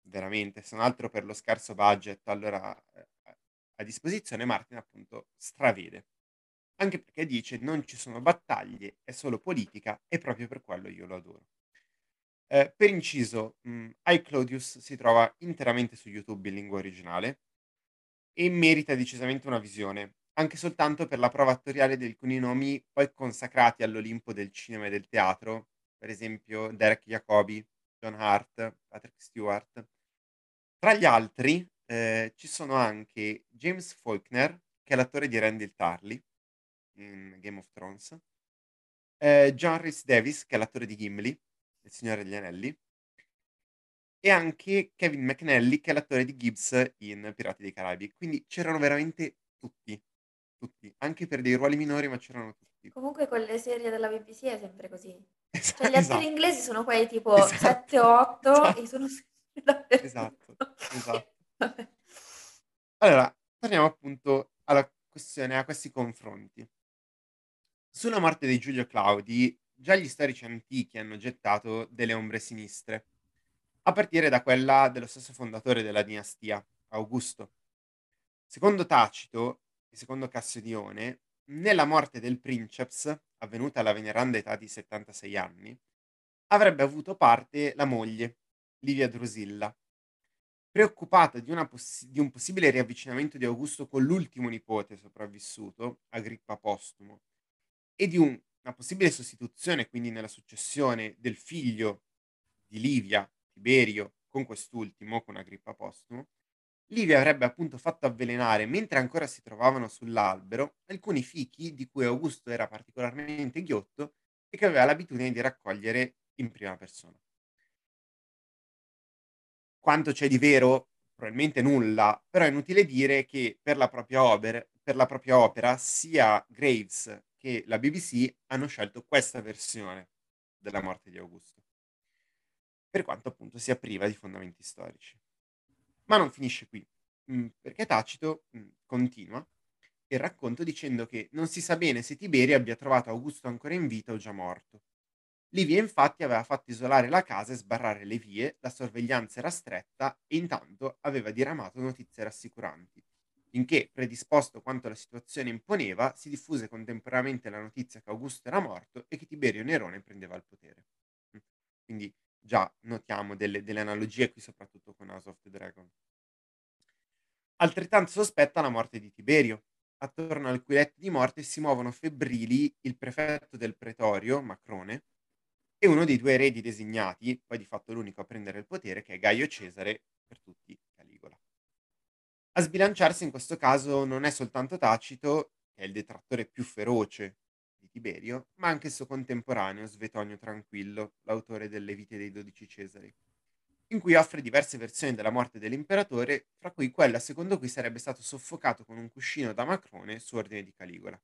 veramente, se non altro per lo scarso budget allora eh, a disposizione, Martin appunto stravede. Anche perché dice non ci sono battaglie, è solo politica e proprio per quello io lo adoro. Eh, per inciso, mh, I Claudius si trova interamente su YouTube in lingua originale e merita decisamente una visione, anche soltanto per la prova attoriale di alcuni nomi poi consacrati all'Olimpo del cinema e del teatro, per esempio Derek Jacobi, John Hart, Patrick Stewart. Tra gli altri eh, ci sono anche James Faulkner, che è l'attore di Randall Tarly in Game of Thrones, eh, John Rhys Davis, che è l'attore di Gimli, il Signore degli Anelli, e anche Kevin McNally, che è l'attore di Gibbs in Pirati dei Caraibi. Quindi c'erano veramente tutti tutti, anche per dei ruoli minori, ma c'erano tutti. Comunque con le serie della BBC è sempre così. Es- cioè gli attori esatto. inglesi sono quei tipo esatto. 7-8 esatto. e sono Esatto, esatto. allora, torniamo appunto alla questione, a questi confronti. Sulla morte di Giulio Claudi, già gli storici antichi hanno gettato delle ombre sinistre, a partire da quella dello stesso fondatore della dinastia, Augusto. Secondo Tacito, e secondo Cassiodione, nella morte del princeps, avvenuta alla veneranda età di 76 anni, avrebbe avuto parte la moglie, Livia Drusilla. Preoccupata di, poss- di un possibile riavvicinamento di Augusto con l'ultimo nipote sopravvissuto, Agrippa Postumo, e di un- una possibile sostituzione, quindi nella successione, del figlio di Livia, Tiberio, con quest'ultimo, con Agrippa Postumo, Livia avrebbe appunto fatto avvelenare, mentre ancora si trovavano sull'albero, alcuni fichi di cui Augusto era particolarmente ghiotto e che aveva l'abitudine di raccogliere in prima persona. Quanto c'è di vero? Probabilmente nulla, però è inutile dire che per la propria opera, per la propria opera sia Graves che la BBC hanno scelto questa versione della morte di Augusto, per quanto appunto sia priva di fondamenti storici. Ma non finisce qui, mm, perché Tacito mm, continua il racconto dicendo che non si sa bene se Tiberio abbia trovato Augusto ancora in vita o già morto. Livia infatti aveva fatto isolare la casa e sbarrare le vie, la sorveglianza era stretta e intanto aveva diramato notizie rassicuranti. Finché, predisposto quanto la situazione imponeva, si diffuse contemporaneamente la notizia che Augusto era morto e che Tiberio Nerone prendeva il potere. Mm. Quindi già notiamo delle, delle analogie qui soprattutto con House of the Dragon. Altrettanto sospetta la morte di Tiberio. Attorno al cui letto di morte si muovono febbrili il prefetto del pretorio, Macrone, e uno dei due eredi designati, poi di fatto l'unico a prendere il potere, che è Gaio Cesare, per tutti. A sbilanciarsi in questo caso non è soltanto Tacito, che è il detrattore più feroce di Tiberio, ma anche il suo contemporaneo Svetonio Tranquillo, l'autore delle vite dei dodici Cesari, in cui offre diverse versioni della morte dell'imperatore, fra cui quella secondo cui sarebbe stato soffocato con un cuscino da Macrone su ordine di Caligola.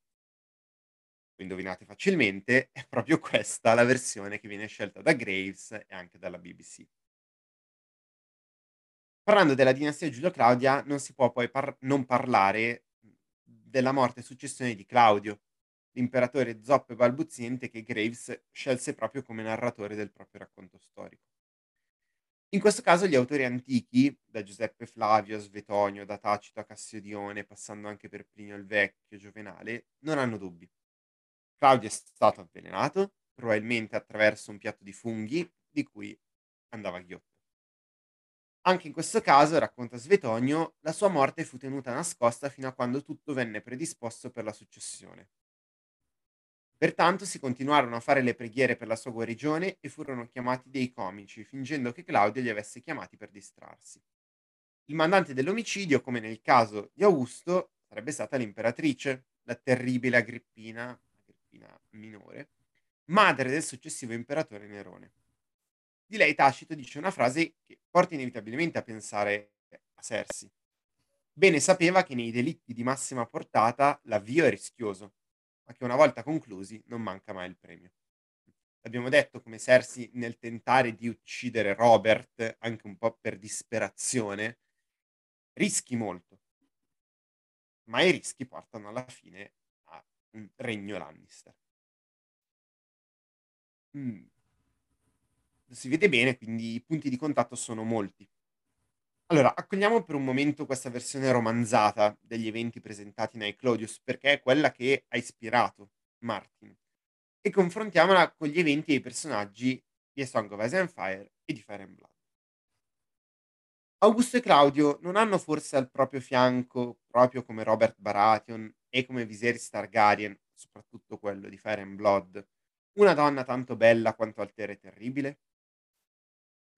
Indovinate facilmente, è proprio questa la versione che viene scelta da Graves e anche dalla BBC. Parlando della dinastia Giulio-Claudia, non si può poi par- non parlare della morte e successione di Claudio, l'imperatore zoppo e balbuziente che Graves scelse proprio come narratore del proprio racconto storico. In questo caso gli autori antichi, da Giuseppe Flavio a Svetonio, da Tacito a Cassiodione, passando anche per Plinio il Vecchio, Giovenale, non hanno dubbi. Claudio è stato avvelenato, probabilmente attraverso un piatto di funghi di cui andava ghiotto. Anche in questo caso, racconta Svetonio, la sua morte fu tenuta nascosta fino a quando tutto venne predisposto per la successione. Pertanto si continuarono a fare le preghiere per la sua guarigione e furono chiamati dei comici, fingendo che Claudio li avesse chiamati per distrarsi. Il mandante dell'omicidio, come nel caso di Augusto, sarebbe stata l'imperatrice, la terribile Agrippina, Agrippina minore, madre del successivo imperatore Nerone di lei Tacito dice una frase che porta inevitabilmente a pensare a Sersi. Bene sapeva che nei delitti di massima portata l'avvio è rischioso, ma che una volta conclusi non manca mai il premio. Abbiamo detto come Sersi nel tentare di uccidere Robert, anche un po' per disperazione, rischi molto, ma i rischi portano alla fine a un regno Lannister. Mm si vede bene, quindi i punti di contatto sono molti. Allora, accogliamo per un momento questa versione romanzata degli eventi presentati in Claudius, perché è quella che ha ispirato Martin, e confrontiamola con gli eventi e i personaggi di A Song of Ice and Fire e di Fire and Blood. Augusto e Claudio non hanno forse al proprio fianco, proprio come Robert Baratheon e come Viserys Targaryen, soprattutto quello di Fire and Blood, una donna tanto bella quanto altera e terribile?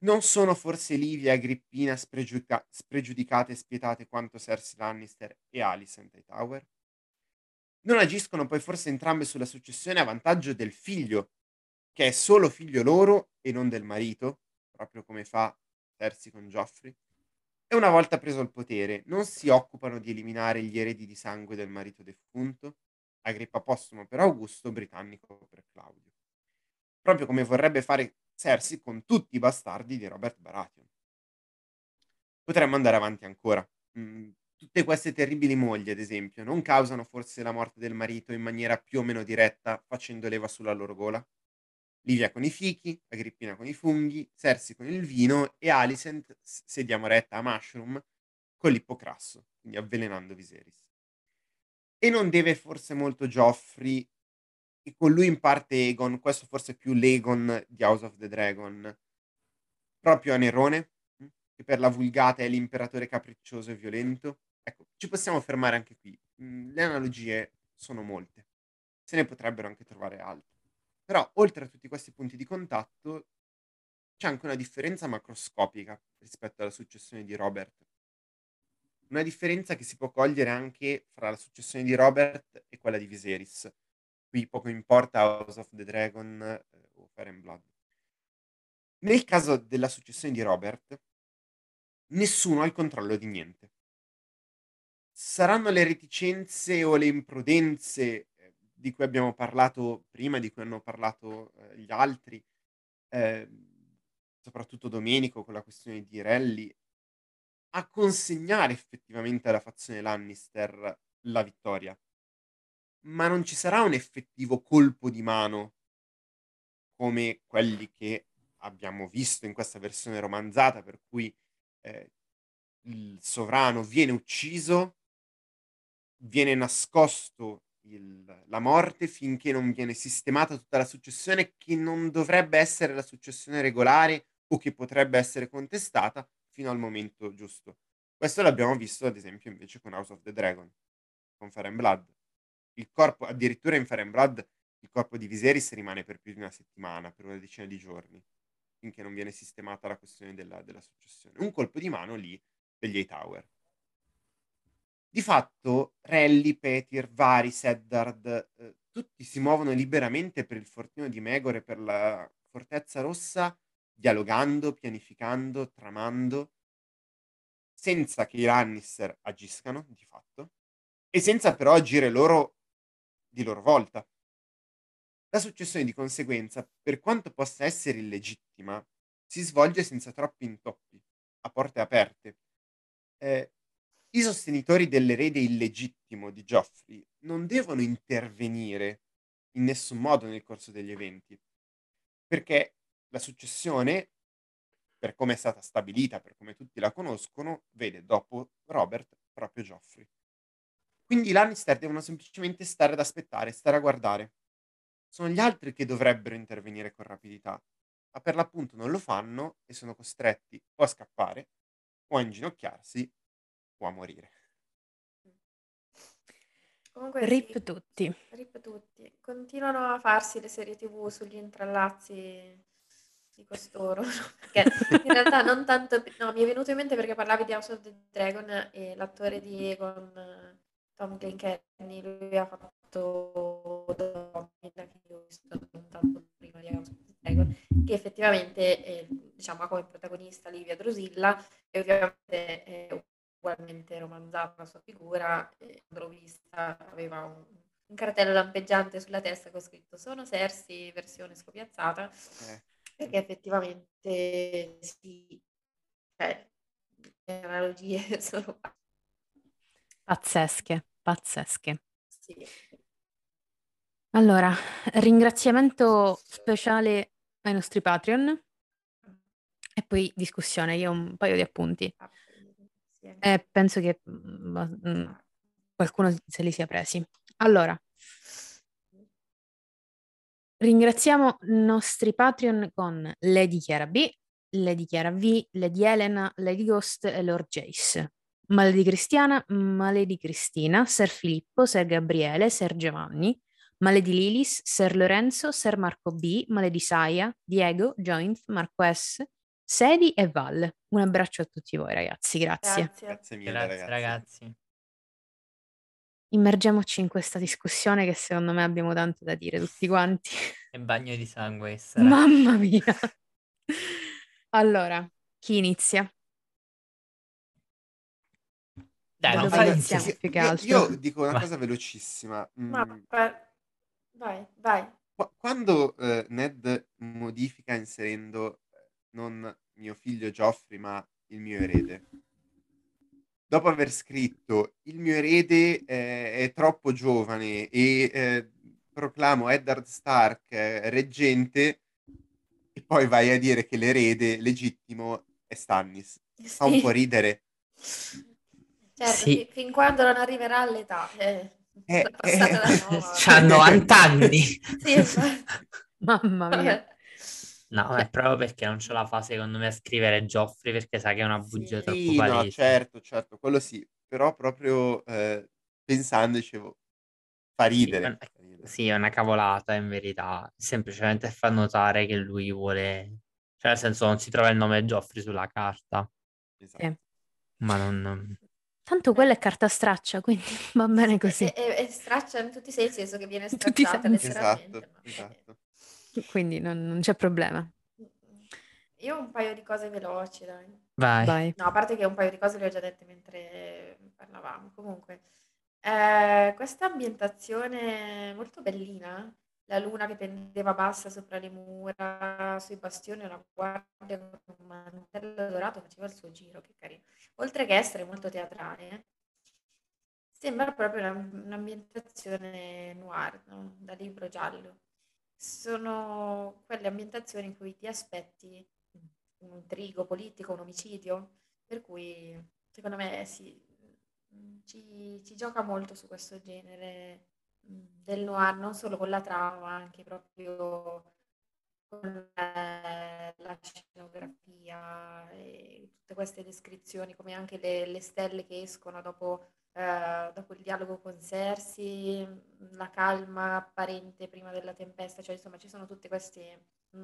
Non sono forse Livia e Agrippina spregiudica- spregiudicate e spietate quanto Cersei Lannister e Alicent Hightower? Non agiscono poi forse entrambe sulla successione a vantaggio del figlio, che è solo figlio loro e non del marito, proprio come fa Cersei con Joffrey? E una volta preso il potere, non si occupano di eliminare gli eredi di sangue del marito defunto? Agrippa postumo per Augusto, britannico per Claudio. Proprio come vorrebbe fare Cersei con tutti i bastardi di Robert Baratheon. Potremmo andare avanti ancora. Mm, tutte queste terribili mogli, ad esempio, non causano forse la morte del marito in maniera più o meno diretta, facendo leva sulla loro gola? Livia con i fichi, Agrippina con i funghi, Cersei con il vino e Alicent, se diamo retta a Mushroom, con l'ippocrasso, quindi avvelenando Viserys. E non deve forse molto Joffrey e con lui in parte Egon, questo forse più l'Egon di House of the Dragon, proprio a Nerone, mm, che per la vulgata è l'imperatore capriccioso e violento. Ecco, ci possiamo fermare anche qui. Mm, le analogie sono molte, se ne potrebbero anche trovare altre. Però, oltre a tutti questi punti di contatto, c'è anche una differenza macroscopica rispetto alla successione di Robert. Una differenza che si può cogliere anche fra la successione di Robert e quella di Viserys qui poco importa House of the Dragon eh, o Fire and Blood. Nel caso della successione di Robert, nessuno ha il controllo di niente. Saranno le reticenze o le imprudenze eh, di cui abbiamo parlato prima, di cui hanno parlato eh, gli altri, eh, soprattutto Domenico con la questione di Rally, a consegnare effettivamente alla fazione Lannister la vittoria, ma non ci sarà un effettivo colpo di mano come quelli che abbiamo visto in questa versione romanzata, per cui eh, il sovrano viene ucciso, viene nascosto il- la morte finché non viene sistemata tutta la successione che non dovrebbe essere la successione regolare o che potrebbe essere contestata fino al momento giusto. Questo l'abbiamo visto ad esempio invece con House of the Dragon, con Fire and Blood. Il corpo, addirittura in Blood, il corpo di Viserys rimane per più di una settimana, per una decina di giorni, finché non viene sistemata la questione della, della successione. Un colpo di mano lì degli Hightower. Di fatto, Rally, Petir, Varys, Eddard, eh, tutti si muovono liberamente per il fortino di Megor e per la Fortezza Rossa, dialogando, pianificando, tramando, senza che i Lannister agiscano, di fatto, e senza però agire loro di loro volta. La successione di conseguenza, per quanto possa essere illegittima, si svolge senza troppi intoppi, a porte aperte. Eh, i sostenitori dell'erede illegittimo di Geoffrey non devono intervenire in nessun modo nel corso degli eventi, perché la successione, per come è stata stabilita, per come tutti la conoscono, vede dopo Robert proprio Geoffrey. Quindi i Lannister devono semplicemente stare ad aspettare, stare a guardare. Sono gli altri che dovrebbero intervenire con rapidità, ma per l'appunto non lo fanno e sono costretti o a scappare o a inginocchiarsi può morire. Comunque Rip sì, tutti. Rip tutti. Continuano a farsi le serie tv sugli intrallazzi di costoro. Perché in realtà non tanto... No, mi è venuto in mente perché parlavi di House of the Dragon e l'attore di Egon, Tom Glenkenny, lui ha fatto Domina, che io ho visto tanto prima di House of Dragon, che effettivamente eh, diciamo, ha come protagonista Livia Drusilla e ovviamente è ugualmente romanzata la sua figura, e l'ho vista, aveva un, un, cartello lampeggiante sulla testa con scritto sono Sersi versione scopiazzata, eh. perché effettivamente sì, cioè, le analogie sono pazzesche, pazzesche. Sì. Allora, ringraziamento speciale ai nostri Patreon e poi discussione, io ho un paio di appunti. Ah. Eh, penso che mm, mm, qualcuno se li sia presi. Allora, ringraziamo i nostri Patreon con Lady Chiara B, Lady Chiara V, Lady Elena, Lady Ghost e Lord Jace. Maledi Cristiana, Maledi Cristina, Ser Filippo, Ser Gabriele, Ser Giovanni, Maledi Lilis, Ser Lorenzo, Ser Marco B, Maledi Saia, Diego, Joint, Marco S, Sedi e Val. Un abbraccio a tutti voi ragazzi, grazie. Grazie, grazie mille grazie, ragazzi. ragazzi. Immergiamoci in questa discussione che secondo me abbiamo tanto da dire tutti quanti. È bagno di sangue. Sarà. Mamma mia. allora, chi inizia? Dai, non fai iniziare più che altro. Io, io dico una Va. cosa velocissima. Ma, mm. vai, vai. Quando eh, Ned modifica inserendo non mio figlio Geoffrey, ma il mio erede. Dopo aver scritto il mio erede eh, è troppo giovane e eh, proclamo Eddard Stark eh, reggente, e poi vai a dire che l'erede legittimo è Stannis. Fa un po' ridere. Certo, sì. fin, quando non arriverà all'età. Eh, eh, eh, C'ha 90 anni. sì, Mamma mia. No, è proprio perché non ce la fa secondo me a scrivere Geoffrey perché sa che è una bugia sì, troppo sì, palese. no, certo, certo, quello sì, però proprio eh, pensando dicevo, fa ridere. Sì, sì, è una cavolata in verità, semplicemente fa notare che lui vuole, cioè nel senso non si trova il nome Geoffrey sulla carta. Esatto. Sì. Ma non... Tanto quella è carta straccia, quindi va bene così. E, e, e straccia in tutti i sensi, nel senso che viene stracciata letteralmente. Esatto, esatto. Quindi non, non c'è problema. Io ho un paio di cose veloci, dai. Vai. Vai. No, a parte che un paio di cose le ho già dette mentre parlavamo. Comunque, eh, questa ambientazione molto bellina, la luna che pendeva bassa sopra le mura, sui bastioni, una guardia con un mantello dorato faceva il suo giro, che carino. Oltre che essere molto teatrale, Sembra proprio un'ambientazione noir, no? Da libro giallo. Sono quelle ambientazioni in cui ti aspetti un intrigo politico, un omicidio, per cui secondo me sì, ci, ci gioca molto su questo genere del noir, non solo con la trama, ma anche proprio con la, la scenografia e tutte queste descrizioni, come anche le, le stelle che escono dopo, eh, dopo, il dialogo con Cersei, la calma apparente prima della tempesta, cioè insomma ci sono tutti questi,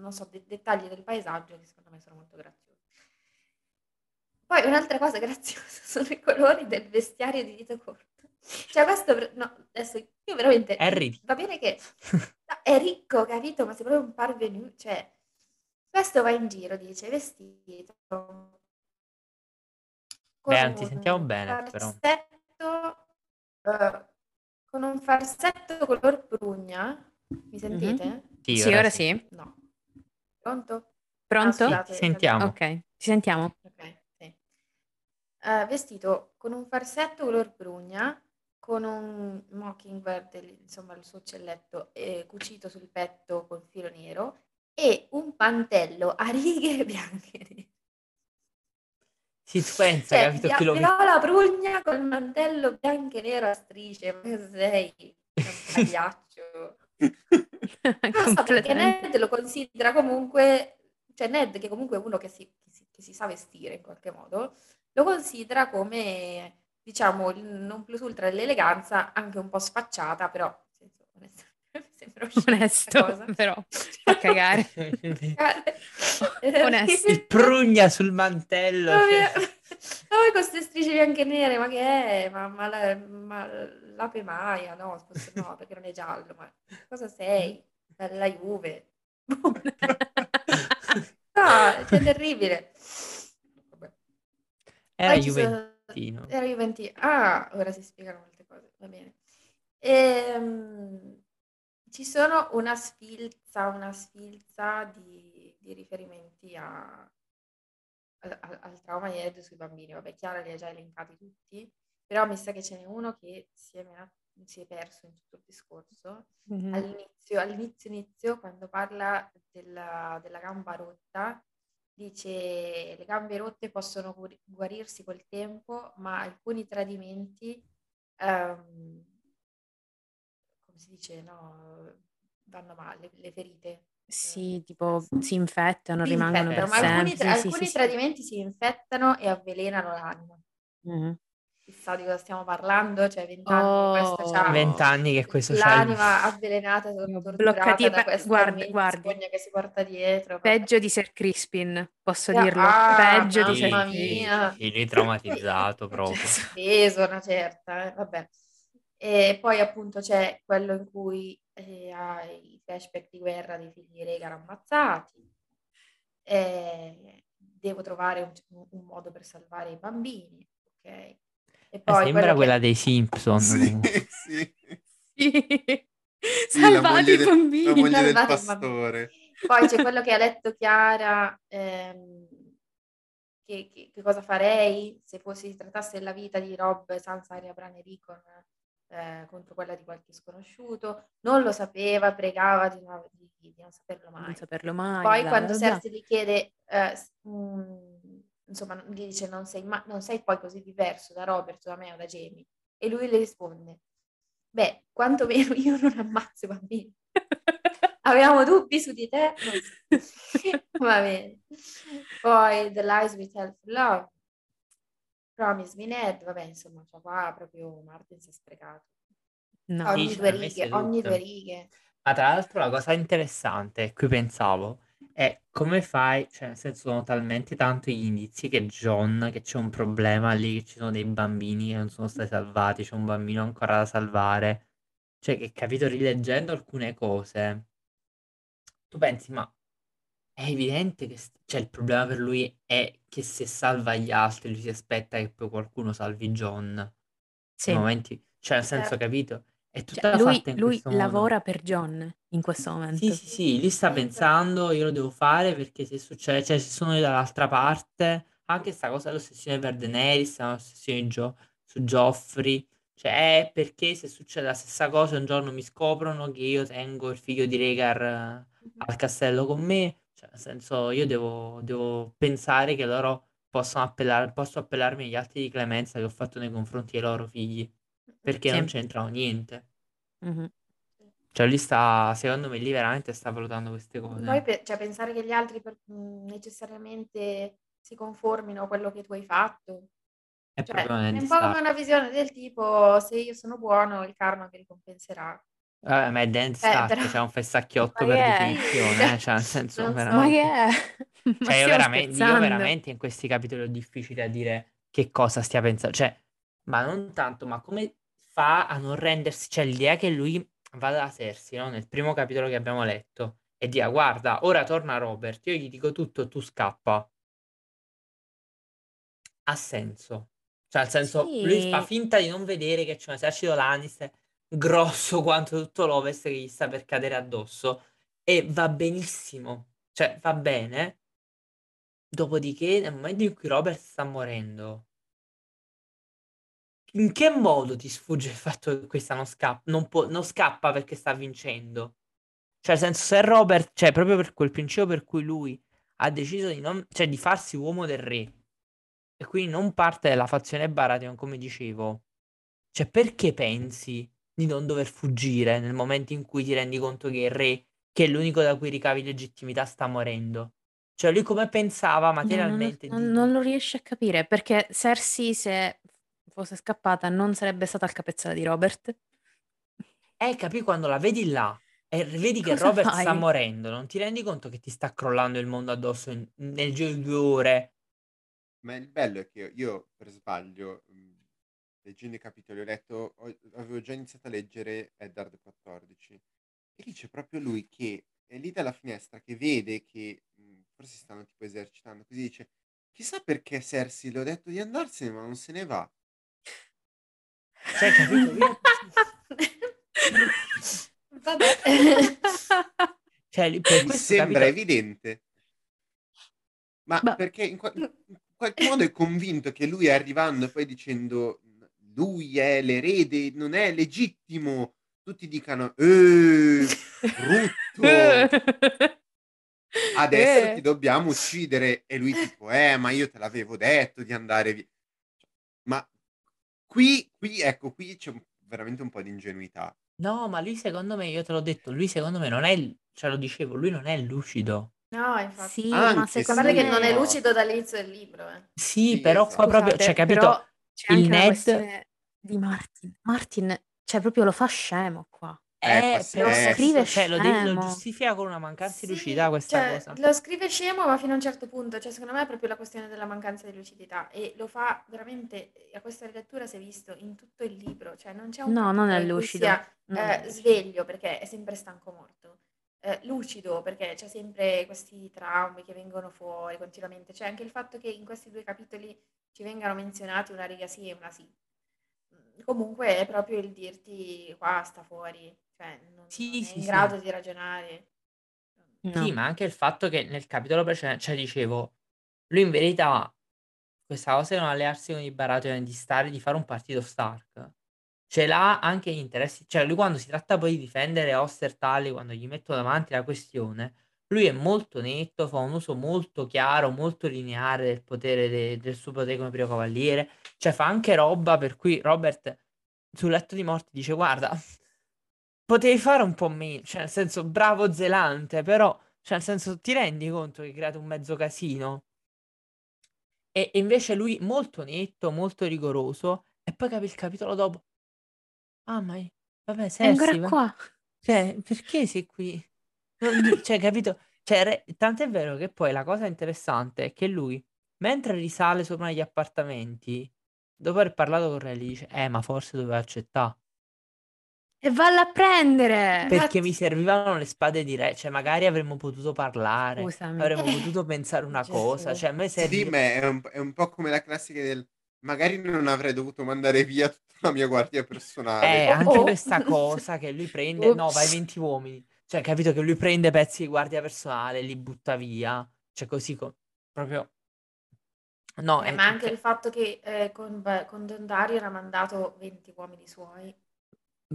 so, de- dettagli del paesaggio che secondo me sono molto graziosi. Poi un'altra cosa graziosa sono i colori del vestiario di Dito Corto. Cioè questo, no, adesso io veramente... È ricco. Va bene che no, è ricco, capito? Ma sei proprio un parvenu. Cioè, questo va in giro, dice, vestito. Beh, non ti sentiamo bene, però. Uh, con un farsetto color prugna. Mi sentite? Mm-hmm. Sì, sì, ora, sì. sì. No. Pronto? Pronto? Ah, scusate, sentiamo. Ok, ti sentiamo. Ok, sì. Uh, vestito con un farsetto color prugna con un mockingbird, insomma il suo uccelletto, eh, cucito sul petto con filo nero e un pantello a righe bianche. Si pensa, cioè, capito? Via, viola prugna con il mantello bianco e nero a strisce, ma sei? Un pagliaccio. so, perché Ned lo considera comunque, cioè Ned che comunque è uno che si, che si, che si sa vestire in qualche modo, lo considera come diciamo, il non plus ultra dell'eleganza, anche un po' sfacciata, però sembra onesto, però fa cagare. onesto. Il prugna sul mantello. No, cioè. no, con queste strisce bianche e nere, ma che è? Ma, ma, la, ma l'ape maia, no, no, perché non è giallo, ma cosa sei? La Juve. no, è terribile. Vabbè. Era Juve. Juventino. Era Juventino. Ah, ora si spiegano molte cose, va bene. Ehm, ci sono una sfilza, una sfilza di, di riferimenti a, al, al trauma di Ed sui bambini. Vabbè, Chiara li ha già elencati tutti, però mi sa che ce n'è uno che si è, si è perso in tutto il discorso. Mm-hmm. All'inizio, all'inizio, inizio, quando parla della, della gamba rotta, dice le gambe rotte possono guarirsi col tempo, ma alcuni tradimenti, um, come si dice, no, vanno male, le ferite. Sì, eh, tipo si infettano, si rimangono infettano, per sempre. Alcuni, sì, alcuni sì, tradimenti sì. si infettano e avvelenano l'anima. Mm-hmm chissà di cosa stiamo parlando, cioè vent'anni oh, questo vent'anni che questo c'ha l'anima avvelenata, bloccati da questa guarda, guarda. che si porta dietro. Peggio di Sir Crispin, posso ah, dirlo. Ah, Peggio di Sir Crispin. Sì, lui traumatizzato proprio. Peso una certa, eh, vabbè. E poi appunto c'è quello in cui eh, ha i flashback di guerra dei figli di Regan ammazzati. Eh, devo trovare un, un modo per salvare i bambini, ok? E eh, poi sembra quella che... dei Simpson. Sì, sì. sì. Salvati i bambini. La moglie del pastore. Poi c'è quello che ha letto Chiara, ehm, che, che, che, cosa farei se fossi, si trattasse della vita di Rob, Sansa, Aria, Bran Ricon eh, contro quella di qualche sconosciuto. Non lo sapeva, pregava di, di, di non saperlo mai. Non saperlo mai. Poi quando Cersei gli chiede... Eh, mh, insomma, gli dice non sei, ma- non sei poi così diverso da Robert, da me o da Jamie. E lui le risponde, beh, quantomeno io non ammazzo i bambini. Avevamo dubbi su di te? Va bene. Poi The Lies We Tell for Love. Promise Me Ned, vabbè, insomma, cioè qua proprio Martin si è sprecato. No, ogni due righe, ogni due righe. Ma tra l'altro la cosa interessante, qui pensavo, e come fai, cioè nel senso sono talmente tanti gli indizi che John, che c'è un problema lì, che ci sono dei bambini che non sono stati salvati, c'è un bambino ancora da salvare, cioè che capito rileggendo alcune cose, tu pensi ma è evidente che cioè, il problema per lui è che se salva gli altri lui si aspetta che poi qualcuno salvi John. Sì. Nei momenti, cioè nel senso certo. capito? È tutta cioè, lui, lui lavora per John in questo momento. Sì, sì, sì, lui sta pensando, io lo devo fare perché se succede, cioè se sono io dall'altra parte, anche questa cosa dell'ossessione per Daenerys, l'ossessione Gio- su Joffrey, Cioè, perché se succede la stessa cosa, un giorno mi scoprono che io tengo il figlio di Rhaegar eh, al castello con me. Cioè, nel senso, io devo, devo pensare che loro possano appellare, posso appellarmi agli atti di clemenza che ho fatto nei confronti dei loro figli. Perché sì. non c'entrano niente. Mm-hmm. Cioè, lì sta, secondo me, lì veramente sta valutando queste cose. Poi, pe- cioè, pensare che gli altri per, mh, necessariamente si conformino a quello che tu hai fatto. È, cioè, è un po' come una visione del tipo, se io sono buono, il karma mi ricompenserà. Eh, ma è dance eh, però... c'è un fessacchiotto per definizione, eh? cioè nel senso non veramente... Ma che è? Cioè, io veramente, io veramente in questi capitoli ho difficile a dire che cosa stia pensando, cioè, ma non tanto, ma come fa a non rendersi, cioè l'idea che lui vada da Cersei, no? Nel primo capitolo che abbiamo letto, e dia, guarda, ora torna Robert, io gli dico tutto, tu scappa. Ha senso. Cioè, nel senso, sì. lui fa finta di non vedere che c'è un esercito Lannister grosso quanto tutto l'Ovest che gli sta per cadere addosso. E va benissimo. Cioè, va bene. Dopodiché, nel momento in cui Robert sta morendo, in che modo ti sfugge il fatto che questa non scappa? Non, può, non scappa perché sta vincendo. Cioè, nel senso, se Robert, cioè, proprio per quel principio per cui lui ha deciso di, non, cioè, di farsi uomo del re e quindi non parte della fazione Baratheon, come dicevo, cioè, perché pensi di non dover fuggire nel momento in cui ti rendi conto che il re, che è l'unico da cui ricavi legittimità, sta morendo? Cioè, lui come pensava materialmente? No, non, non, non, lo riesce a capire perché Cersei, se fosse scappata, non sarebbe stata al capezzale di Robert. Eh, capì quando la vedi là e vedi che Cosa Robert fai? sta morendo, non ti rendi conto che ti sta crollando il mondo addosso in, nel giro di due ore? Ma il bello è che io, per sbaglio, leggendo i capitoli, ho letto, ho- avevo già iniziato a leggere Eddard 14 e lì c'è proprio lui che è lì dalla finestra che vede che forse si stanno tipo esercitando, così dice, chissà perché Cersei le ho detto di andarsene ma non se ne va. Cioè, capito? Io... Vabbè. cioè, per Mi sembra capito... evidente. Ma, Ma... perché in, qua- in, qualche modo è convinto che lui arrivando e poi dicendo lui è l'erede, non è legittimo, tutti dicano eh, brutto. Adesso eh. ti dobbiamo uccidere e lui tipo eh, ma io te l'avevo detto di andare via. Ma qui, qui ecco, qui c'è veramente un po' di ingenuità. No, ma lui secondo me, io te l'ho detto, lui secondo me non è, cioè lo dicevo, lui non è lucido. No, infatti. Sì, ma secondo me che non è lucido dall'inizio del libro. Eh. Sì, Sì, però qua proprio, cioè, capito? c'è Il Ned, di Martin. Martin, cioè, proprio lo fa scemo qua. Eh, eh però scrive cioè, lo, de- lo giustifica con una mancanza di lucidità questa cioè, cosa. lo scrive scemo, ma fino a un certo punto. Cioè, secondo me è proprio la questione della mancanza di lucidità. E lo fa veramente, a questa rilettura si è visto in tutto il libro. Cioè, non c'è un No, non è lucido. sia eh, sveglio, perché è sempre stanco morto eh, lucido perché c'è sempre questi traumi che vengono fuori continuamente. C'è anche il fatto che in questi due capitoli ci vengano menzionati una riga sì e una sì. Comunque è proprio il dirti qua sta fuori, cioè non, sì, non è sì, in grado di ragionare. No. Sì, ma anche il fatto che nel capitolo precedente, cioè dicevo, lui in verità questa cosa di non allearsi con i Baratheon, di stare, di fare un partito Stark, ce l'ha anche gli interessi, cioè lui quando si tratta poi di difendere Ostertali, quando gli metto davanti la questione, lui è molto netto, fa un uso molto chiaro, molto lineare del potere de- del suo potere come primo cavaliere, cioè fa anche roba per cui Robert sul letto di morte dice guarda, potevi fare un po' meno, cioè nel senso bravo zelante, però cioè nel senso ti rendi conto che hai creato un mezzo casino? E, e invece lui molto netto, molto rigoroso, e poi capi il capitolo dopo, Ah, ma vabbè, È ancora va qua. cioè, perché sei qui? Non cioè, capito? Cioè, re tant'è vero che poi la cosa interessante è che lui, mentre risale sopra gli appartamenti, dopo aver parlato con Riley, dice: Eh, ma forse doveva accettà. E valla a prendere! Perché mi servivano le spade di re, cioè magari avremmo potuto parlare, Scusami. avremmo potuto pensare una cosa, cioè a me Sì, ma è un, è un po' come la classica del magari non avrei dovuto mandare via tutta la mia guardia personale. Eh, anche oh. questa cosa che lui prende, no, vai 20 uomini. Cioè, capito che lui prende pezzi di guardia personale, li butta via. Cioè, così co- proprio No, eh, ma anche il fatto che eh, con, con Don Dario era mandato 20 uomini suoi.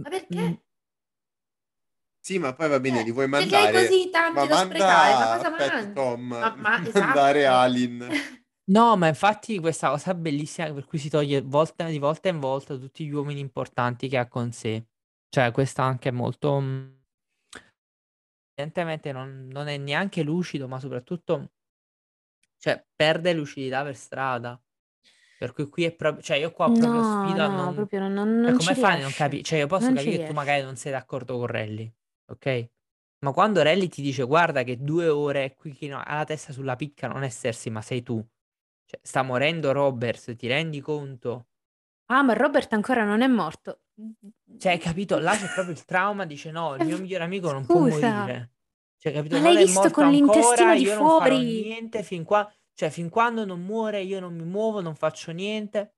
Ma perché? Mm. Sì, ma poi va bene, eh, li vuoi mandare. Perché hai così tanti ma da manda sprecare, ma cosa mangi? Tom, ma, ma esatto. mandare Alin. No, ma infatti questa cosa bellissima per cui si toglie volta, di volta in volta tutti gli uomini importanti che ha con sé. Cioè, questa anche è molto... Mm, evidentemente non, non è neanche lucido, ma soprattutto cioè, perde lucidità per strada. Per cui qui è proprio, cioè io qua proprio No, sfido no, non... proprio non, non, non come fai a non capire? Cioè io posso Non capire che tu magari non sei d'accordo con Rally, ok? Ma quando Rally ti dice guarda che due ore qui chi no, ha la testa sulla picca non è Cersei ma sei tu. Cioè sta morendo Roberts, ti rendi conto? Ah, ma Robert ancora non è morto. Cioè, hai capito? Là c'è proprio il trauma, dice no, il mio migliore amico non può Scusa, morire. Cioè, capito? ma l'hai visto con l'intestino ancora, di io non fuori? niente fin qua... Cioè, fin quando non muore io non mi muovo, non faccio niente.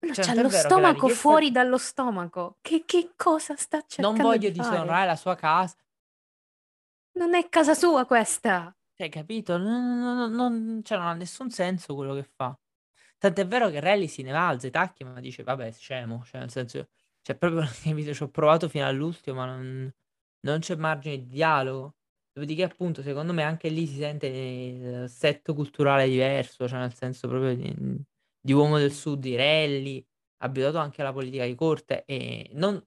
No, Cioè, c'ha lo stomaco richiesta... fuori dallo stomaco. Che, che cosa sta Non cercando voglio di disonorare la sua casa. Non è casa sua questa. Cioè, capito? Non, non- non- cioè, non ha nessun senso quello che fa. Tant'è vero che Rally si ne va, alza i tacchi, ma dice, vabbè, scemo. Cioè, nel senso, cioè, proprio, capito, ci ho provato fino all'ultimo, ma non, non c'è margine di dialogo. Dopodiché, appunto, secondo me anche lì si sente il assetto culturale diverso, cioè nel senso proprio di, di uomo del sud, di Rally, abituato anche alla politica di corte e non,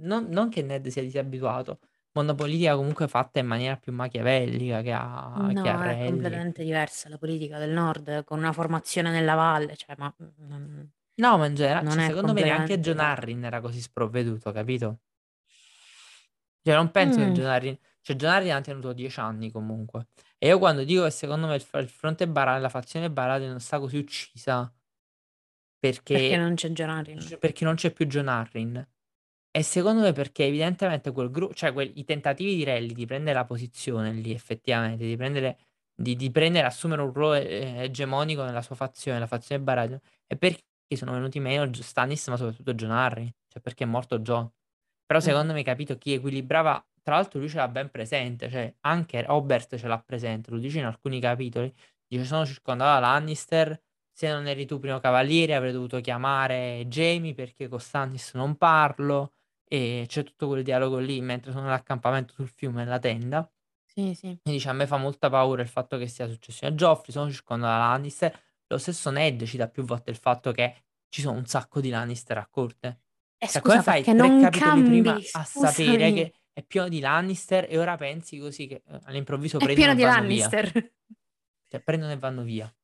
non- non che Ned sia disabituato, ma una politica comunque fatta in maniera più machiavellica che a, che a No, è Rally. completamente diversa la politica del nord, con una formazione nella valle, cioè, ma mm, No, ma in generale, non cioè, secondo me neanche John. Arryn era così sprovveduto, capito? Cioè, non penso che Mm. John Arryn... Cioè, John Arryn ha tenuto dieci anni comunque. E io quando dico che secondo me il, il fronte Barale, la fazione Barale non sta così uccisa Perché perché, non c'è John Arryn. perché non c'è più John Arryn. E secondo me perché evidentemente quel gruppo, cioè quel- i tentativi di Rally di prendere la posizione lì effettivamente, di prendere, di, di prendere, assumere un ruolo eh, egemonico nella sua fazione, la fazione Barale, è perché sono venuti meno Stannis, ma soprattutto John Arryn, cioè perché è morto John. Però Mm. secondo me, capito, chi equilibrava, tra l'altro lui ce l'ha ben presente, cioè anche Robert ce l'ha presente, lo dice in alcuni capitoli, dice sono circondato da Lannister, se non eri tu primo cavaliere avrei dovuto chiamare Jamie perché con Stannis non parlo, e c'è tutto quel dialogo lì mentre sono all'accampamento sul fiume nella tenda. Sì, sì. E dice a me fa molta paura il fatto che sia successo a Joffrey, sono circondato da Lannister. Lo stesso Ned ci dà più volte il fatto che ci sono un sacco di Lannister a corte. E Cioè, scusa, come fai tre non capitoli prima cambi? a sapere Scusami. che è pieno di Lannister e ora pensi così che eh, all'improvviso È prendono pieno e di via. Lannister. Cioè, prendono e vanno via.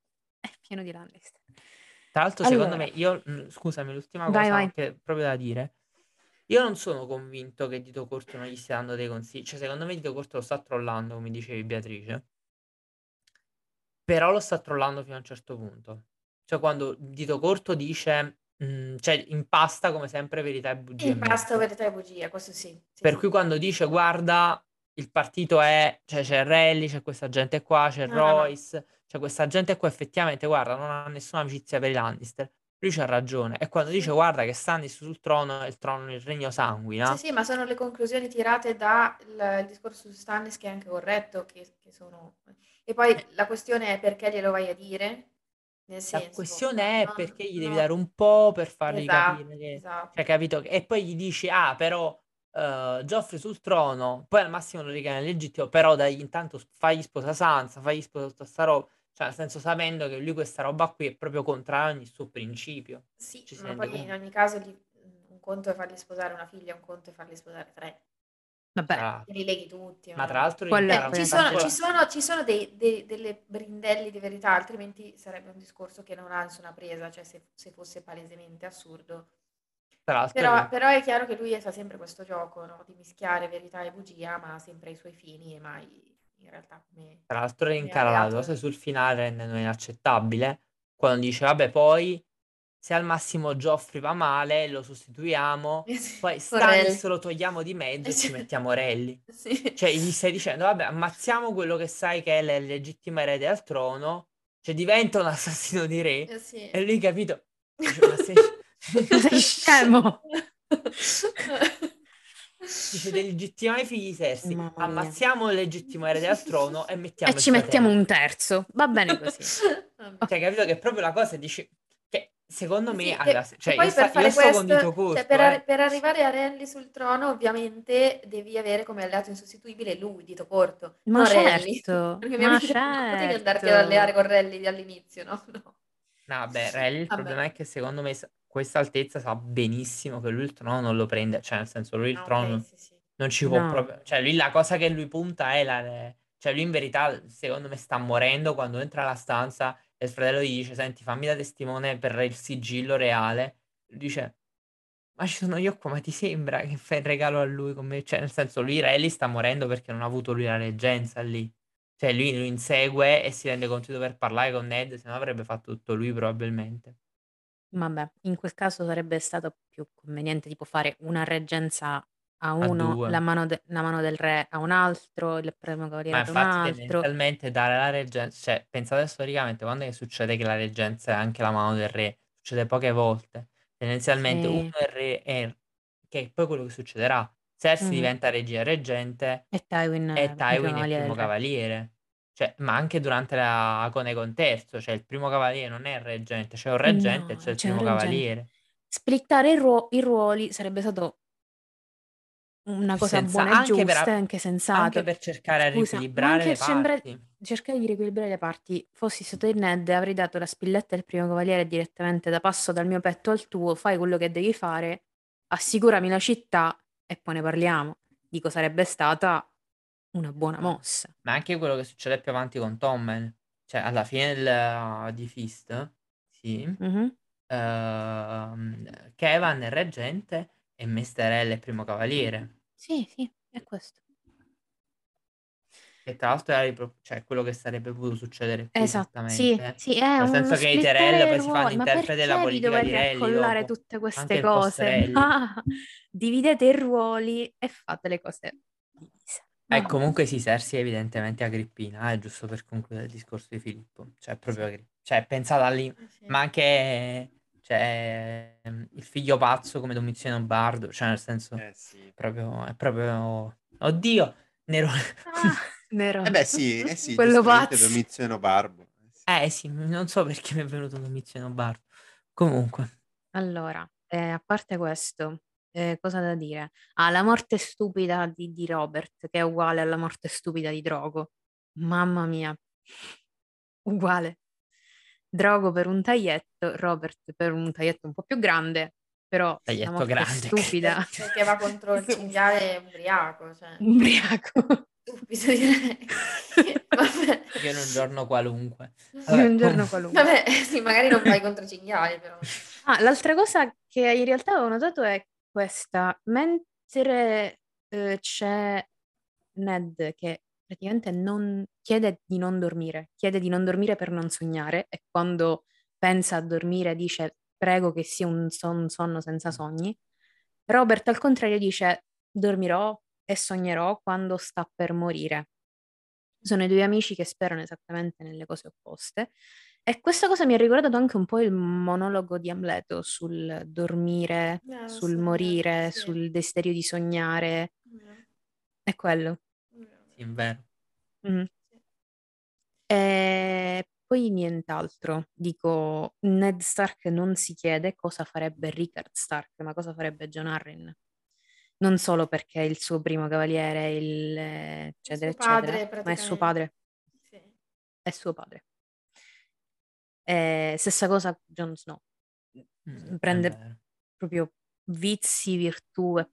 È pieno di Lannister. Tra l'altro, secondo Allora, me, io, mm, scusami, l'ultima vai, cosa vai. che proprio da dire. Io non sono convinto che Dito Corto non gli stia dando dei consigli. Cioè, secondo me Dito Corto lo sta trollando, come dicevi Beatrice. Però lo sta trollando fino a un certo punto. Cioè, quando Dito Corto dice, mm, cioè, impasta come sempre verità e bugia mezzo. verità e bugia, questo sì. sì, Per sì. cui quando dice, guarda, il partito è, cioè c'è Rally, c'è questa gente qua, c'è No, no, no. Royce, c'è questa gente qua, effettivamente, guarda, non ha nessuna amicizia per i Lannister. Lui c'ha ragione. E quando dice, Sì. guarda, che Stannis sul trono è il trono il regno Sì, sanguina, sì, ma sono le conclusioni tirate dal il discorso su Stannis che è anche corretto, che, che sono... E poi eh, la questione è perché glielo vai a dire, nel la senso, questione è perché gli devi dare un po' per fargli esatto, capire che... Cioè, esatto. capito? E poi gli dici, ah, però... Uh, Joffrey sul trono, poi al massimo lo richiama legittimo, però dai, intanto fagli sposa Sansa, fagli sposa tutta sta roba, cioè nel senso sapendo che lui questa roba qui è proprio contrario a ogni suo principio. Sì, Ci si ma rende poi in conto? ogni caso gli- un conto è fargli sposare una figlia, un conto è fargli sposare tre. Vabbè, Tra- Li leghi tutti. Ma ma- tra l'altro è un ci sono, ci sono, ci sono dei, dei- delle brindelli di verità, altrimenti sarebbe un discorso che non ha nessuna presa, cioè se, se fosse palesemente assurdo. Però, però è chiaro che lui fa sempre questo gioco, no? Di mischiare verità e bugia, ma sempre ai suoi fini e mai in realtà come, tra l'altro come rincara la cosa sul finale rendendo inaccettabile quando dice vabbè poi se al massimo Joffrey va male lo sostituiamo Eh sì, poi Stannis lo togliamo di mezzo Eh e ci mettiamo Relly Sì. cioè gli stai dicendo vabbè ammazziamo quello che sai che è il legittimo erede al trono cioè diventa un assassino di re Eh sì. e lui capito dice, ma sei... sei scemo. Dice delegittimare i figli Cersei. Ammazziamo il legittimo erede al trono e mettiamo E ci mettiamo un terzo. Va bene così. cioè, capito che proprio la cosa dici secondo me sì, alla, cioè, poi per fare questo, corto, cioè, per, eh. per, arrivare a Renly sul trono, ovviamente devi avere come alleato insostituibile lui, Dito Corto. Ma non certo, Perché ma ovviamente certo. non potevi andarti ad alleare con Renly all'inizio, no? No, no beh, Renly il Vabbè. problema è che secondo me questa altezza sa benissimo che lui il trono non lo prende, cioè nel senso lui il Ah, ok, trono sì, sì. non ci può No. proprio, cioè lui la cosa che lui punta è la, cioè lui in verità secondo me sta morendo quando entra alla stanza e il fratello gli dice senti fammi da testimone per il sigillo reale, lui dice ma ci sono io qua, ma ti sembra che fai il regalo a lui come, cioè nel senso lui Rally sta morendo perché non ha avuto lui la reggenza lì, cioè lui lo insegue e si rende conto di dover parlare con Ned, se no avrebbe fatto tutto lui probabilmente. Vabbè, in quel caso sarebbe stato più conveniente tipo fare una reggenza a A uno, due. la mano, de- la mano del re a un altro, il premio Ma cavaliere ad un infatti altro. tendenzialmente dare la reggenza, cioè pensate storicamente quando è che succede che la reggenza è anche la mano del re, succede poche volte, tendenzialmente Sì. uno è re, è, che è poi quello che succederà, Cersei Mhm. diventa regia reggente E Tywin, e Tywin è il cavaliere primo del re. cavaliere, cioè, ma anche durante la Conegon terzo, cioè il primo cavaliere non è il reggente, c'è un reggente e No, c'è il c'è un primo reggente. cavaliere. Splittare i, ruo- i ruoli sarebbe stato una cosa Senza- buona e anche per giusta a- e anche sensato. Anche per cercare Scusa, ma riequilibrare anche le sembra- parti. cercare di riequilibrare le parti. Fossi stato il Ned, avrei dato la spilletta del primo cavaliere direttamente da passo dal mio petto al tuo, fai quello che devi fare, assicurami la città e poi ne parliamo. Dico, sarebbe stata una buona mossa. Ma anche quello che succede più avanti con Tommen, cioè alla fine del- di Fist, sì, Mhm. ehm, Kevan è reggente e Mesterella è primo cavaliere. Sì, sì, è questo. Che tra l'altro era ripro- cioè, quello che sarebbe potuto succedere più Esatto, sì, esattamente. sì, è Nel senso che i splittare Tyrell poi si fanno ruoli, ma interprete della politica di dovete Relly accollare dopo? tutte queste Anche cose? Ah, dividete i ruoli e fate le cose. E Vabbè. comunque sì, Cersei è evidentemente Agrippina, è giusto per concludere il discorso di Filippo. Cioè, proprio Agri- cioè, pensata lì, Eh, sì. ma anche cioè, ehm, il figlio pazzo come Domiziano Bardo, cioè nel senso, Eh sì. proprio, è proprio... Oddio, Nero... Ah, Nero. Eh beh sì, eh sì, Quello pazzo. Domiziano Barbo. Eh sì. Eh sì, non so perché mi è venuto Domiziano Bardo. Comunque, Allora, eh, a parte questo, eh, cosa da dire? Ah, la morte stupida di, di Robert, che è uguale alla morte stupida di Drogo. Mamma mia, uguale. Drogo per un taglietto, Robert per un taglietto un po' più grande, però Taglietto morte grande. stupida, Perché va contro il cinghiale ubriaco, cioè. ubriaco. Stupido direi. Vabbè. io in un giorno qualunque. In Vabbè, un giorno qualunque. Vabbè, sì, magari non vai contro i cinghiali, però. Ah, l'altra cosa che in realtà avevo notato è questa. Mentre eh, c'è Ned che praticamente non chiede di non dormire, chiede di non dormire per non sognare e quando pensa a dormire dice prego che sia un, son- un sonno senza sogni. Robert al contrario dice dormirò e sognerò quando sta per morire. Sono i due amici che sperano esattamente nelle cose opposte. E questa cosa mi ha ricordato anche un po' il monologo di Amleto sul dormire, Eh, sul sì, morire, sì. sul desiderio di sognare. È quello. Sì, vero. Mhm. E poi nient'altro. Dico, Ned Stark non si chiede cosa farebbe Rickard Stark, ma cosa farebbe John Arryn. Non solo perché è il suo primo cavaliere, il, eh, eccetera, suo padre, eccetera, ma è suo padre. Sì. È suo padre. Eh, stessa cosa Jon Snow. Mm, è Prende proprio vizi, virtù e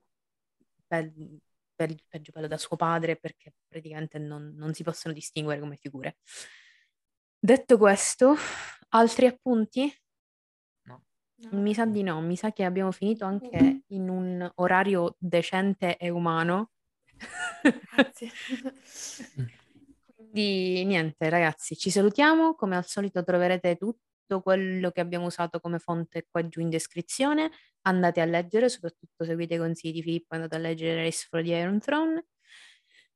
per peggio bello da suo padre perché praticamente non, non si possono distinguere come figure. Detto questo, altri appunti? No. Mi sa di no, mi sa che abbiamo finito anche in un orario decente e umano. Grazie. Quindi niente, ragazzi, ci salutiamo. Come al solito troverete tutto quello che abbiamo usato come fonte qua giù in descrizione. Andate a leggere, soprattutto seguite i consigli di Filippo, andate a leggere Race for the Iron Throne.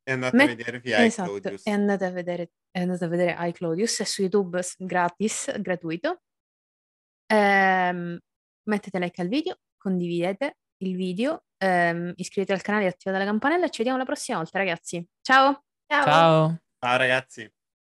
E andate Met- a vedervi ai esatto, e andate a vedere, e andate a vedere I Claudius, è su YouTube gratis, gratuito. Ehm, mettete like al video, condividete, il video, ehm, iscrivetevi al canale e attivate la campanella e ci vediamo la prossima volta ragazzi. Ciao! Ciao! Ciao, Ciao ragazzi!